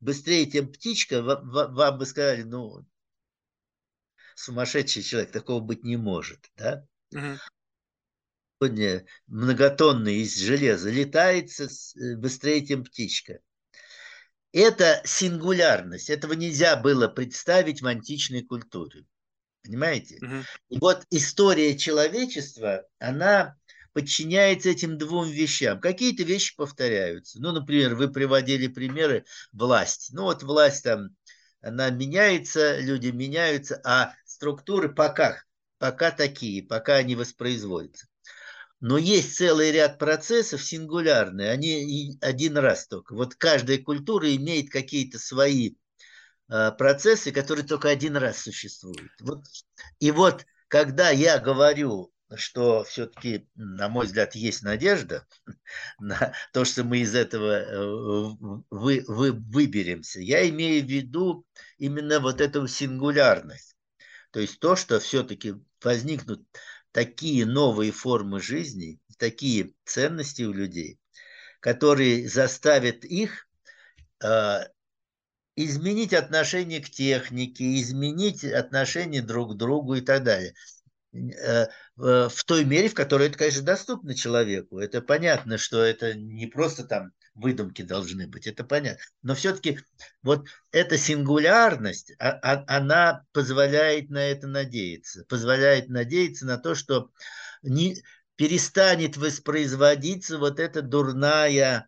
быстрее, чем птичка, вам бы сказали, ну, сумасшедший человек, такого быть не может, да? Угу сегодня многотонный из железа летается э, быстрее, чем птичка. Это сингулярность. Этого нельзя было представить в античной культуре. Понимаете? Угу. И вот история человечества, она подчиняется этим двум вещам. Какие-то вещи повторяются. Ну, например, вы приводили примеры власть. Ну, вот власть там, она меняется, люди меняются, а структуры пока, пока такие, пока они воспроизводятся. Но есть целый ряд процессов сингулярные, они один раз только. Вот каждая культура имеет какие-то свои э, процессы, которые только один раз существуют. Вот. И вот когда я говорю, что все-таки, на мой взгляд, есть надежда на то, что мы из этого э, вы, вы, выберемся, я имею в виду именно вот эту сингулярность. То есть то, что все-таки возникнут такие новые формы жизни, такие ценности у людей, которые заставят их э, изменить отношение к технике, изменить отношение друг к другу и так далее. Э, в той мере, в которой это, конечно, доступно человеку. Это понятно, что это не просто там выдумки должны быть, это понятно. Но все-таки вот эта сингулярность, а, а, она позволяет на это надеяться, позволяет надеяться на то, что не перестанет воспроизводиться вот эта дурная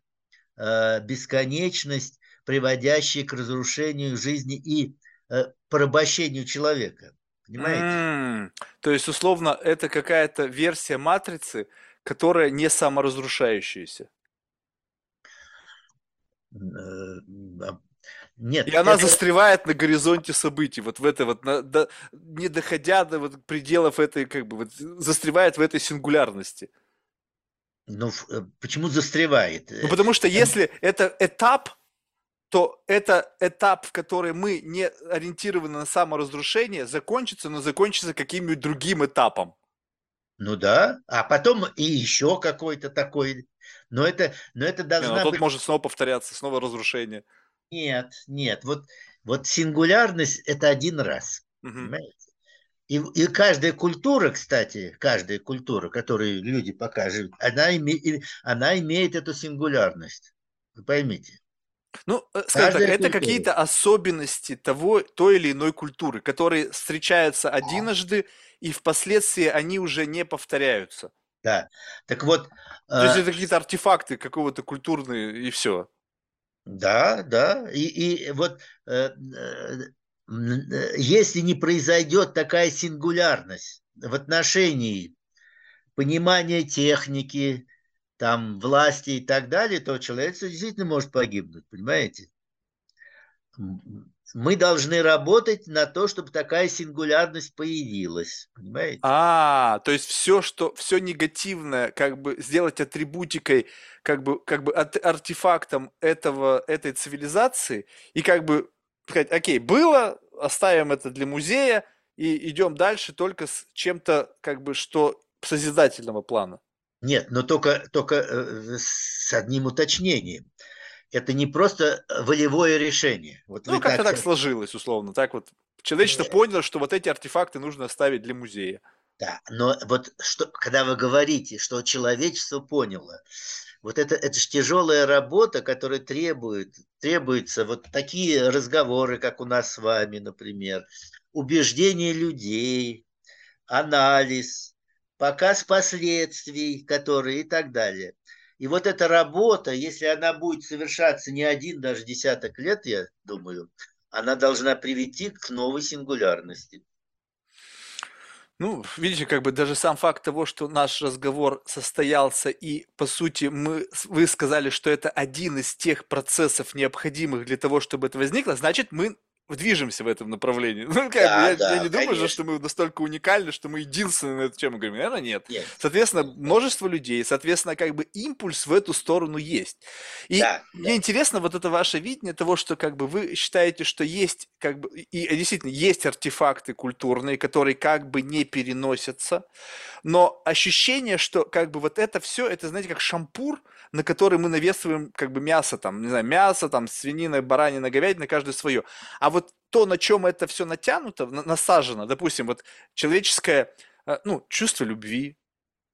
э, бесконечность, приводящая к разрушению жизни и э, порабощению человека. Понимаете? Mm, то есть, условно, это какая-то версия матрицы, которая не саморазрушающаяся. Э, нет. И она это... застревает на горизонте событий, вот в этой вот, на, до, не доходя до вот пределов этой, как бы, вот, застревает в этой сингулярности. Ну, э, почему застревает? Ну, потому что если это этап, то это этап, в который мы не ориентированы на саморазрушение, закончится, но закончится каким-нибудь другим этапом. Ну да, а потом и еще какой-то такой но это, но это должна не, но тут быть... может снова повторяться, снова разрушение. Нет, нет. Вот, вот сингулярность – это один раз. Угу. Понимаете? И, и каждая культура, кстати, каждая культура, которую люди покажут, она, име, она имеет эту сингулярность. Вы поймите. Ну, э, скажем так, это какие-то особенности того, той или иной культуры, которые встречаются единожды, и впоследствии они уже не повторяются. Да. Так вот. То есть а это какие-то артефакты какого-то культурные и все. Да, да. И, и вот э, э, если не произойдет такая сингулярность в отношении понимания техники, там, власти и так далее, то человек действительно может погибнуть, понимаете? Мы должны работать на то, чтобы такая сингулярность появилась, понимаете? А, то есть все, что все негативное, как бы сделать атрибутикой, как бы, как бы артефактом этого этой цивилизации и как бы сказать, окей, было, оставим это для музея и идем дальше только с чем-то как бы что созидательного плана. Нет, но только только э, с одним уточнением это не просто волевое решение. Вот ну, как-то так, сложилось, условно. Так вот человечество Нет. поняло, что вот эти артефакты нужно оставить для музея. Да, но вот что, когда вы говорите, что человечество поняло, вот это, это же тяжелая работа, которая требует, требуется вот такие разговоры, как у нас с вами, например, убеждение людей, анализ, показ последствий, которые и так далее. И вот эта работа, если она будет совершаться не один, даже десяток лет, я думаю, она должна привести к новой сингулярности. Ну, видите, как бы даже сам факт того, что наш разговор состоялся, и, по сути, мы, вы сказали, что это один из тех процессов, необходимых для того, чтобы это возникло, значит, мы движемся в этом направлении. Ну, как да, бы, я, да, я не думаю же, что мы настолько уникальны, что мы единственные на эту тему говорим. Наверное, нет. нет. Соответственно, множество людей, соответственно, как бы импульс в эту сторону есть. И да, мне да. интересно вот это ваше видение того, что как бы вы считаете, что есть как бы, и действительно есть артефакты культурные, которые как бы не переносятся, но ощущение, что как бы вот это все, это, знаете, как шампур, на который мы навесываем как бы мясо, там, не знаю, мясо, там, свинина, баранина, говядина, каждое свое. А вот то, на чем это все натянуто, насажено, допустим, вот человеческое, э, ну, чувство любви,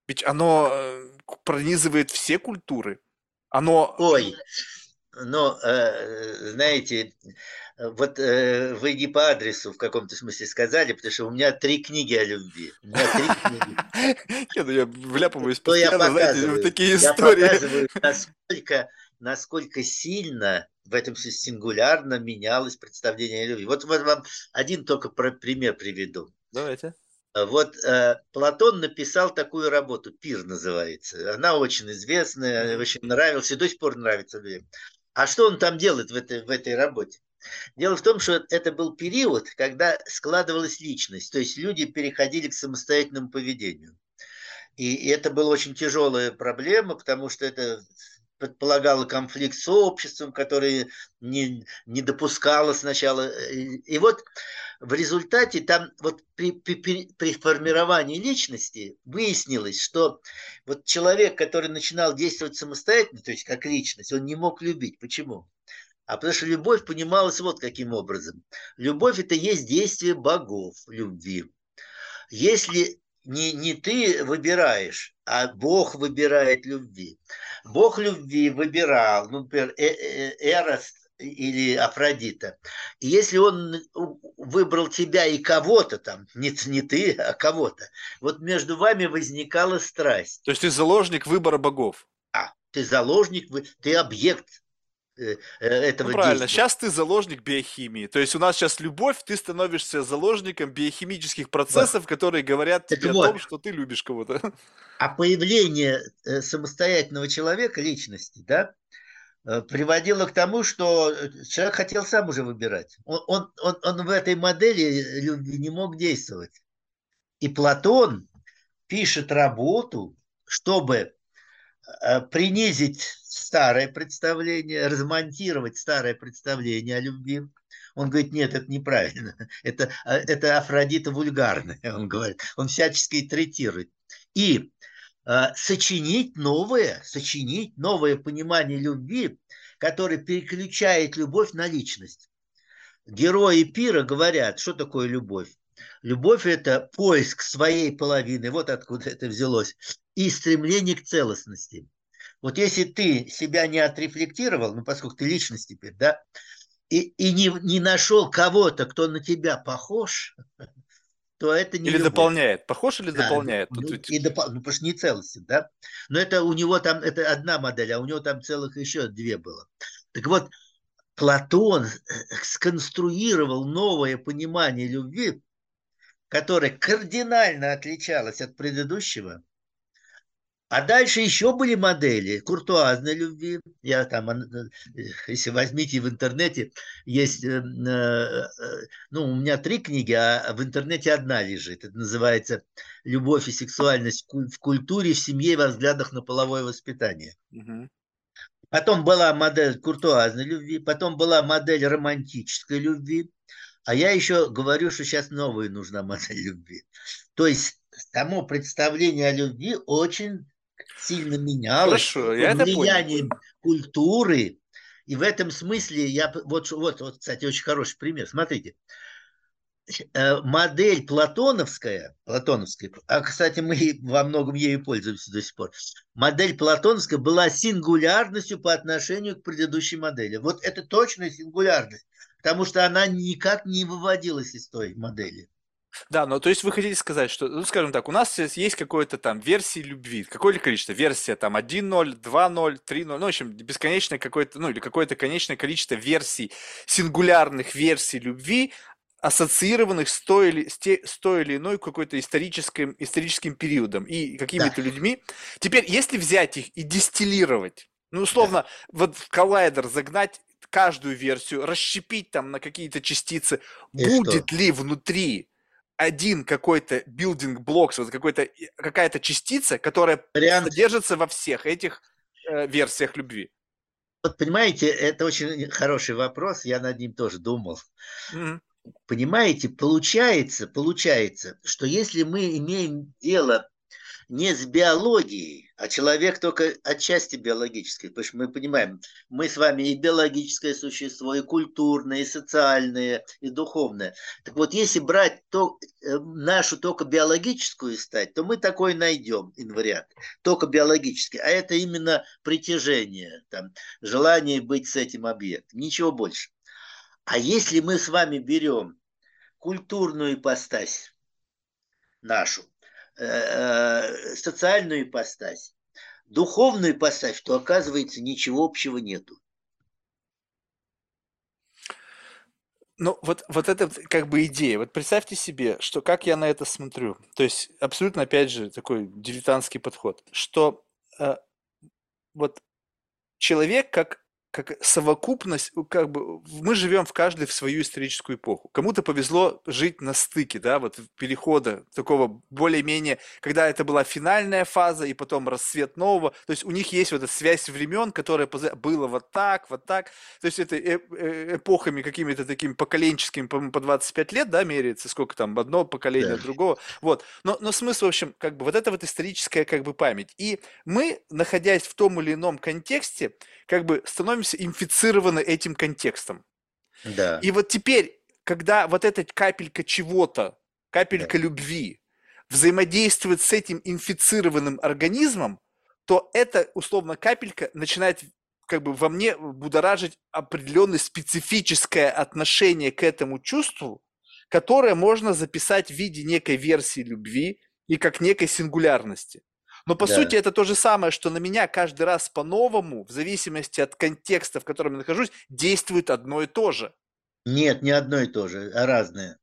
ведь оно э, пронизывает все культуры. Оно... Ой, но, э, знаете, вот э, вы не по адресу в каком-то смысле сказали, потому что у меня три книги о любви. У меня три книги. Нет, ну я вляпываюсь постоянно, знаете, в такие истории. Насколько, насколько сильно в этом сингулярно менялось представление о любви. Вот, вот вам один только пример приведу. Давайте. Вот э, Платон написал такую работу, «Пир» называется. Она очень известная, очень нравилась и до сих пор нравится людям. А что он там делает в этой, в этой работе? Дело в том, что это был период, когда складывалась личность, то есть люди переходили к самостоятельному поведению. И это была очень тяжелая проблема, потому что это предполагало конфликт с обществом, которое не, не допускало сначала. И, и вот в результате там вот при, при, при формировании личности выяснилось, что вот человек, который начинал действовать самостоятельно, то есть как личность, он не мог любить. Почему? А потому что любовь понималась вот каким образом. Любовь это есть действие богов любви. Если не, не ты выбираешь, а Бог выбирает любви. Бог любви выбирал, ну, например, э, э, Эрос или Афродита. И если он выбрал тебя и кого-то там, не, не ты, а кого-то, вот между вами возникала страсть. То есть ты заложник выбора богов. А, ты заложник, ты объект этого ну, правильно, действия. сейчас ты заложник биохимии. То есть у нас сейчас любовь, ты становишься заложником биохимических процессов, вот. которые говорят тебе вот. о том, что ты любишь кого-то. А появление э, самостоятельного человека, личности, да, приводило к тому, что человек хотел сам уже выбирать. Он, он, он, он в этой модели любви не мог действовать. И Платон пишет работу, чтобы принизить старое представление, размонтировать старое представление о любви. Он говорит, нет, это неправильно. Это, а, это Афродита вульгарная, он говорит. Он всячески третирует. И э, сочинить новое, сочинить новое понимание любви, которое переключает любовь на личность. Герои пира говорят, что такое любовь. Любовь – это поиск своей половины, вот откуда это взялось, и стремление к целостности. Вот если ты себя не отрефлектировал, ну, поскольку ты личность теперь, да, и, и не, не нашел кого-то, кто на тебя похож, то это не Или любовь. дополняет. Похож или да, дополняет? Ну, Тут и допол... ну, потому что не целостен, да? Но это у него там, это одна модель, а у него там целых еще две было. Так вот, Платон э, сконструировал новое понимание любви, которое кардинально отличалось от предыдущего, а дальше еще были модели куртуазной любви. Я там, э, если возьмите в интернете, есть, э, э, ну, у меня три книги, а в интернете одна лежит. Это называется «Любовь и сексуальность в культуре, в семье и во взглядах на половое воспитание». Угу. Потом была модель куртуазной любви, потом была модель романтической любви, а я еще говорю, что сейчас новая нужна модель любви. То есть само представление о любви очень сильно менялось Хорошо, я влиянием это культуры. И в этом смысле я... Вот, вот, вот, кстати, очень хороший пример. Смотрите. Э, модель платоновская, платоновская, а, кстати, мы во многом ею пользуемся до сих пор, модель платоновская была сингулярностью по отношению к предыдущей модели. Вот это точная сингулярность, потому что она никак не выводилась из той модели. Да, но то есть вы хотите сказать, что, ну, скажем так, у нас есть какое-то там версии любви, какое-то количество, версия там 1.0, 2.0, 3.0, ну, в общем, бесконечное какое-то, ну, или какое-то конечное количество версий, сингулярных версий любви, ассоциированных с той или, с, те, с той или иной какой-то историческим, историческим периодом и какими-то да. людьми. Теперь, если взять их и дистиллировать, ну, условно, да. вот в коллайдер загнать каждую версию, расщепить там на какие-то частицы, и будет что? ли внутри один какой-то building blocks, вот какой-то, какая-то частица, которая Вариант... содержится во всех этих э, версиях любви? Вот понимаете, это очень хороший вопрос, я над ним тоже думал. Mm-hmm. Понимаете, получается, получается, что если мы имеем дело не с биологией, а человек только отчасти биологический, потому что мы понимаем, мы с вами и биологическое существо, и культурное, и социальное, и духовное. Так вот, если брать то, э, нашу только биологическую стать, то мы такой найдем инвариант, только биологический. А это именно притяжение, там, желание быть с этим объектом, ничего больше. А если мы с вами берем культурную ипостась нашу, Э, э, социальную ипостась, духовную ипостась, то оказывается ничего общего нету. Ну, вот, вот это как бы идея. Вот представьте себе, что как я на это смотрю. То есть абсолютно, опять же, такой дилетантский подход, что э, вот человек как как совокупность, как бы мы живем в каждой в свою историческую эпоху. Кому-то повезло жить на стыке, да, вот перехода такого более-менее, когда это была финальная фаза и потом расцвет нового. То есть у них есть вот эта связь времен, которая было вот так, вот так. То есть это э, эпохами какими-то такими поколенческими, по-моему, по 25 лет, да, меряется, сколько там, одно поколение от другого. Вот. Но, но смысл, в общем, как бы вот это вот историческая как бы память. И мы, находясь в том или ином контексте, как бы становимся инфицированы этим контекстом. Да. И вот теперь, когда вот эта капелька чего-то, капелька да. любви взаимодействует с этим инфицированным организмом, то эта, условно, капелька начинает как бы во мне будоражить определенное специфическое отношение к этому чувству, которое можно записать в виде некой версии любви и как некой сингулярности. Но по да. сути это то же самое, что на меня каждый раз по-новому, в зависимости от контекста, в котором я нахожусь, действует одно и то же. Нет, не одно и то же, а разное.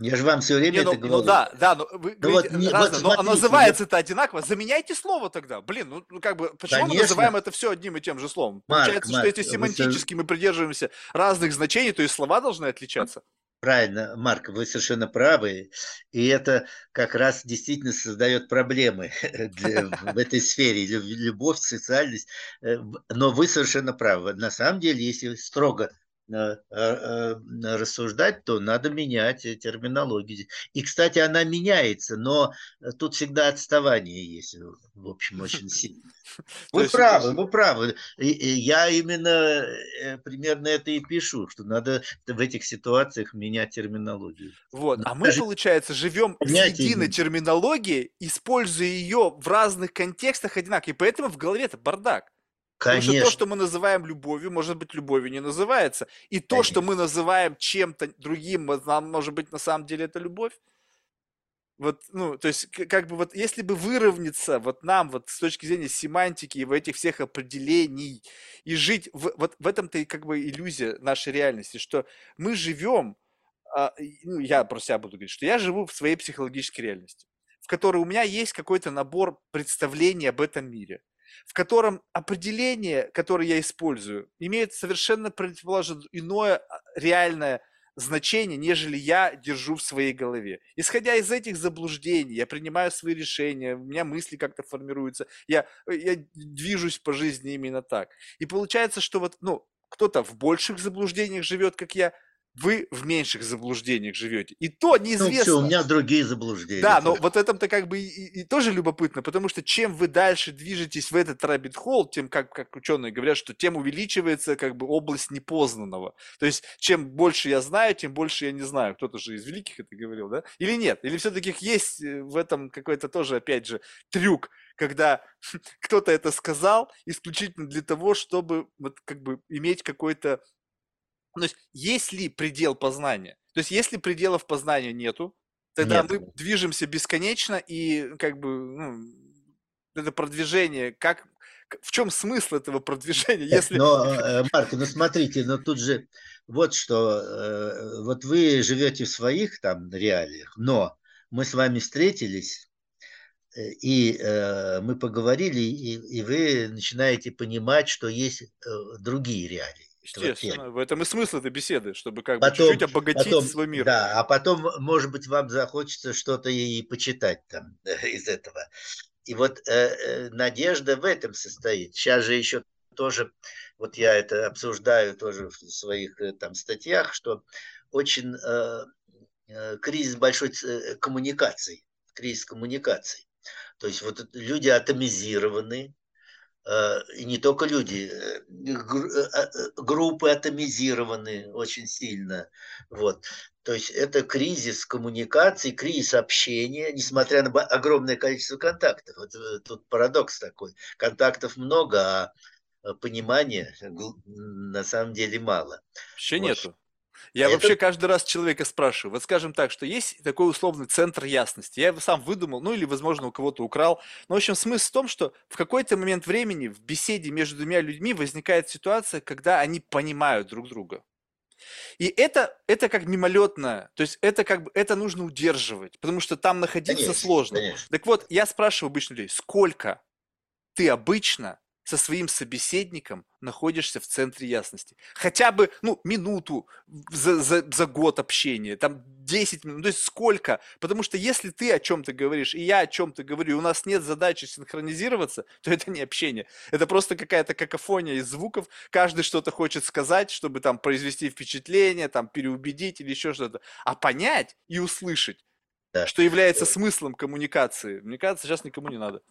Я же вам все время не, ну, это говорю. Ну да, да, но вы говорите вот, не, разное, вот но называется это одинаково. Заменяйте слово тогда. Блин, ну, ну как бы, почему Конечно. мы называем это все одним и тем же словом? Марк, Получается, Марк, что если семантически вы... мы придерживаемся разных значений, то и слова должны отличаться. Правильно, Марк, вы совершенно правы. И это как раз действительно создает проблемы для, в этой сфере. Любовь, социальность. Э, но вы совершенно правы. На самом деле, если строго рассуждать, то надо менять терминологию. И, кстати, она меняется, но тут всегда отставание есть, в общем, очень сильно. Вы правы, вы правы. Я именно э, примерно это и пишу, что надо в этих ситуациях менять терминологию. Вот, а мы, получается, живем с единой терминологией, используя ее в разных контекстах одинаково, и поэтому в голове это бардак. Конечно. Потому что то, что мы называем любовью, может быть, любовью не называется. И то, Конечно. что мы называем чем-то другим, нам, может быть, на самом деле это любовь. Вот, ну, то есть, как бы вот, если бы выровняться вот нам, вот с точки зрения семантики и в этих всех определений, и жить, в, вот в этом-то и как бы иллюзия нашей реальности, что мы живем, а, ну, я про себя буду говорить, что я живу в своей психологической реальности, в которой у меня есть какой-то набор представлений об этом мире в котором определение, которое я использую, имеет совершенно противоположное иное а, реальное значение, нежели я держу в своей голове. Исходя из этих заблуждений, я принимаю свои решения, у меня мысли как-то формируются, я, я движусь по жизни именно так. И получается, что вот, ну, кто-то в больших заблуждениях живет, как я, вы в меньших заблуждениях живете. И то неизвестно. Ну, все, у меня другие заблуждения. Да, но вот этом-то как бы и, и тоже любопытно, потому что чем вы дальше движетесь в этот rabbit hole, тем, как, как ученые говорят, что тем увеличивается как бы область непознанного. То есть, чем больше я знаю, тем больше я не знаю. Кто-то же из великих это говорил, да? Или нет? Или все-таки есть э, в этом какой-то тоже, опять же, трюк, когда кто-то это сказал исключительно для того, чтобы вот как бы иметь какой-то то есть, есть ли предел познания? То есть, если пределов познания нету, тогда Нет. мы движемся бесконечно, и как бы ну, это продвижение, как в чем смысл этого продвижения? Если... Но, э, Марк, ну смотрите, но тут же вот что, э, вот вы живете в своих там реалиях, но мы с вами встретились, э, и мы поговорили, и, и вы начинаете понимать, что есть другие реалии. Естественно, в этом и смысл этой беседы, чтобы как потом, бы чуть-чуть обогатить потом, свой мир. Да, а потом, может быть, вам захочется что-то и почитать там из этого. И вот э, э, надежда в этом состоит. Сейчас же еще тоже, вот я это обсуждаю тоже в своих э, там статьях, что очень э, э кризис большой коммуникации, кризис коммуникаций. То есть вот люди атомизированы, и не только люди, э, э, группы атомизированы очень сильно. Вот. То есть это кризис коммуникации, кризис общения, несмотря на огромное количество контактов. Вот тут парадокс такой. Контактов много, а понимания на самом деле мало. Вообще вот. нету. Я это... вообще каждый раз человека спрашиваю. Вот скажем так, что есть такой условный центр ясности. Я его сам выдумал, ну или, возможно, у кого-то украл. Но, в общем, смысл в том, что в какой-то момент времени в беседе между двумя людьми возникает ситуация, когда они понимают друг друга. И это, это как мимолетное, то есть это как бы, это нужно удерживать, потому что там находиться конечно, сложно. Конечно. Так вот, я спрашиваю обычно людей, сколько ты обычно со своим собеседником находишься в центре ясности. Хотя бы, ну, минуту за, за, за год общения, там 10 минут, то есть сколько? Потому что если ты о чем-то говоришь, и я о чем-то говорю, и у нас нет задачи синхронизироваться, то это не общение. Это просто какая-то какофония из звуков, каждый что-то хочет сказать, чтобы там произвести впечатление, там переубедить или еще что-то. А понять и услышать, да. что является смыслом коммуникации, мне кажется, сейчас никому не надо.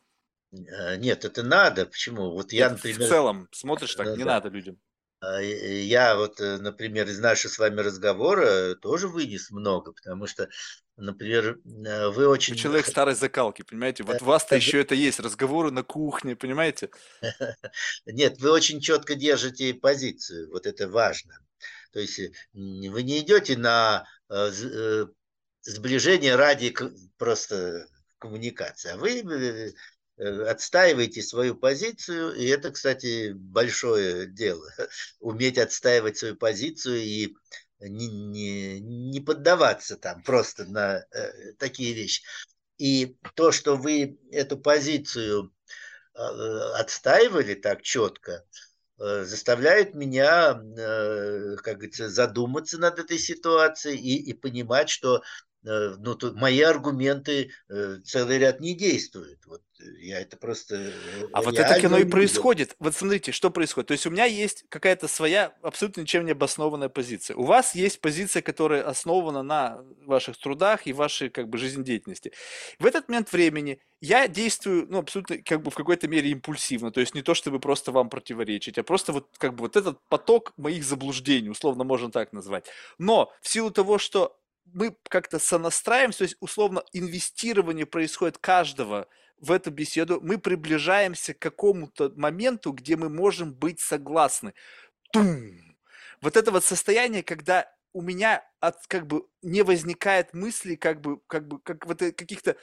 Э, нет, это надо. Почему? Вот я, например... В целом, смотришь так, не да. надо людям. А, я вот, э, например, из нашего с вами разговора тоже вынес много, потому что, например, э, вы очень... Вы человек старой закалки, понимаете? Вот у вас-то еще это есть, разговоры на кухне, понимаете? Нет, вы очень четко держите позицию, вот это важно. То есть вы не идете на сближение ради просто коммуникации, а вы Э, отстаиваете свою позицию, и это, кстати, большое дело, уметь отстаивать свою позицию и не, не, не поддаваться там просто на э, такие вещи. И то, что вы эту позицию э, отстаивали так четко, э, заставляет меня, э, как говорится, задуматься над этой ситуацией и, и понимать, что ну, тут мои аргументы э, целый ряд не действуют. Вот э, я это просто... А вот это оно и происходит. Вот смотрите, что происходит. То есть у меня есть какая-то своя абсолютно ничем не обоснованная позиция. У вас есть позиция, которая основана на ваших трудах и вашей как бы жизнедеятельности. В этот момент времени я действую, ну, абсолютно как бы в какой-то мере импульсивно. То есть не то, чтобы просто вам противоречить, а просто вот как бы вот этот поток моих заблуждений, условно можно так назвать. Но в силу того, что мы как-то сонастраиваемся, то есть условно инвестирование происходит каждого в эту беседу, мы приближаемся к какому-то моменту, где мы можем быть согласны. Тум! Вот это вот состояние, когда у меня от, как бы не возникает мысли, как бы, как бы, как вот каких-то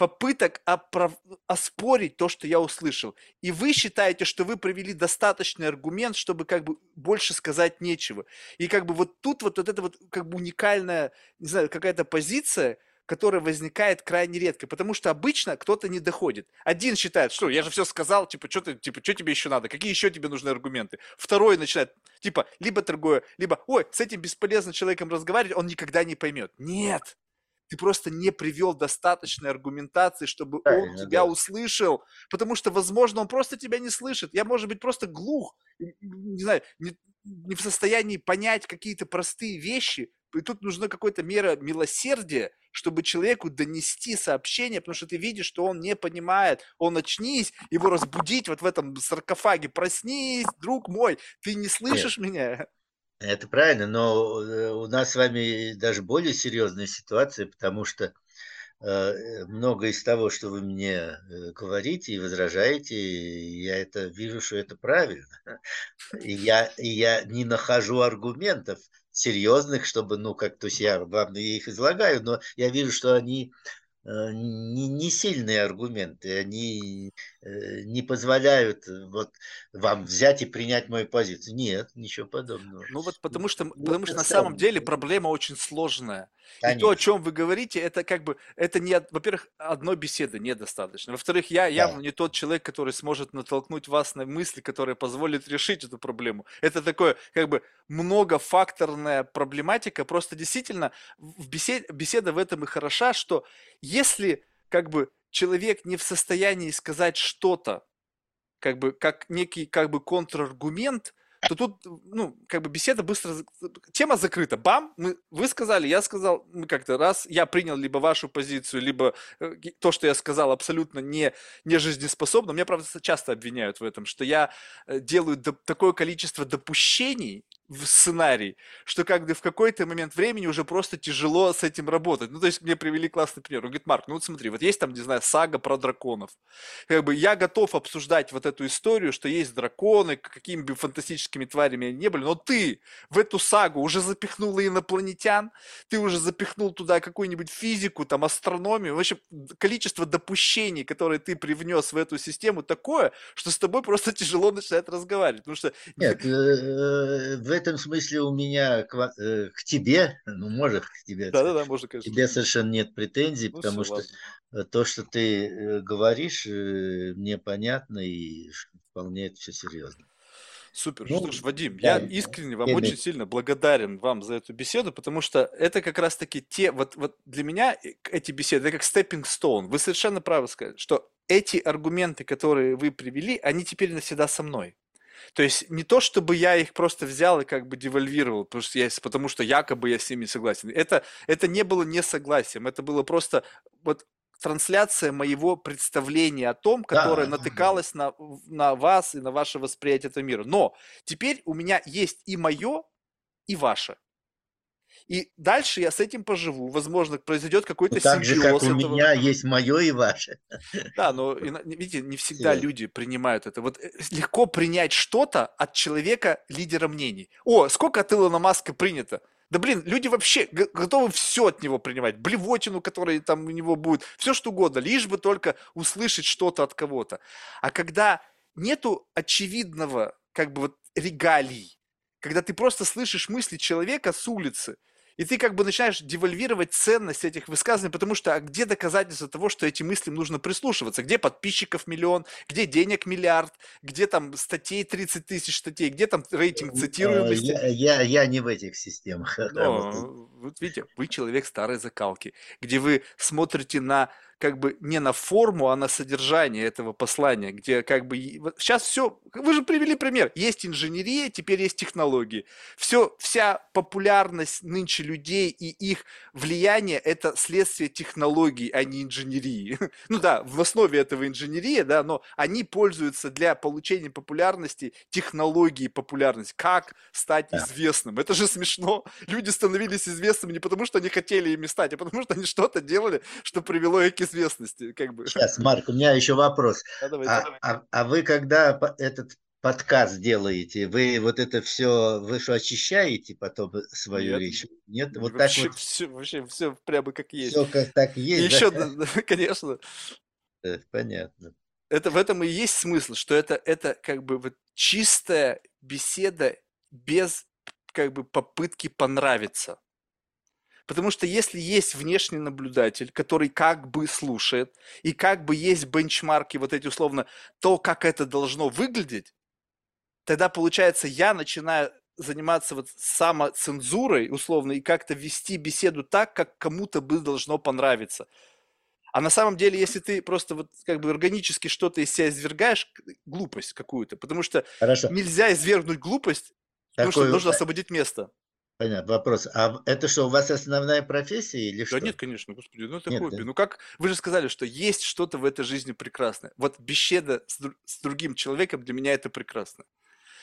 попыток оправ... оспорить то, что я услышал. И вы считаете, что вы привели достаточный аргумент, чтобы как бы больше сказать нечего. И как бы вот тут вот, вот это вот как бы уникальная, не знаю, какая-то позиция, которая возникает крайне редко, потому что обычно кто-то не доходит. Один считает, что я же все сказал, типа, что ты, типа, что тебе еще надо, какие еще тебе нужны аргументы. Второй начинает, типа, либо другое, либо, ой, с этим бесполезным человеком разговаривать, он никогда не поймет. Нет, ты просто не привел достаточной аргументации, чтобы он тебя да. услышал, потому что, возможно, он просто тебя не слышит. Я, может быть, просто глух, не знаю, не, не в состоянии понять какие-то простые вещи, и тут нужна какая-то мера милосердия, чтобы человеку донести сообщение, потому что ты видишь, что он не понимает, он очнись, его разбудить вот в этом саркофаге, проснись, друг мой, ты не слышишь Нет. меня? Это правильно, но э, у нас с вами даже более серьезная ситуация, потому что э, много из того, что вы мне э, говорите и возражаете, я это вижу, что это правильно. И я, и я не нахожу аргументов серьезных, чтобы, ну, как, то есть я вам их излагаю, но я вижу, что они не, не сильные аргументы, они э, не позволяют э, вот вам взять и принять мою позицию. Нет, ничего подобного. Ну вот потому что, ну, потому что на самом деле проблема очень сложная. Конечно. И то, о чем вы говорите, это как бы, это не, во-первых, одной беседы недостаточно. Во-вторых, я явно да. не тот человек, который сможет натолкнуть вас на мысли, которые позволят решить эту проблему. Это такое, как бы, многофакторная проблематика. Просто действительно, в бесед, беседа в этом и хороша, что если, как бы, человек не в состоянии сказать что-то, как бы, как некий, как бы, контраргумент, то тут, ну, как бы беседа быстро, тема закрыта. Бам, мы, вы сказали, я сказал, мы как-то раз, я принял либо вашу позицию, либо э, то, что я сказал, абсолютно не, не жизнеспособно. Меня, правда, часто обвиняют в этом, что я э, делаю до, такое количество допущений, в сценарий, что как бы в какой-то момент времени уже просто тяжело с этим работать. Ну, то есть мне привели классный пример. Он говорит, Марк, ну вот смотри, вот есть там, не знаю, сага про драконов. Как бы я готов обсуждать вот эту историю, что есть драконы, какими бы фантастическими тварями они не были, но ты в эту сагу уже запихнула инопланетян, ты уже запихнул туда какую-нибудь физику, там, астрономию. В общем, количество допущений, которые ты привнес в эту систему, такое, что с тобой просто тяжело начинать разговаривать. Потому что... Нет, э, в этом смысле у меня к, э, к тебе, ну, может, к тебе, да, да, да, можно, конечно. к тебе совершенно нет претензий, ну, потому что ладно. то, что ты э, говоришь, э, мне понятно, и вполне это все серьезно. Супер. Ну, что ж, Вадим, да, я искренне вам очень сильно благодарен вам за эту беседу, потому что это как раз-таки те, вот, вот для меня эти беседы, это как stepping stone. Вы совершенно правы сказали, что эти аргументы, которые вы привели, они теперь навсегда со мной. То есть не то, чтобы я их просто взял и как бы девальвировал, потому что, я, потому что якобы я с ними согласен. Это, это не было несогласием, это было просто вот трансляция моего представления о том, которое да, натыкалось да. на, на вас и на ваше восприятие этого мира. Но теперь у меня есть и мое, и ваше. И дальше я с этим поживу. Возможно, произойдет какой-то ну, так же, как у этого. меня есть мое и ваше. Да, но, видите, не всегда Все. люди принимают это. Вот э, легко принять что-то от человека лидера мнений. О, сколько от Илона Маска принято? Да блин, люди вообще готовы все от него принимать. Блевотину, которая там у него будет, все что угодно, лишь бы только услышать что-то от кого-то. А когда нету очевидного, как бы вот регалий, когда ты просто слышишь мысли человека с улицы, и ты как бы начинаешь девальвировать ценность этих высказываний, потому что а где доказательства того, что этим мыслям нужно прислушиваться? Где подписчиков миллион, где денег миллиард, где там статей 30 тысяч статей, где там рейтинг цитируемости? Я, я, я не в этих системах. Но, вот видите, вы человек старой закалки, где вы смотрите на как бы не на форму, а на содержание этого послания, где как бы сейчас все, вы же привели пример, есть инженерия, теперь есть технологии. Все, вся популярность нынче людей и их влияние – это следствие технологий, а не инженерии. Ну да, в основе этого инженерия, да, но они пользуются для получения популярности технологии популярности. Как стать известным? Это же смешно. Люди становились известными не потому, что они хотели ими стать, а потому что они что-то делали, что привело их к известности. Как бы. Сейчас, Марк, у меня еще вопрос. А, а, а, а вы когда этот подкаст делаете, вы вот это все, вы что, очищаете потом свою Нет. речь? Нет? Вот вообще, так вот? Все, вообще все прямо как есть. Все как так есть? Еще, да, конечно. Да, понятно. Это в этом и есть смысл, что это, это как бы вот чистая беседа без как бы попытки понравиться. Потому что если есть внешний наблюдатель, который как бы слушает, и как бы есть бенчмарки, вот эти условно, то, как это должно выглядеть, тогда получается, я начинаю заниматься вот самоцензурой, условно, и как-то вести беседу так, как кому-то бы должно понравиться. А на самом деле, если ты просто вот как бы органически что-то из себя извергаешь, глупость какую-то, потому что Хорошо. нельзя извергнуть глупость Такой... Ну что, нужно освободить место. Понятно, вопрос. А это что, у вас основная профессия или да что? Да нет, конечно, господи, ну это нет, хобби. Да? Ну как, вы же сказали, что есть что-то в этой жизни прекрасное. Вот беседа с, с другим человеком для меня это прекрасно.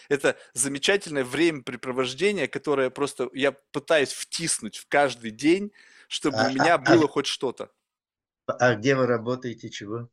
Это замечательное времяпрепровождение, которое просто я пытаюсь втиснуть в каждый день, чтобы а, у меня а, было а, хоть что-то. А где вы работаете, чего?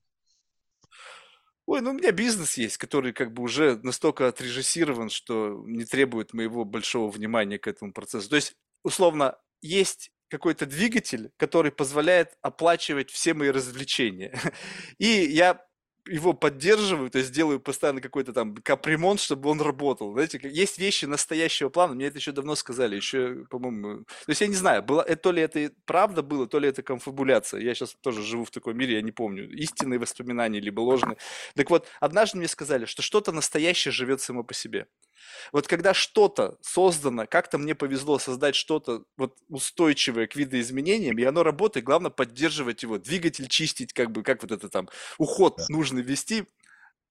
Ой, ну у меня бизнес есть, который как бы уже настолько отрежиссирован, что не требует моего большого внимания к этому процессу. То есть, условно, есть какой-то двигатель, который позволяет оплачивать все мои развлечения. И я его поддерживаю, то есть делаю постоянно какой-то там капремонт, чтобы он работал. Знаете, есть вещи настоящего плана, мне это еще давно сказали, еще, по-моему, то есть я не знаю, было, это, то ли это правда было, то ли это конфабуляция. Я сейчас тоже живу в таком мире, я не помню, истинные воспоминания, либо ложные. Так вот, однажды мне сказали, что что-то настоящее живет само по себе. Вот когда что-то создано, как-то мне повезло создать что-то вот устойчивое к видоизменениям, и оно работает, главное поддерживать его, двигатель чистить, как бы, как вот это там, уход нужно вести.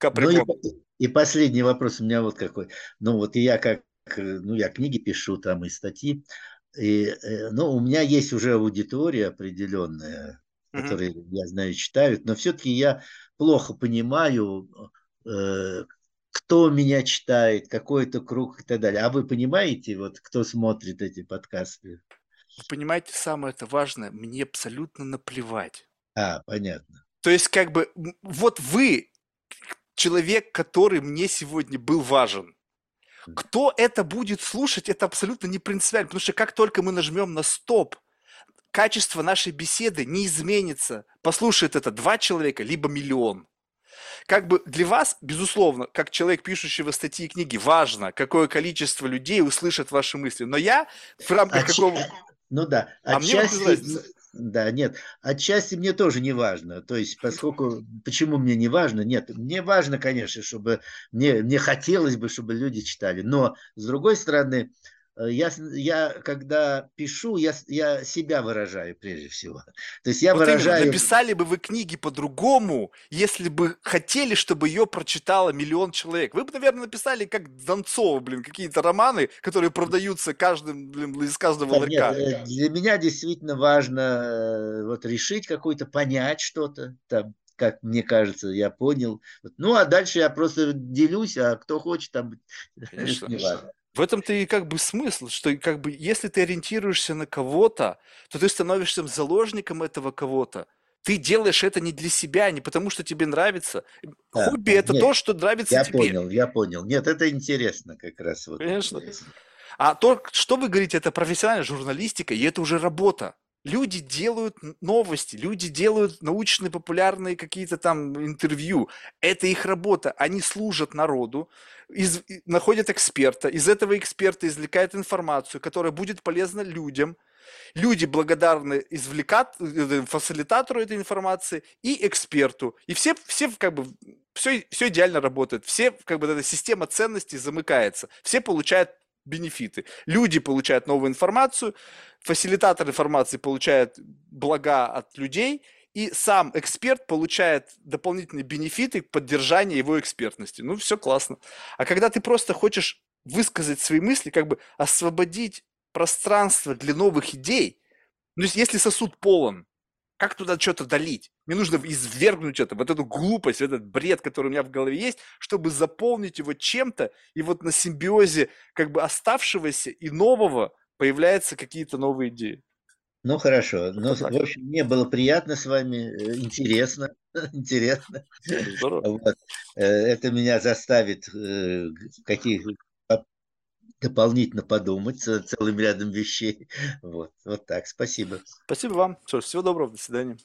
Ну и, и последний вопрос у меня вот какой. Ну вот я как, ну я книги пишу там и статьи, и, э, ну, у меня есть уже аудитория определенная, которые, mm-hmm. я знаю, читают, но все-таки я плохо понимаю, э, кто меня читает, какой-то круг и так далее. А вы понимаете, вот кто смотрит эти подкасты? Понимаете, самое это важное, мне абсолютно наплевать. А, понятно. То есть, как бы, вот вы, человек, который мне сегодня был важен. Кто это будет слушать, это абсолютно не принципиально, потому что как только мы нажмем на стоп, качество нашей беседы не изменится. Послушает это два человека, либо миллион как бы для вас, безусловно, как человек, пишущего статьи и книги, важно, какое количество людей услышат ваши мысли. Но я в рамках Отч... какого... Ну да, а отчасти... Да, нет, отчасти мне тоже не важно. То есть, поскольку, почему мне не важно? Нет, мне важно, конечно, чтобы, мне, мне хотелось бы, чтобы люди читали. Но, с другой стороны, Э, я, я когда пишу, я, я себя выражаю прежде всего. То есть я вот выражаю... Именно, написали бы вы книги по-другому, если бы хотели, чтобы ее прочитало миллион человек. Вы бы, наверное, написали, как Донцова, блин, какие-то романы, которые продаются каждым, блин, из каждого да, Нет, э, для меня действительно важно э, вот решить какой-то, понять что-то, там, как мне кажется, я понял. Ну, а дальше я просто делюсь, а кто хочет, там, Конечно. не важно. В этом-то и как бы смысл, что как бы если ты ориентируешься на кого-то, то ты становишься заложником этого кого-то. Ты делаешь это не для себя, не потому что тебе нравится. Да, Хобби – это нет, то, что нравится я тебе. Я понял, я понял. Нет, это интересно как раз. Вот Конечно. Интересно. А то, что вы говорите, это профессиональная журналистика, и это уже работа. Люди делают новости, люди делают научные, популярные какие-то там интервью. Это их работа. Они служат народу, из, находят эксперта, из этого эксперта извлекают информацию, которая будет полезна людям. Люди благодарны извлекат, э, фасилитатору этой информации и эксперту. И все, все как бы все, все идеально работает. Все, как бы, эта система ценностей замыкается. Все получают бенефиты. Люди получают новую информацию, фасилитатор информации получает блага от людей, и сам эксперт получает дополнительные бенефиты к поддержанию его экспертности. Ну, все классно. А когда ты просто хочешь высказать свои мысли, как бы освободить пространство для новых идей, ну, если сосуд полон, как туда что-то долить? Мне нужно извергнуть это, вот эту глупость, этот бред, который у меня в голове есть, чтобы заполнить его чем-то, и вот на симбиозе как бы оставшегося и нового появляются какие-то новые идеи. Ну хорошо, ну, в общем, мне было приятно с вами, э, интересно, интересно. Вот. Э, это меня заставит э, каких дополнительно подумать целым рядом вещей. Вот, вот так, спасибо. Спасибо вам. Что ж, всего доброго, до свидания.